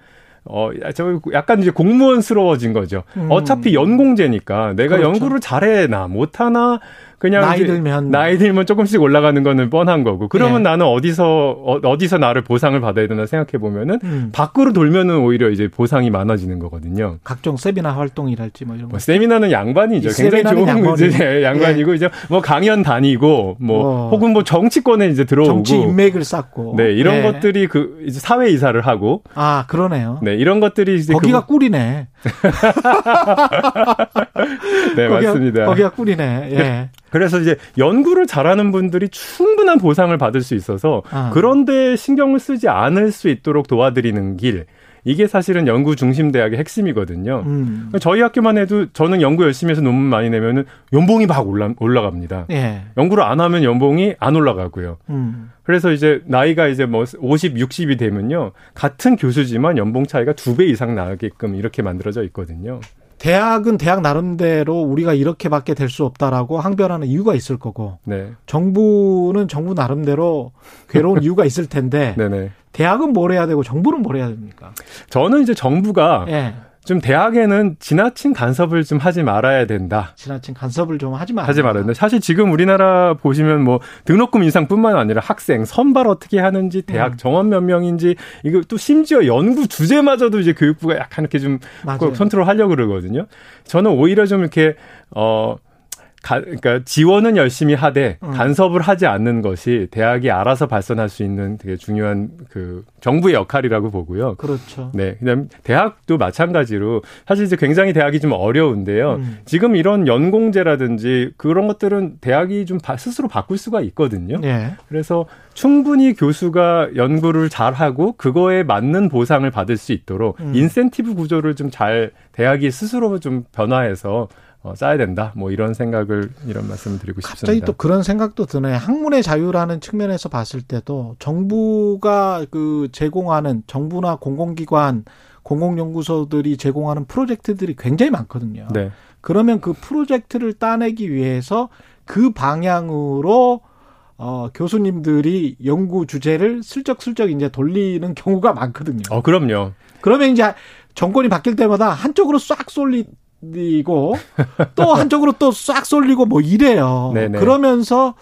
Speaker 9: 어, 저 약간 이제 공무원스러워진 거죠.
Speaker 2: 음.
Speaker 9: 어차피 연공제니까 내가
Speaker 2: 그렇죠.
Speaker 9: 연구를 잘해나 못하나 그냥
Speaker 2: 나이 들면.
Speaker 9: 나이 들면 조금씩 올라가는 거는 뻔한 거고. 그러면
Speaker 2: 예.
Speaker 9: 나는 어디서 어, 어디서 나를 보상을 받아야 되나 생각해 보면은
Speaker 2: 음.
Speaker 9: 밖으로 돌면은 오히려 이제 보상이 많아지는 거거든요.
Speaker 2: 각종 세미나 활동이랄지 뭐 이런 거.
Speaker 9: 뭐 세미나는 양반이죠.
Speaker 2: 이
Speaker 9: 굉장히 좋은
Speaker 2: 양반이-
Speaker 9: 이제 양반이고 이제 뭐 강연 다니고 뭐
Speaker 2: 어.
Speaker 9: 혹은 뭐 정치권에 이제 들어오고
Speaker 2: 정치 인맥을 쌓고.
Speaker 9: 네, 이런
Speaker 2: 예.
Speaker 9: 것들이 그 이제 사회 이사를 하고
Speaker 2: 아, 그러네요.
Speaker 9: 네, 이런 것들이 이제
Speaker 2: 거기가
Speaker 9: 그,
Speaker 2: 꿀이네.
Speaker 9: 네,
Speaker 2: 거기가,
Speaker 9: 맞습니다.
Speaker 2: 거기가 꿀이네. 예.
Speaker 9: 그래서 이제 연구를 잘하는 분들이 충분한 보상을 받을 수 있어서
Speaker 2: 아.
Speaker 9: 그런데 신경을 쓰지 않을 수 있도록 도와드리는 길. 이게 사실은 연구 중심 대학의 핵심이거든요.
Speaker 2: 음.
Speaker 9: 저희 학교만 해도 저는 연구 열심히 해서 논문 많이 내면은 연봉이 막 올라, 올라갑니다.
Speaker 2: 예.
Speaker 9: 연구를 안 하면 연봉이 안 올라가고요.
Speaker 2: 음.
Speaker 9: 그래서 이제 나이가 이제 뭐 50, 60이 되면요. 같은 교수지만 연봉 차이가 두 배 이상 나게끔 이렇게 만들어져 있거든요.
Speaker 2: 대학은 대학 나름대로 우리가 이렇게밖에 될 수 없다라고 항변하는 이유가 있을 거고
Speaker 9: 네.
Speaker 2: 정부는 정부 나름대로 괴로운 이유가 있을 텐데. 대학은 뭘 해야 되고 정부는 뭘 해야 됩니까?
Speaker 9: 저는 이제 정부가
Speaker 2: 예.
Speaker 9: 좀 대학에는 지나친 간섭을 좀 하지 말아야 된다.
Speaker 2: 지나친 간섭을 좀 하지 마.
Speaker 9: 하지 말아야 된다. 사실 지금 우리나라 보시면 뭐 등록금 인상뿐만 아니라 학생 선발 어떻게 하는지 대학
Speaker 2: 음.
Speaker 9: 정원 몇 명인지 이거 또 심지어 연구 주제마저도 이제 교육부가 약간 이렇게 좀. 컨트롤 하려고 그러거든요. 저는 오히려 좀 이렇게 어 가, 그러니까 지원은 열심히 하되
Speaker 2: 음.
Speaker 9: 간섭을 하지 않는 것이 대학이 알아서 발전할 수 있는 되게 중요한 그 정부의 역할이라고 보고요.
Speaker 2: 그렇죠.
Speaker 9: 네. 그다음 대학도 마찬가지로 사실 이제 굉장히 대학이 좀 어려운데요.
Speaker 2: 음.
Speaker 9: 지금 이런 연공제라든지 그런 것들은 대학이 좀 바- 스스로 바꿀 수가 있거든요.
Speaker 2: 예.
Speaker 9: 그래서 충분히 교수가 연구를 잘하고 그거에 맞는 보상을 받을 수 있도록
Speaker 2: 음.
Speaker 9: 인센티브 구조를 좀 잘 대학이 스스로 좀 변화해서 어, 짜야 된다. 뭐 이런 생각을 이런 말씀을 드리고
Speaker 2: 갑자기
Speaker 9: 싶습니다.
Speaker 2: 또 그런 생각도 드네. 학문의 자유라는 측면에서 봤을 때도 정부가 그 제공하는 정부나 공공기관, 공공연구소들이 제공하는 프로젝트들이 굉장히 많거든요.
Speaker 9: 네.
Speaker 2: 그러면 그 프로젝트를 따내기 위해서 그 방향으로 어, 교수님들이 연구 주제를 슬쩍슬쩍 이제 돌리는 경우가 많거든요.
Speaker 9: 어, 그럼요.
Speaker 2: 그러면 이제 정권이 바뀔 때마다 한쪽으로 싹 쏠리 고 또 한쪽으로 또 싹 쏠리고 뭐 이래요.
Speaker 9: 네네.
Speaker 2: 그러면서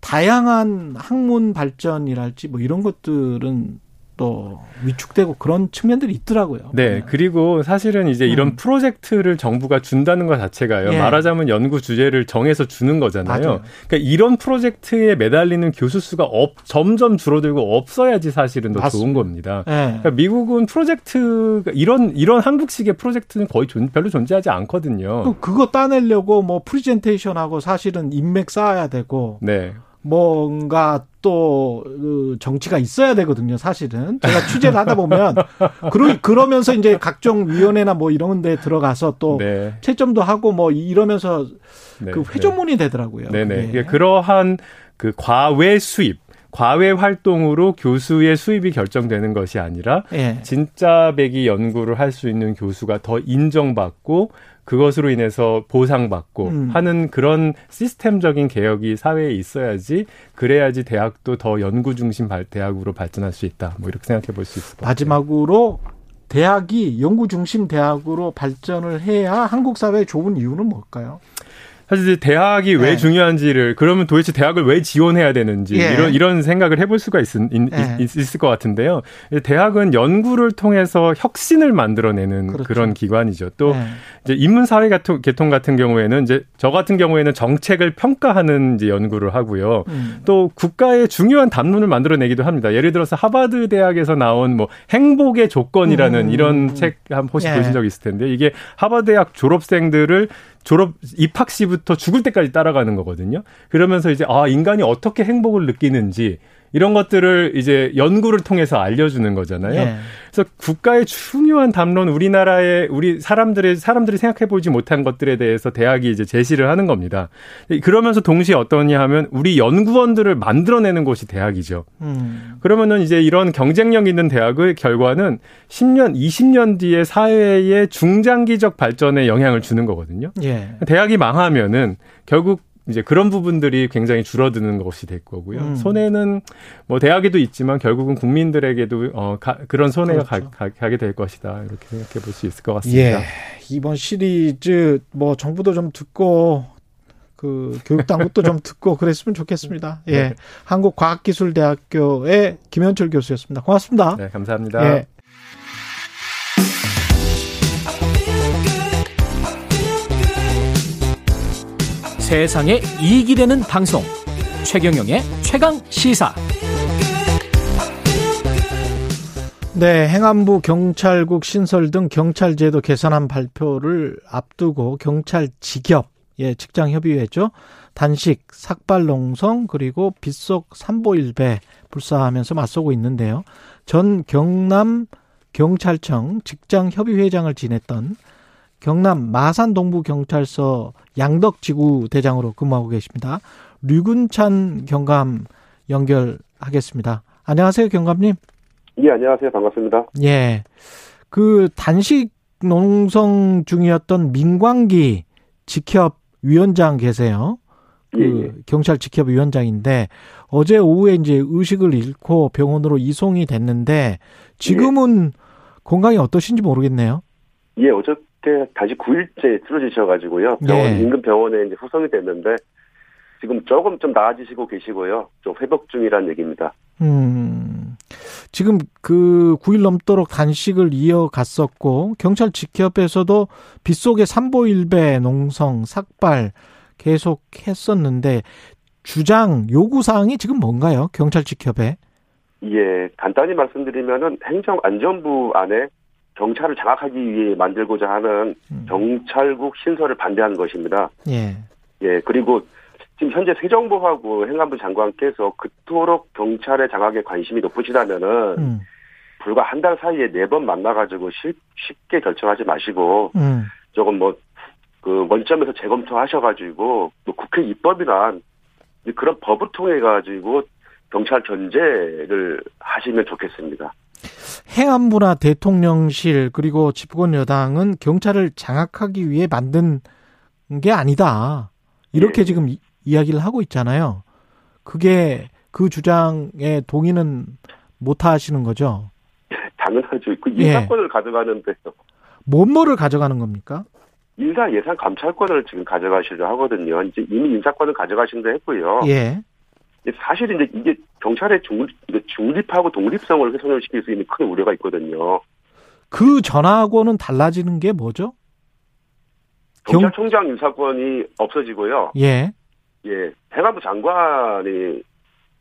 Speaker 2: 다양한 학문 발전이랄지 뭐 이런 것들은 또 위축되고 그런 측면들이 있더라고요.
Speaker 9: 네, 그리고 사실은 이제 이런
Speaker 2: 음.
Speaker 9: 프로젝트를 정부가 준다는 것 자체가요.
Speaker 2: 예.
Speaker 9: 말하자면 연구 주제를 정해서 주는 거잖아요.
Speaker 2: 맞아요.
Speaker 9: 그러니까 이런 프로젝트에 매달리는 교수 수가 없, 점점 줄어들고 없어야지 사실은 더 좋은
Speaker 2: 맞습니다.
Speaker 9: 겁니다.
Speaker 2: 예.
Speaker 9: 그러니까 미국은 프로젝트가 이런 이런 한국식의 프로젝트는 거의 존, 별로 존재하지 않거든요.
Speaker 2: 또 그거 따내려고 뭐 프리젠테이션하고 사실은 인맥 쌓아야 되고
Speaker 9: 네.
Speaker 2: 뭔가 또그 정치가 있어야 되거든요. 사실은 제가 취재를 하다 보면 그러, 그러면서 이제 각종 위원회나 뭐 이런 데 들어가서 또
Speaker 9: 네.
Speaker 2: 채점도 하고 뭐 이러면서
Speaker 9: 네.
Speaker 2: 그 회전문이 되더라고요.
Speaker 9: 네네.
Speaker 2: 그게.
Speaker 9: 그러한 그 과외 수입, 과외 활동으로 교수의 수입이 결정되는 것이 아니라
Speaker 2: 예.
Speaker 9: 진짜 배기 연구를 할 수 있는 교수가 더 인정받고 그것으로 인해서 보상받고
Speaker 2: 음.
Speaker 9: 하는 그런 시스템적인 개혁이 사회에 있어야지 그래야지 대학도 더 연구 중심 발- 대학으로 발전할 수 있다. 뭐 이렇게 생각해 볼 수 있을 것.
Speaker 2: 마지막으로 대학이 연구 중심 대학으로 발전을 해야 한국 사회에 좋은 이유는 뭘까요?
Speaker 9: 사실 대학이 왜
Speaker 2: 네.
Speaker 9: 중요한지를 그러면 도대체 대학을 왜 지원해야 되는지
Speaker 2: 예.
Speaker 9: 이런 이런 생각을 해볼 수가 있, 있,
Speaker 2: 예.
Speaker 9: 있을 것 같은데요. 대학은 연구를 통해서 혁신을 만들어내는
Speaker 2: 그렇죠.
Speaker 9: 그런 기관이죠. 또
Speaker 2: 네.
Speaker 9: 이제 인문사회 계통, 계통 같은 경우에는 이제 저 같은 경우에는 정책을 평가하는 이제 연구를 하고요.
Speaker 2: 음.
Speaker 9: 또 국가의 중요한 담론을 만들어내기도 합니다. 예를 들어서 하버드 대학에서 나온 뭐 행복의 조건이라는
Speaker 2: 음.
Speaker 9: 이런 책 한 혹시
Speaker 2: 예.
Speaker 9: 보신 적 있을 텐데 이게 하버드 대학 졸업생들을 졸업 입학 시부터 죽을 때까지 따라가는 거거든요. 그러면서 이제 아 인간이 어떻게 행복을 느끼는지 이런 것들을 이제 연구를 통해서 알려주는 거잖아요.
Speaker 2: 예.
Speaker 9: 그래서 국가의 중요한 담론, 우리나라의 우리 사람들의 사람들이 생각해 보지 못한 것들에 대해서 대학이 이제 제시를 하는 겁니다. 그러면서 동시에 어떠냐 하면 우리 연구원들을 만들어내는 곳이 대학이죠.
Speaker 2: 음.
Speaker 9: 그러면은 이제 이런 경쟁력 있는 대학의 결과는 10년, 20년 뒤에 사회의 중장기적 발전에 영향을 주는 거거든요.
Speaker 2: 예.
Speaker 9: 대학이 망하면은 결국 이제 그런 부분들이 굉장히 줄어드는 것이 될 거고요.
Speaker 2: 음.
Speaker 9: 손해는 뭐 대학에도 있지만 결국은 국민들에게도 어 가, 그런 손해가
Speaker 2: 그렇죠.
Speaker 9: 가, 가, 게될 것이다 이렇게 생각해 볼 수 있을 것 같습니다.
Speaker 2: 예. 이번 시리즈 뭐 정부도 좀 듣고 그 교육 당국도 좀 듣고 그랬으면 좋겠습니다. 예.
Speaker 9: 네.
Speaker 2: 한국과학기술대학교의 김현철 교수였습니다. 고맙습니다.
Speaker 9: 네, 감사합니다.
Speaker 2: 예.
Speaker 6: 세상에 이익이 되는 방송 최경영의 최강 시사
Speaker 2: 네, 행안부 경찰국 신설 등 경찰 제도 개선안 발표를 앞두고 경찰 직업, 예, 직장 협의회죠. 단식, 삭발 농성, 그리고 빗속 삼보일배 불사하면서 맞서고 있는데요. 전 경남 경찰청 직장 협의회장을 지냈던 경남 마산 동부 경찰서 양덕 지구 대장으로 근무하고 계십니다. 류근찬 경감 연결하겠습니다. 안녕하세요, 경감님.
Speaker 10: 예, 안녕하세요. 반갑습니다.
Speaker 2: 예. 그 단식 농성 중이었던 민광기 직협 위원장 계세요. 그
Speaker 10: 예, 예.
Speaker 2: 경찰 직협 위원장인데 어제 오후에 이제 의식을 잃고 병원으로 이송이 됐는데 지금은 건강이 어떠신지 모르겠네요.
Speaker 10: 예, 어저 께 다시 9일째 쓰러지셔가지고요. 병원,
Speaker 2: 예.
Speaker 10: 인근 병원에 이제 후송이 됐는데, 지금 조금 좀 나아지시고 계시고요. 좀 회복 중이라는 얘기입니다.
Speaker 2: 음. 지금 그 9일 넘도록 단식을 이어갔었고 경찰 직협에서도 빗속의 삼보일배 농성 삭발 계속 했었는데 주장 요구 사항이 지금 뭔가요? 경찰 직협에?
Speaker 10: 예, 간단히 말씀드리면은 행정안전부 안에 경찰을 장악하기 위해 만들고자 하는
Speaker 2: 음.
Speaker 10: 경찰국 신설을 반대하는 것입니다.
Speaker 2: 예.
Speaker 10: 예, 그리고 지금 현재 세정부하고 행안부 장관께서 그토록 경찰의 장악에 관심이 높으시다면은
Speaker 2: 음.
Speaker 10: 불과 한 달 사이에 네 번 만나가지고 쉽, 쉽게 결정하지 마시고
Speaker 2: 음.
Speaker 10: 조금 뭐 그 원점에서 재검토하셔가지고 또 국회 입법이란 그런 법을 통해 가지고 경찰 견제를 하시면 좋겠습니다.
Speaker 2: 행안부나 대통령실 그리고 집권 여당은 경찰을 장악하기 위해 만든 게 아니다. 이렇게
Speaker 10: 예.
Speaker 2: 지금 이, 이야기를 하고 있잖아요. 그게 그 주장에 동의는 못 하시는 거죠.
Speaker 10: 당연하죠. 그
Speaker 2: 예.
Speaker 10: 인사권을 가져가는데요.
Speaker 2: 뭔 뭐를 가져가는 겁니까?
Speaker 10: 인사 예산 감찰권을 지금 가져가시려 하거든요. 이제 이미 인사권을 가져가신다 했고요.
Speaker 2: 예.
Speaker 10: 사실 이제 이게 경찰의 중, 이게 중립 하고 독립성을 훼손을 시킬 수 있는 큰 우려가 있거든요.
Speaker 2: 그 전하고는 달라지는 게 뭐죠? 경-
Speaker 10: 경찰청장 인사권이 없어지고요.
Speaker 2: 예.
Speaker 10: 예, 행안부 장관이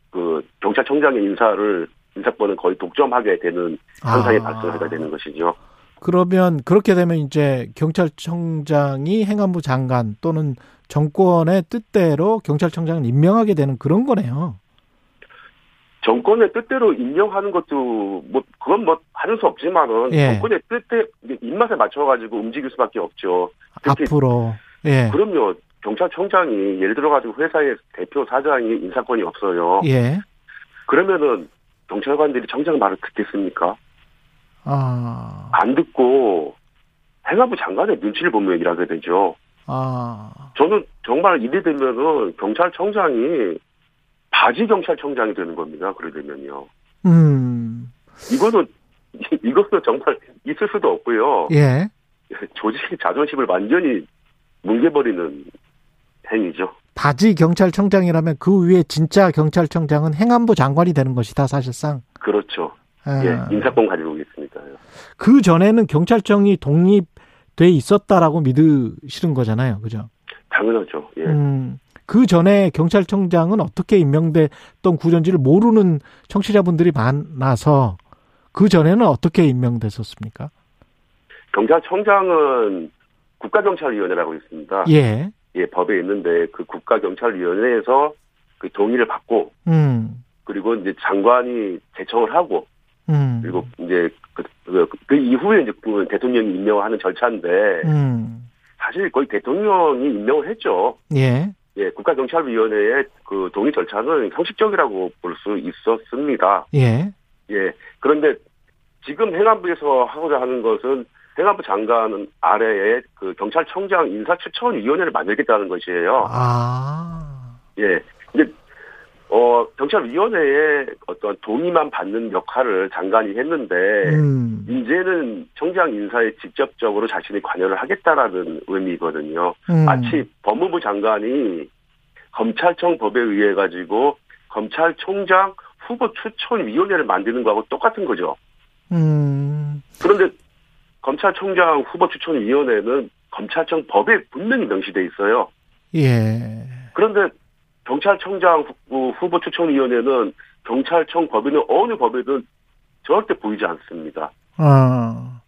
Speaker 10: 그 경찰청장의 인사를 인사권을 거의 독점하게 되는 현상이
Speaker 2: 아.
Speaker 10: 발생하게 되는 것이죠.
Speaker 2: 그러면 그렇게 되면 이제 경찰청장이 행안부 장관 또는 정권의 뜻대로 경찰청장을 임명하게 되는 그런 거네요.
Speaker 10: 정권의 뜻대로 임명하는 것도 뭐 그건 뭐 하는 수 없지만은
Speaker 2: 예.
Speaker 10: 정권의 뜻에 입맛에 맞춰가지고 움직일 수밖에 없죠.
Speaker 2: 앞으로. 예.
Speaker 10: 그럼요. 경찰청장이 예를 들어 가지고 회사의 대표 사장이 인사권이 없어요.
Speaker 2: 예.
Speaker 10: 그러면은 경찰관들이 청장 말을 듣겠습니까?
Speaker 2: 아.
Speaker 10: 안 듣고 행안부 장관의 눈치를 보며 일하게 되죠.
Speaker 2: 아.
Speaker 10: 저는 정말 이래 되면은 경찰청장이 바지 경찰청장이 되는 겁니다. 그래 되면요.
Speaker 2: 음.
Speaker 10: 이거는 이거는 정말 있을 수도 없고요.
Speaker 2: 예.
Speaker 10: 조직의 자존심을 완전히 뭉개버리는 행위죠.
Speaker 2: 바지 경찰청장이라면 그 위에 진짜 경찰청장은 행안부 장관이 되는 것이다, 사실상.
Speaker 10: 그렇죠.
Speaker 2: 아.
Speaker 10: 예, 인사권 가지고 있습니다.
Speaker 2: 그 전에는 경찰청이 독립돼 있었다라고 믿으시는 거잖아요. 그죠?
Speaker 10: 당연하죠. 예.
Speaker 2: 음. 그 전에 경찰청장은 어떻게 임명됐던 구전지를 모르는 청취자분들이 많아서 그 전에는 어떻게 임명됐었습니까?
Speaker 10: 경찰청장은 국가경찰위원회라고 있습니다.
Speaker 2: 예.
Speaker 10: 예, 법에 있는데 그 국가경찰위원회에서 그 동의를 받고
Speaker 2: 음.
Speaker 10: 그리고 이제 장관이 제청을 하고
Speaker 2: 음.
Speaker 10: 그리고 이제 그, 그, 그 이후에 이제 그 대통령이 임명하는 절차인데
Speaker 2: 음.
Speaker 10: 사실 거의 대통령이 임명을 했죠.
Speaker 2: 예.
Speaker 10: 예, 국가경찰위원회의 그 동의 절차는 형식적이라고 볼 수 있었습니다.
Speaker 2: 예.
Speaker 10: 예. 그런데 지금 행안부에서 하고자 하는 것은 행안부 장관 아래에 그 경찰청장 인사추천위원회를 만들겠다는 것이에요.
Speaker 2: 아.
Speaker 10: 예. 이제 어 경찰위원회에 어떤 동의만 받는 역할을 장관이 했는데
Speaker 2: 음.
Speaker 10: 이제는 청장 인사에 직접적으로 자신이 관여를 하겠다라는 의미거든요.
Speaker 2: 음.
Speaker 10: 마치 법무부 장관이 검찰청 법에 의해 가지고 검찰총장 후보 추천위원회를 만드는 거하고 똑같은 거죠.
Speaker 2: 음.
Speaker 10: 그런데 검찰총장 후보 추천위원회는 검찰청 법에 분명히 명시돼 있어요.
Speaker 2: 예.
Speaker 10: 그런데 경찰청장 후- 후보 추천위원회는 경찰청 법에는 어느 법에든 절대 보이지 않습니다.
Speaker 2: 아.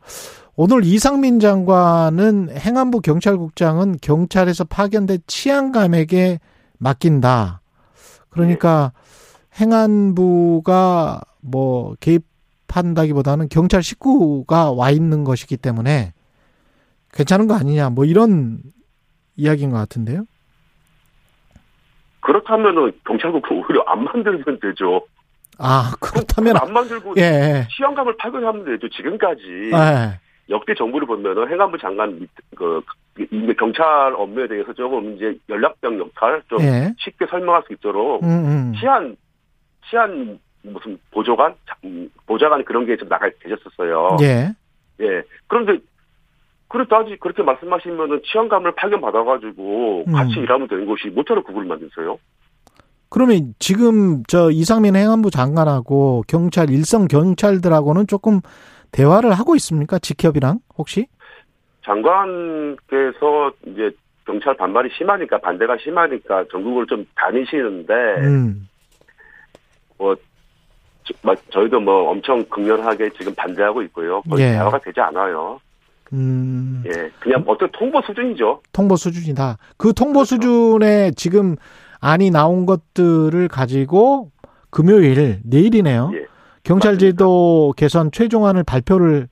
Speaker 2: 오늘 이상민 장관은 행안부 경찰국장은 경찰에서 파견된 치안감에게 맡긴다. 그러니까 행안부가 뭐 개입한다기보다는 경찰 식구가 와 있는 것이기 때문에 괜찮은 거 아니냐. 뭐 이런 이야기인 것 같은데요.
Speaker 10: 그렇다면은 경찰국을 오히려 안 만들면 되죠.
Speaker 2: 아 그렇다면
Speaker 10: 안 만들고
Speaker 2: 예. 예.
Speaker 10: 치안감을 파견하면 되죠. 지금까지
Speaker 2: 예.
Speaker 10: 역대 정부를 보면은 행안부 장관 밑- 그 경찰 업무에 대해서 조금 이제 연락병 역할 좀
Speaker 2: 예.
Speaker 10: 쉽게 설명할 수 있도록
Speaker 2: 음, 음.
Speaker 10: 치안 치안 무슨 보조관 보좌관 그런 게 좀 나가 계셨었어요.
Speaker 2: 예.
Speaker 10: 예. 그런데 그렇다지 그렇게 말씀하시면은 치안감을 파견 받아가지고
Speaker 2: 음.
Speaker 10: 같이 일하면 되는 것이 모처럼 국을 만드세요?
Speaker 2: 그러면 지금 저 이상민 행안부 장관하고 경찰 일선 경찰들하고는 조금 대화를 하고 있습니까? 직협이랑 혹시?
Speaker 10: 장관께서 이제 경찰 반발이 심하니까 반대가 심하니까 전국을 좀 다니시는데
Speaker 2: 음.
Speaker 10: 뭐 저, 뭐 저희도 뭐 엄청 극렬하게 지금 반대하고 있고요. 거의
Speaker 2: 예.
Speaker 10: 대화가 되지 않아요.
Speaker 2: 음.
Speaker 10: 예, 그냥 어떤 통보 수준이죠.
Speaker 2: 통보 수준이다. 그 통보 수준에 지금 안이 나온 것들을 가지고 금요일 내일이네요.
Speaker 10: 예.
Speaker 2: 경찰제도 개선 최종안을 발표를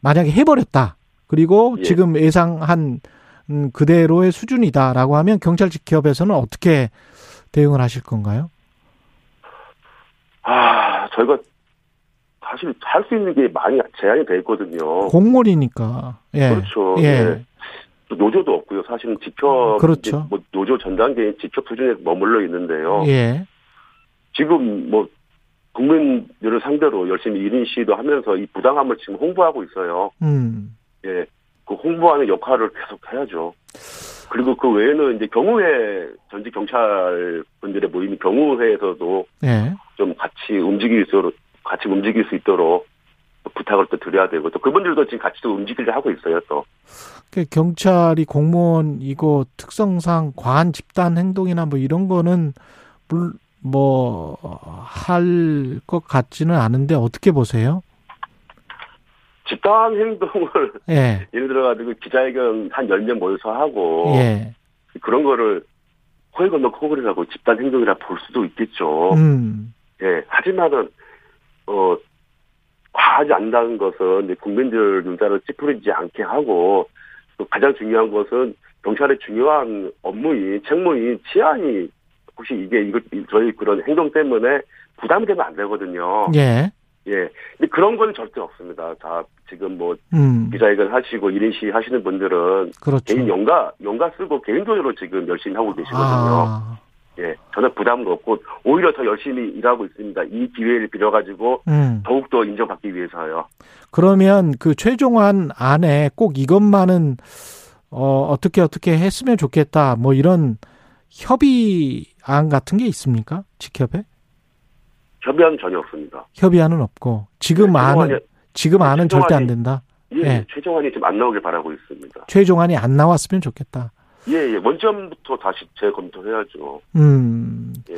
Speaker 2: 만약에 해버렸다. 그리고
Speaker 10: 예.
Speaker 2: 지금 예상한 음, 그대로의 수준이다라고 하면 경찰 직협에서는 어떻게 대응을 하실 건가요?
Speaker 10: 아, 저희가 사실 할 수 있는 게 많이 제한이 돼 있거든요.
Speaker 2: 공무원이니까. 예.
Speaker 10: 그렇죠.
Speaker 2: 예.
Speaker 10: 예. 또 노조도 없고요. 사실은 직접
Speaker 2: 그렇죠.
Speaker 10: 뭐 노조 전 단계인 직접 수준에 머물러 있는데요.
Speaker 2: 예.
Speaker 10: 지금 뭐 국민들을 상대로 열심히 1인 시위도 하면서 이 부당함을 지금 홍보하고 있어요.
Speaker 2: 음.
Speaker 10: 예. 그 홍보하는 역할을 계속 해야죠. 그리고 그 외에는 이제 경우회 전직 경찰 분들의 모임이 경우회에서도
Speaker 2: 예.
Speaker 10: 좀 같이 움직일 수 같이 움직일 수 있도록 부탁을 또 드려야 되고 또 그분들도 지금 같이 또 움직이려 하고 있어요 또.
Speaker 2: 그 경찰이 공무원이고 특성상 과한 집단 행동이나 뭐 이런 거는 뭐 할 것 같지는 않은데 어떻게 보세요?
Speaker 10: 집단 행동을
Speaker 2: 예.
Speaker 10: 예를 들어 가지고 기자회견 한 10명 모여서 하고
Speaker 2: 예.
Speaker 10: 그런 거를 코에 건너 코골이라고 집단 행동이라 볼 수도 있겠죠.
Speaker 2: 음.
Speaker 10: 예. 하지만은 어 과하지 않다는 것은 국민들 눈살을 찌푸리지 않게 하고 또 가장 중요한 것은 경찰의 중요한 업무인 책무인 치안이 혹시 이게 이거 저희 그런 행동 때문에 부담이 되면 안 되거든요.
Speaker 2: 예.
Speaker 10: 예. 근데 그런 건 절대 없습니다. 다 지금 뭐
Speaker 2: 음.
Speaker 10: 기자회견 하시고 1인 시 하시는 분들은
Speaker 2: 그렇죠.
Speaker 10: 개인 연가 연가 쓰고 개인 돈으로 지금 열심히 하고 계시거든요.
Speaker 2: 아.
Speaker 10: 예. 전혀 부담도 없고 오히려 더 열심히 일하고 있습니다. 이 기회를 빌어 가지고
Speaker 2: 음.
Speaker 10: 더욱 더 인정받기 위해서요.
Speaker 2: 그러면 그 최종안 안에 꼭 이것만은 어 어떻게 어떻게 했으면 좋겠다. 뭐 이런 협의안 같은 게 있습니까? 직협에?
Speaker 10: 협의안 전혀 없습니다.
Speaker 2: 협의안은 없고 지금
Speaker 10: 네,
Speaker 2: 안은
Speaker 10: 최종안이-
Speaker 2: 지금 안은 절대 안 된다.
Speaker 10: 예,
Speaker 2: 예.
Speaker 10: 최종안이 좀 안 나오길 바라고 있습니다.
Speaker 2: 최종안이 안 나왔으면 좋겠다.
Speaker 10: 예, 예. 원점부터 다시 재검토해야죠.
Speaker 2: 음.
Speaker 10: 예.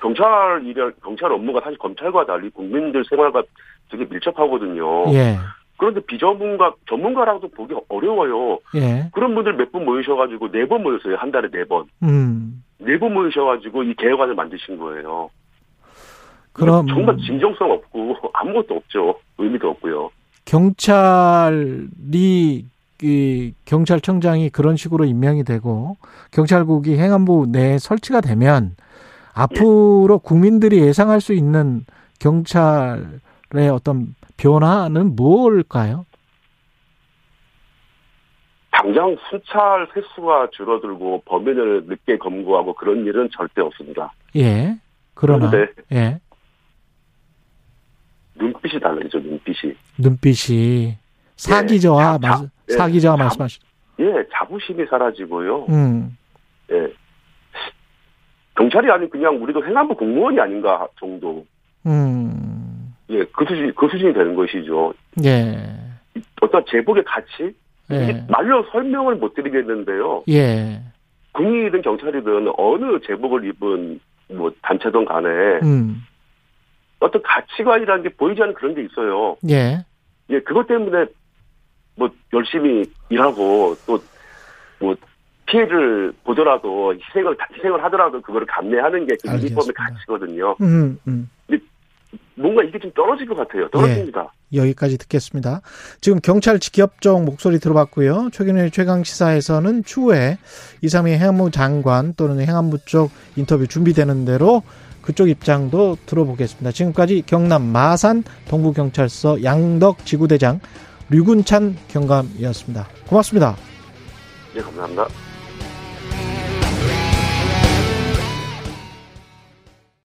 Speaker 10: 경찰 일을 경찰 업무가 사실 검찰과 달리 국민들 생활과 되게 밀접하거든요.
Speaker 2: 예.
Speaker 10: 그런데 비전문가 전문가라고도 보기 어려워요.
Speaker 2: 예.
Speaker 10: 그런 분들 몇 분 모이셔가지고 네 번 모였어요 한 달에 네 번.
Speaker 2: 음.
Speaker 10: 네 번 모이셔가지고 이 개혁안을 만드신 거예요.
Speaker 2: 그럼
Speaker 10: 정말 진정성 없고 아무것도 없죠. 의미도 없고요.
Speaker 2: 경찰이 이 경찰청장이 그런 식으로 임명이 되고 경찰국이 행안부 내에 설치가 되면 앞으로 국민들이 예상할 수 있는 경찰의 어떤 변화는 뭘까요?
Speaker 10: 당장 순찰 횟수가 줄어들고 범인을 늦게 검거하고 그런 일은 절대 없습니다.
Speaker 2: 예. 그러나
Speaker 10: 그런데
Speaker 2: 예.
Speaker 10: 눈빛이 달라지죠. 눈빛이.
Speaker 2: 눈빛이 사기저하
Speaker 10: 자-
Speaker 2: 말
Speaker 10: 자- 예,
Speaker 2: 사기저하
Speaker 10: 자-
Speaker 2: 말씀하시.
Speaker 10: 예, 자부심이 사라지고요.
Speaker 2: 음.
Speaker 10: 예. 경찰이 아닌 그냥 우리도 행안부 공무원이 아닌가 정도.
Speaker 2: 음.
Speaker 10: 예, 그 수준, 그 수준이 되는 것이죠.
Speaker 2: 예.
Speaker 10: 어떤 제복의 가치?
Speaker 2: 예.
Speaker 10: 말로 설명을 못 드리겠는데요.
Speaker 2: 예.
Speaker 10: 군인이든 경찰이든 어느 제복을 입은 뭐 단체든 간에
Speaker 2: 음.
Speaker 10: 어떤 가치관이라는 게 보이지 않는 그런 게 있어요.
Speaker 2: 예.
Speaker 10: 예, 그것 때문에 뭐 열심히 일하고 또뭐 피해를 보더라도 희생을 희생을 하더라도 그거를 감내하는 게 그 유니폼의
Speaker 2: 알겠습니다.
Speaker 10: 가치거든요.
Speaker 2: 음. 음.
Speaker 10: 뭔가 이게 좀 떨어질 것 같아요. 떨어집니다.
Speaker 2: 여기까지 듣겠습니다. 지금 경찰 직협정 목소리 들어봤고요. 최근에 최강 시사에서는 추후에 이상민 행안부 장관 또는 행안부 쪽 인터뷰 준비되는 대로 그쪽 입장도 들어보겠습니다. 지금까지 경남 마산 동부경찰서 양덕 지구대장 류군찬 경감이었습니다. 고맙습니다.
Speaker 10: 예, 감사합니다.